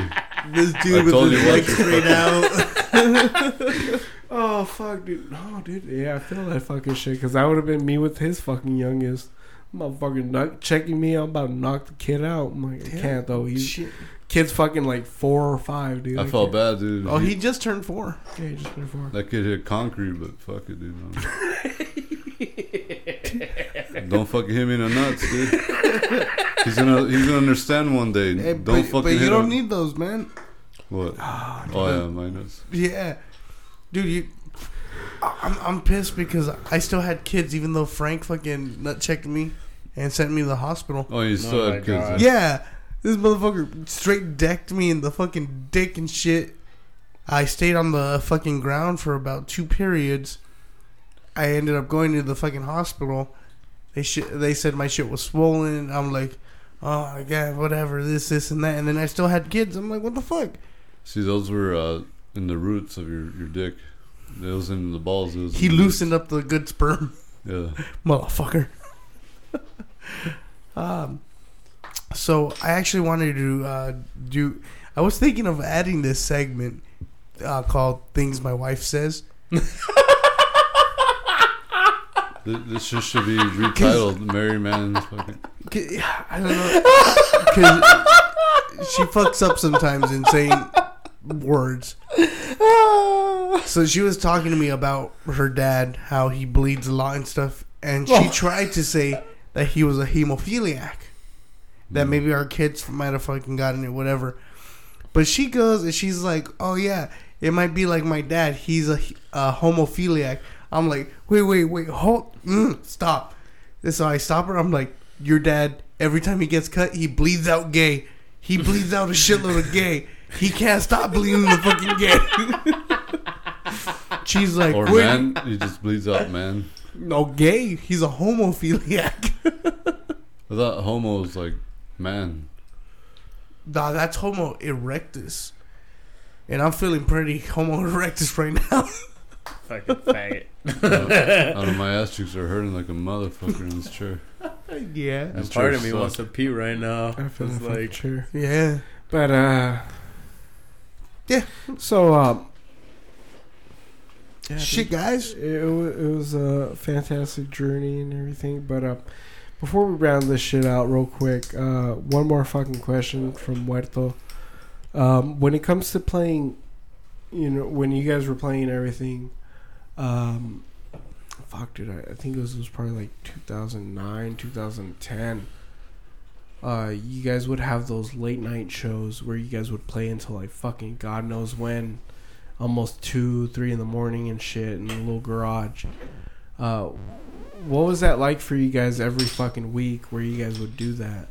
This I dude with told his you legs straight out. Oh fuck, dude! No, dude. Yeah, I feel that fucking shit because that would have been me with his fucking youngest. Motherfucker knock, checking me. I'm about to knock the kid out. I'm like, I can't though. He's Shit. kid's fucking like four or five, dude. I felt can't- bad, dude. Oh, he just turned four. Yeah, he just turned four. That kid hit concrete, but fuck it, dude. No. Don't fucking hit me in the nuts, dude. He's gonna he's gonna understand one day. Hey, don't but, fucking but you don't him. need those, man. what? Ah, oh yeah, my nuts. Yeah, dude, you. I'm I'm pissed because I still had kids, even though Frank fucking nut checked me and sent me to the hospital. Oh, you still oh my had kids. God. huh? Yeah, this motherfucker straight decked me in the fucking dick and shit. I stayed on the fucking ground for about two periods. I ended up going to the fucking hospital. They sh- they said my shit was swollen. I'm like, oh my god, whatever, this, this, and that, and then I still had kids. I'm like, what the fuck? See, those were uh, in the roots of your, your dick. It was in the balls. He the loosened up the good sperm. Yeah. motherfucker. um, so I actually wanted to uh, do. I was thinking of adding this segment uh, called "Things My Wife Says." Th- This just should be retitled "Mary Man's fucking." K- I don't know. Because she fucks up sometimes in saying words. So she was talking to me about her dad, how he bleeds a lot and stuff, and she oh. tried to say that he was a hemophiliac. That mm. maybe our kids might have fucking gotten it, whatever. But she goes and she's like, "Oh yeah, it might be like my dad. He's a, a homophiliac." I'm like, "Wait, wait, wait, hold, mm, stop." And so I stop her. I'm like, "Your dad, every time he gets cut, he bleeds out gay. He bleeds out a shitload of gay. He can't stop bleeding the fucking gay." She's like, Or "Wait, man, he just bleeds out man. no gay. He's a homophiliac." I thought homo was like man. Nah, that's Homo erectus. And I'm feeling pretty Homo erectus right now. Fucking faggot. I don't my ass cheeks are hurting like a motherfucker in this chair. yeah. This And part of me sucks. wants to pee right now. I feel It's like like, sure. Yeah. But uh, Yeah. So um, yeah, Shit, guys. it, wa- it was a fantastic journey and everything. But uh, before we round this shit out real quick, uh, one more fucking question from Muerto. Um, when it comes to playing, you know, when you guys were playing everything, um, fuck, dude, I, I think it was, it was probably like 2009, 2010. Uh, you guys would have those late night shows where you guys would play until like fucking God knows when, almost two, three in the morning and shit in a little garage. Uh, what was that like for you guys every fucking week where you guys would do that?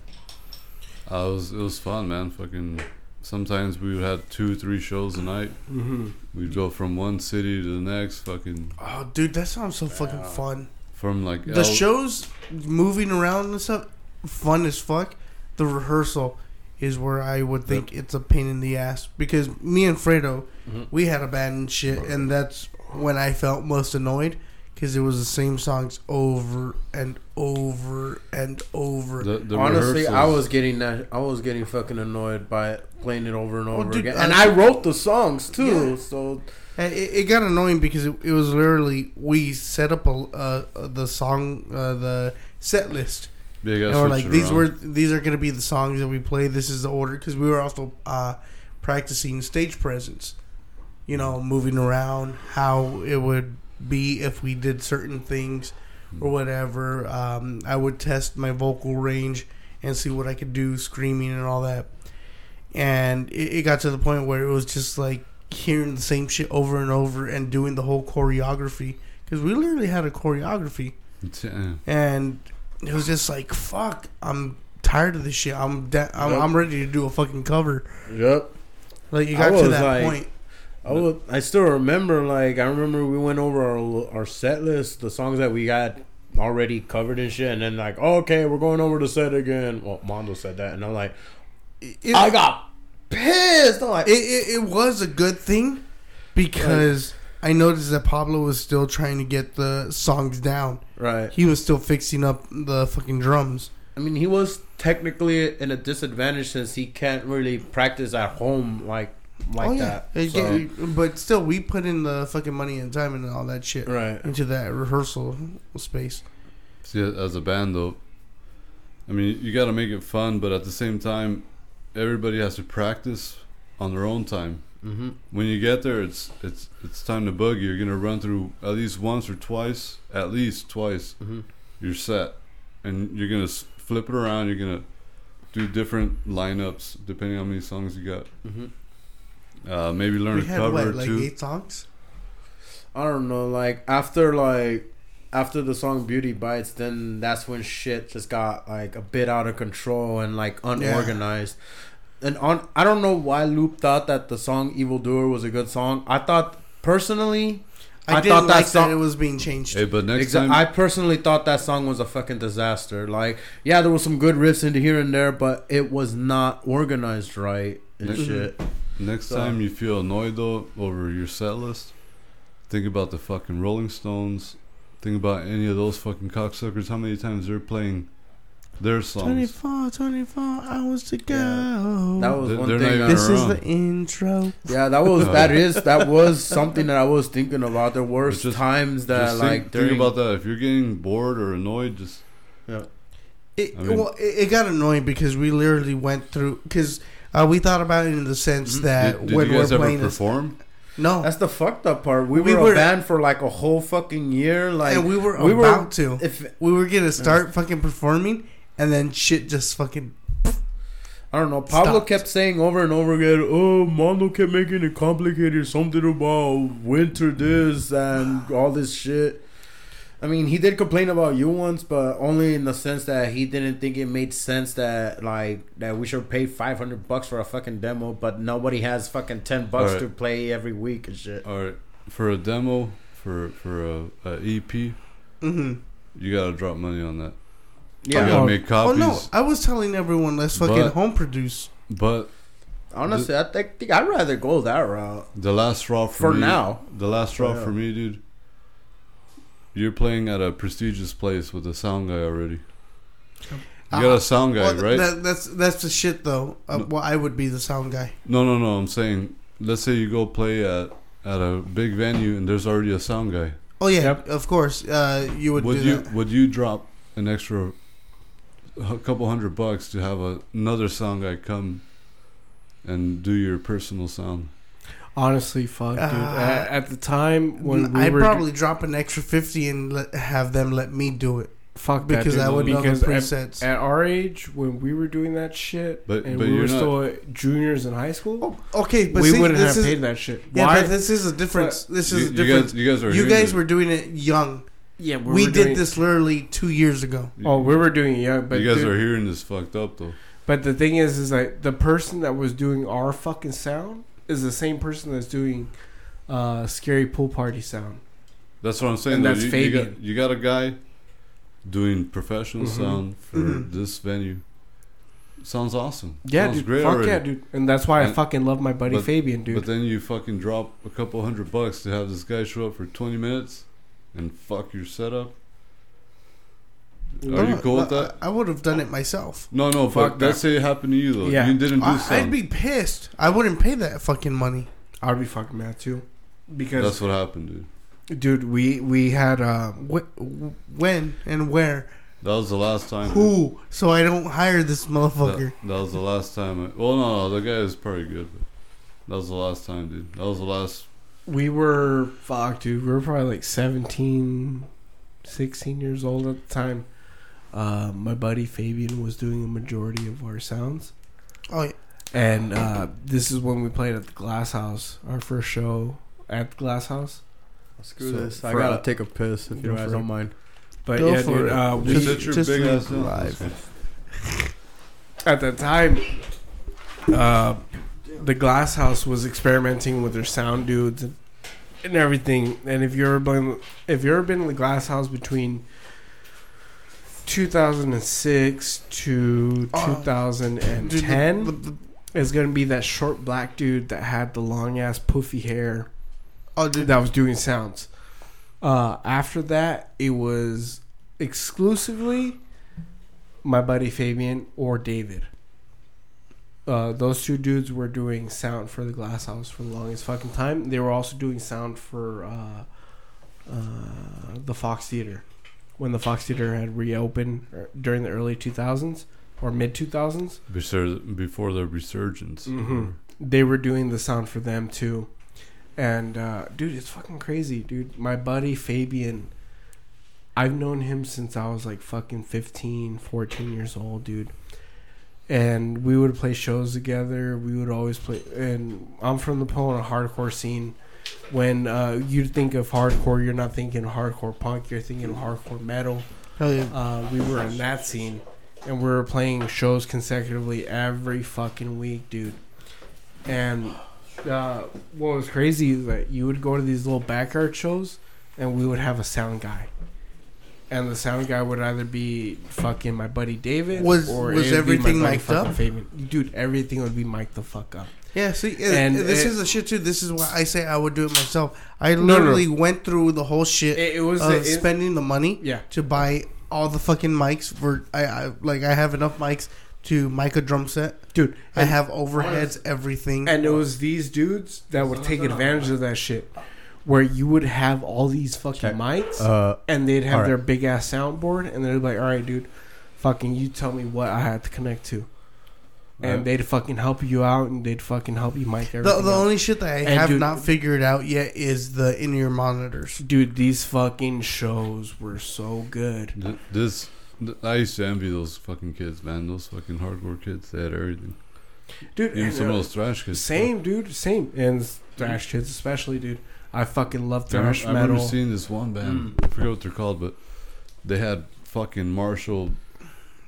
Uh, it was it was fun, man. Fucking. Sometimes we would have two, three shows a night. Mm-hmm. We'd go from one city to the next. Fucking Oh, dude, that sounds so fucking fun. from like The El- shows, moving around and stuff, fun as fuck. The rehearsal is where I would think it's a pain in the ass because me and Fredo, Mhm. we had a band and shit, and that's when I felt most annoyed because it was the same songs over and over and over. The, the honestly, I was getting that. I was getting fucking annoyed by it, playing it over and Oh, over dude, again. And I wrote the songs too, Yeah. so And it, it got annoying because it, it was literally we set up a uh, the song uh, the set list Yeah, and we're like these around. were these are gonna be the songs that we play. This is the order because we were also uh, practicing stage presence. You know, moving around, how it would be if we did certain things or whatever. Um, I would test my vocal range and see what I could do, screaming and all that. And it, it got to the point where it was just like hearing the same shit over and over and doing the whole choreography because we literally had a choreography Yeah. and it was just like fuck i'm tired of this shit i'm da- I'm, Yep. I'm ready to do a fucking cover yep. like you got to that like- point I would, I still remember like I remember we went over our our set list, the songs that we got already covered and shit, and then like oh, okay, we're going over the set again. Well, Mondo said that, and I'm like, it, I got pissed. I'm like, it, it, it was a good thing because i noticed that pablo was still trying to get the songs down right. he was still fixing up the fucking drums I mean, he was technically in a disadvantage since he can't really practice at home like like oh yeah that. So- yeah, but still we put in the fucking money and time and all that shit right. into that rehearsal space See, as a band though, I mean, you got to make it fun, but at the same time, everybody has to practice on their own time. Mm-hmm. When you get there, it's it's it's time to boogie. You're gonna run through at least once or twice, at least twice, Mm-hmm. your set, and you're gonna flip it around. You're gonna do different lineups depending on how many songs you got. Mm-hmm. Uh, maybe learn we a had cover what or like two. eight songs I don't know. Like after like after the song "Beauty Bites," then that's when shit just got like a bit out of control and like unorganized. And on, I don't know why Loop thought that the song "Evil Doer" was a good song. I thought personally, I, I didn't thought that like song- that it was being changed. Hey, but next Exa- time, I personally thought that song was a fucking disaster. Like, yeah, there was some good riffs into here and there, but it was not organized right and Mhm. shit. Next So- time you feel annoyed though over your set list, think about the fucking Rolling Stones. Think about any of those fucking cocksuckers. How many times they're playing their songs? 24, 24 hours to go. Yeah. That was They're- one they're thing. not I- even this is the intro. yeah, that was that is that was something that I was thinking about. There were just- times that Just like think, during think about that. If you're getting bored or annoyed, just yeah. It, I mean- well, it, it got annoying because we literally went through because uh, we thought about it in the sense Mhm. that did, did when you guys we're ever playing this, perform? no, That's the fucked up part. We, We were, were- a band for like a whole fucking year. Like and we were we were- about to. if We were gonna start fucking performing, and then shit just fucking. I don't know, Pablo Stopped. kept saying over and over again, "Oh, Mondo kept making it complicated. Something about winter this and all this shit." I mean, he did complain about you once, but only in the sense that he didn't think it made sense that like that we should pay five hundred bucks for a fucking demo, but nobody has fucking ten bucks Alright. to play every week and shit. All right, for a demo, for for a, a EP, hmm you gotta drop money on that. Yeah, you gotta Oh. make Oh no! I was telling everyone let's fucking But- home produce. But honestly, I think, think I'd rather go that route the last straw for, for me, now. the last straw Yeah. for me, dude. You're playing at a prestigious place with a sound guy already. You got Uh, a sound guy, Well, right? That, that's that's the shit though. Uh, No. Well, I would be the sound guy. no, no, no. I'm saying, let's say you go play at at a big venue and there's already a sound guy. Oh yeah, Yep. of course. Uh, you would, Would do you that. would you drop an extra a couple hundred bucks to have a, another sound guy come and do your personal sound? Honestly, fuck, dude. Uh, at, at the time when we I'd were probably drop an extra fifty and let, have them let me do it fuck because that, I dude. would know the because at, presets. at our age when we were doing that shit But- and but we you're were not- still juniors in high school, Oh, okay, but we see, wouldn't this have is, paid that shit. Yeah, Why? but this is a difference. This You, is a you difference. guys, you guys are You guys were doing it young. yeah, We, were did doing- this literally two years ago. You- Oh, we were doing it young, but you guys dude- are hearing this fucked up though. But the thing is, is like the person that was doing our fucking sound is the same person that's doing uh, scary pool party sound. That's what I'm saying. And though. that's you, you got, Fabian. you got a guy doing professional Mhm. sound for Mhm. this venue. Sounds awesome. Yeah, Sounds dude. great fuck already. yeah, dude. And that's why I fucking love my buddy but- Fabian, dude. But then you fucking drop a couple hundred bucks to have this guy show up for 20 minutes and fuck your setup. Are you cool with that? I, would have done it myself. No, no. Fuck Fuck. that. Let's say it happened to you though. Yeah. You didn't do I, sound. I'd be pissed. I wouldn't pay that fucking money. I'd be fucking mad too, because That's what happened, dude. dude, we we had uh, Wh- when and where? That was the last time. dude. Who? So I don't hire this That, motherfucker. that was the last time. I, well, no, no, the guy is pretty good. But that was the last time, dude. That was the last. we were fuck, dude. We were probably like 17, 16 years old at the time. Uh, my buddy Fabian was doing a majority of our sounds. Oh yeah. And uh, this is when we played at the Glass House, our first show at the Glass House. Screw So, this. I gotta uh, take a piss if you guys for don't mind. But Go yeah, for dude, it. uh, we, Just your just big ass down. live. at that time, uh, the Glass House was experimenting with their sound dudes and, and everything. And if you ever been, if you ever been in the Glass House between 2006 to Oh, 2010, Dude, the- the- the- is gonna be that short black dude that had the long ass poofy hair oh, dude. that was doing sounds. Uh, after that, it was exclusively my buddy Fabian or David. Uh, those two dudes were doing sound for the Glass House for the longest fucking time. They were also doing sound for uh, uh, the Fox Theater when the Fox Theater had reopened er, during the early 2000s or mid 2000s. Before, before the resurgence. Mhm. They were doing the sound for them too. And uh, dude, it's fucking crazy, dude. My buddy Fabian, I've known him since I was like fucking 15, 14 years old, dude. And we would play shows together. We would always play. And I'm from the Pomona hardcore scene. When uh, you think of hardcore, you're not thinking hardcore punk. You're thinking hardcore metal Hell yeah. uh, we were in that scene, and we were playing shows consecutively every fucking week, dude. And uh, what was crazy is that you would go to these little backyard shows, and we would have a sound guy, and the sound guy would either be fucking my buddy David, Was- or was it would be my everything mic'd up? Fabian. Dude, everything would be mic'd the fuck up. Yeah, see, And and this it- is the shit too. This is why I say I would do it myself. I no, no. literally went through the whole shit It, it was of it- spending the money yeah. to buy all the fucking mics for. I, I like I have enough mics to mic a drum set. Dude, I have overheads, everything. And it was these dudes that would take advantage of that shit. Where you would have all these fucking Check. mics Uh, and they'd have Alright. their big ass soundboard and they'd be like, Alright dude, fucking you tell me what I have to connect to. And Right. they'd fucking help you out and they'd fucking help you mic the everything. the up. only shit that I And have dude- not figured out yet is the in ear monitors. Dude, these fucking shows were so good. Th- This, I used to envy those fucking kids, man. Those fucking hardcore kids, they had everything. Dude, Even and, some of those thrash kids. same, dude, same. And thrash kids especially, dude. I fucking love I remember, thrash I remember metal. seeing this one band. Mm. I forget what they're called, but they had fucking Marshall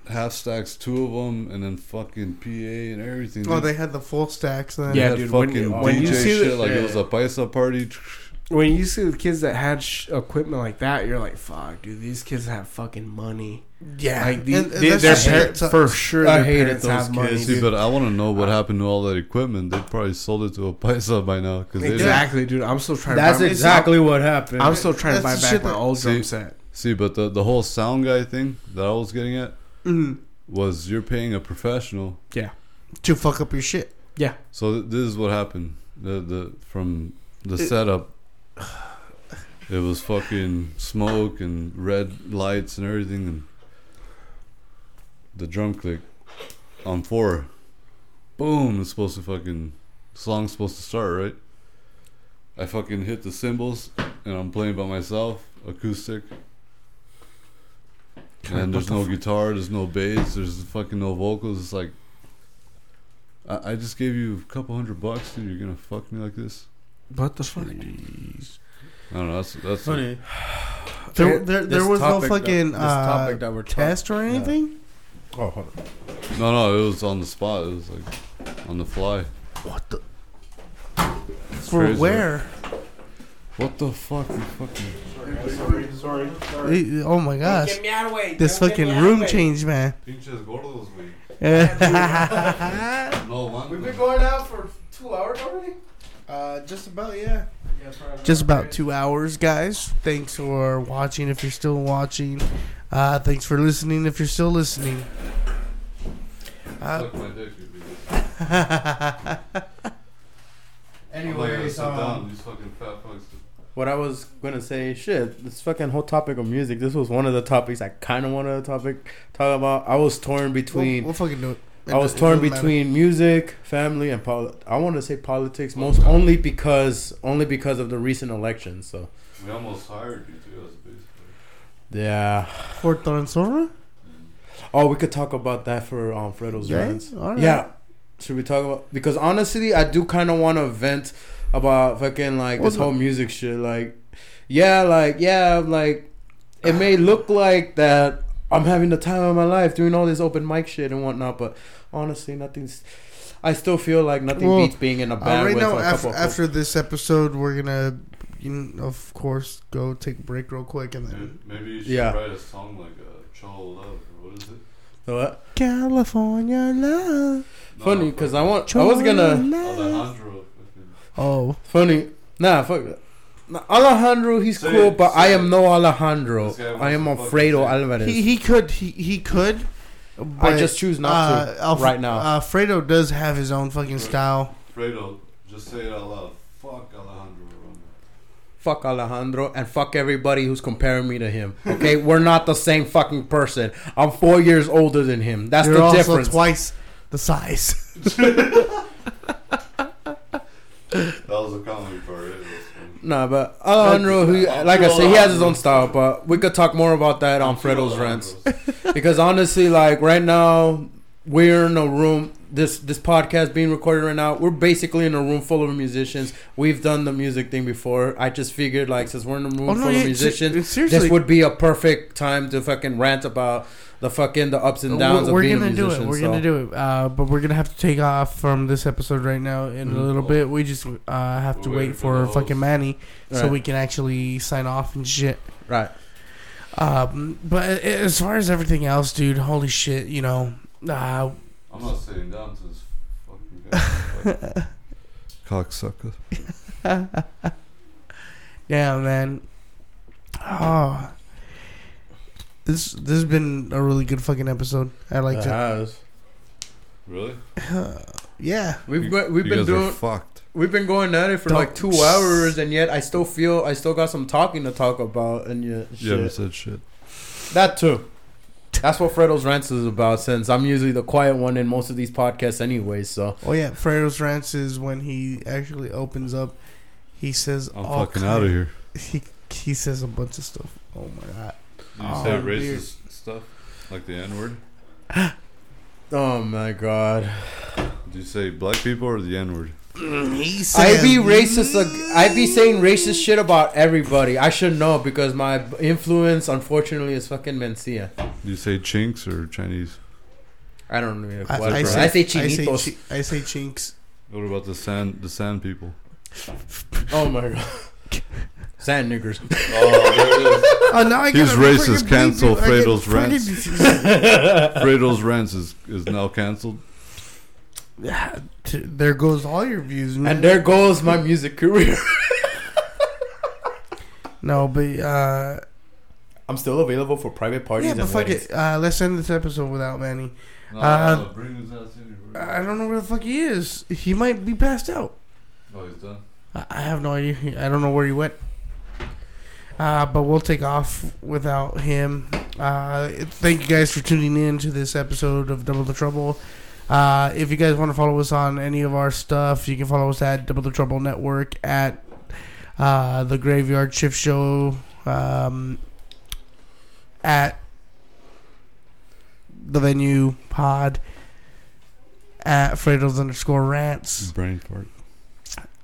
half stacks, two of them, and then fucking PA and everything. Oh, they had the full stacks. Then. Yeah, had dude, when fucking you- when you DJ see the- shit like it was a paisa party. when you see the kids that had sh- equipment like that, you're like, "Fuck, dude, these kids have fucking money." yeah. Like the, And- and they, that's their the shit. for sure, I their hated parents those have money. kids. See, dude. but I want to know what happened to all that equipment. They probably sold it to a paisa by now. Cause Exactly, dude. I'm still trying. that's to buy exactly what happened. I'm still trying to buy back my that- old drum See- set. See, but the the whole sound guy thing that I was getting at Mhm. was you're paying a professional. Yeah. To fuck up your shit. Yeah. So th- this is what happened. The the from the It- setup, it was fucking smoke and red lights and everything, and the drum click on four, boom! It's supposed to fucking song's supposed to start right. I fucking hit the cymbals and I'm playing by myself, acoustic. And there's no guitar, there's no bass, there's fucking no vocals. It's like, I, I just gave you a couple hundred bucks, dude. You're gonna fuck me like this? What the fuck? I don't know. That's that's funny. There, there, there was no fucking that- fucking this topic uh, that we're test or Yeah. anything. Oh, hold on. no, no. It was on the spot. It was like on the fly. What the? It's For crazy, where? Right? What the fuck? You fucking. Sorry, sorry. Eh, Oh my gosh! me out of the way. This fucking room changed, man. Pinches gordos, güey. No, man. We've been going out for two hours already. Uh, just about yeah. Just about two hours, guys. Thanks for watching. If you're still watching, uh, thanks for listening. If you're still listening. Uh, Suck my dick, you bitch. anyways, sit down. um, These fucking fat fucks. What I was gonna say, shit, this fucking whole topic of music. This was one of the topics I kind of wanted to topic talk about. I was torn we'll, between. we'll fucking do it. I was torn doesn't matter. between music, family, and poli- I want to say politics, most only because only because of the recent elections. So We almost hired you too as a bass yeah. Fort Sorra? Oh, we could talk about that for um Fredo's Yeah, rants. all right. Yeah. Should we talk about because honestly, I do kind of want to vent about fucking like What's this whole music shit. Like, yeah, like yeah, like it may look like that I'm having the time of my life doing all this open mic shit and whatnot, but honestly, nothing's. I still feel like nothing Well, beats being in a Uh, band right with now, a after, couple. after this episode, we're gonna, you know, of course, go take a break real quick and then. Maybe, maybe you should Yeah. write a song like a Cholo Love or what is it? what? California love. Funny because I want. I was gonna. Alejandro. Fucking- Oh, Funny. Nah, fuck that. Nah, Alejandro, he's Say cool, it, but I am it. no Alejandro. This guy wants I am to fucking Alfredo say it. Alvarez. he he could he he could. I but, just choose not uh, to Alf- right now. Uh, Fredo does have his own fucking style. Fredo, just say it out loud. Fuck Alejandro. Romero. fuck Alejandro and fuck everybody who's comparing me to him. Okay, we're not the same fucking person. I'm four years older than him. That's You're the also difference. twice the size. That was a comedy part. Right? That was funny. Nah, but Alejandro, he, like I said, he has his own style. But we could talk more about that on Fredo's rants. Because honestly, like right now, we're in a room. this this podcast being recorded right now, we're basically in a room full of musicians. We've done the music thing before. I just figured like since we're in a room Oh, no, full yeah, of musicians, se- seriously. this would be a perfect time to fucking rant about the fucking the ups and downs we're, we're of being gonna a do it. We're so. gonna do it. Uh, but we're gonna have to take off from this episode right now in a Mhm. little bit. We just uh, have to We're wait for for fucking host. Manny so we can actually sign off and shit. Right. Um, but as far as everything else, dude, holy shit, you know. Uh, I'm not sitting down to this fucking guy. Cocksucker. yeah, man. Oh, this this has been a really good fucking episode. I like It it. has. Really? Yeah, We've You- got, we've you been guys are doing fucked. we've been going at it for Don't- like two hours, and yet I still feel I still got some talking to talk about, and yet You haven't said shit. that too. That's what Fredo's rants is about. Since I'm usually the quiet one in most of these podcasts, anyway. So Oh yeah, Fredo's rants is when he actually opens up. He says, I'm all fucking out of here. He he says a bunch of stuff. Oh my god. Do you Oh, say dude. racist stuff? Like the N word? oh my god, Do you say black people or the N word? Mm, he I'd be racist. ag- I be saying racist shit about everybody. I should know because my influence, unfortunately, is fucking Mencia. Do you say chinks or Chinese? I don't know. I, what- I, I, say, say I say, chinitos. chi- I say chinks. What about the sand the sand people? oh my god, sand niggers. Oh, there it is. Oh, now I He's gotta racist. freaking Cancel bleep it. I Fredo's get rants. Fredo's rants is, is now canceled. Yeah, t- there goes all your views, man. And there goes my music career. no, but uh, I'm still available for private parties yeah, but and fuck weddings. it. Uh, let's end this episode without Manny. No, Uh, no, bring his ass in here. I don't know where the fuck he is. He might be passed out. Oh, he's done. I I have no idea. I don't know where he went. Uh, but we'll take off without him. Uh, thank you guys for tuning in to this episode of Double the Trouble. Uh, if you guys want to follow us on any of our stuff, you can follow us at Double the Trouble Network at uh, the Graveyard Shift Show um, at the venue pod at Fredo's underscore rants. Brain fart.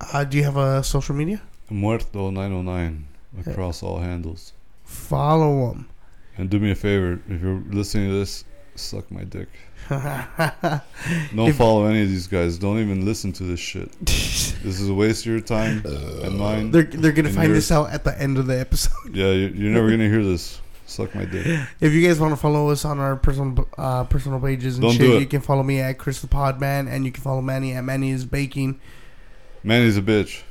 Uh, do you have a social media? Muerto 909 across all handles. Follow them. And do me a favor, if you're listening to this, suck my dick. Don't If- follow any of these guys. Don't even listen to this shit. This is a waste of your time and mine. they're they're gonna find yours. this out at the end of the episode. Yeah, you- you're never gonna hear this. Suck my dick. If you guys want to follow us on our personal uh, personal pages and Don't shit, you can follow me at Chris the Podman, and you can follow Manny at Manny is Baking. Manny's a bitch.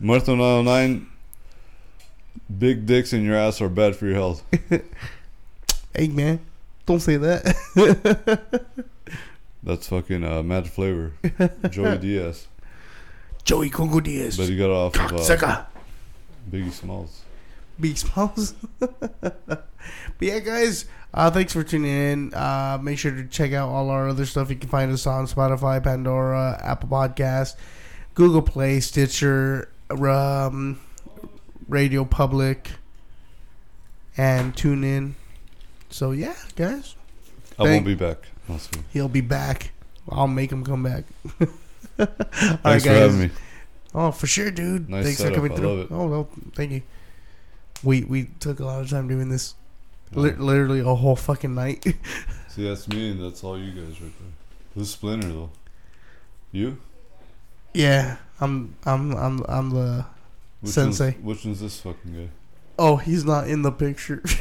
Muerto 909. Big dicks in your ass are bad for your health. Hey man, don't say that. That's fucking uh, Mad Flavor. Joey Diaz. Joey Coco Diaz, But he got off of uh, Biggie Smalls. Big Smalls. but yeah, guys, uh, thanks for tuning in. Uh, make sure to check out all our other stuff. You can find us on Spotify, Pandora, Apple Podcast, Google Play, Stitcher, um, Radio Public, and tune in. So yeah, guys, I Thank- won't be back. He'll be back. I'll make him come back. All right, Thanks for having me. Oh, for sure, dude. Nice Thanks for setup. coming I through. love it. Oh well, thank you. We we took a lot of time doing this. Li- literally a whole fucking night. See, that's me, and that's all you guys right there. Who's Splinter though? You? yeah, I'm I'm I'm I'm the. Which Sensei. One's, which one's this fucking guy? Oh, he's not in the picture.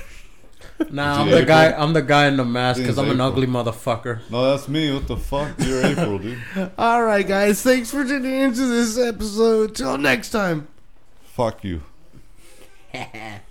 Nah, I'm the April. guy. I'm the guy in the mask because I'm an ugly motherfucker. No, that's me. What the fuck? You're April, dude. All right, guys. Thanks for tuning into this episode. Till next time. Fuck you.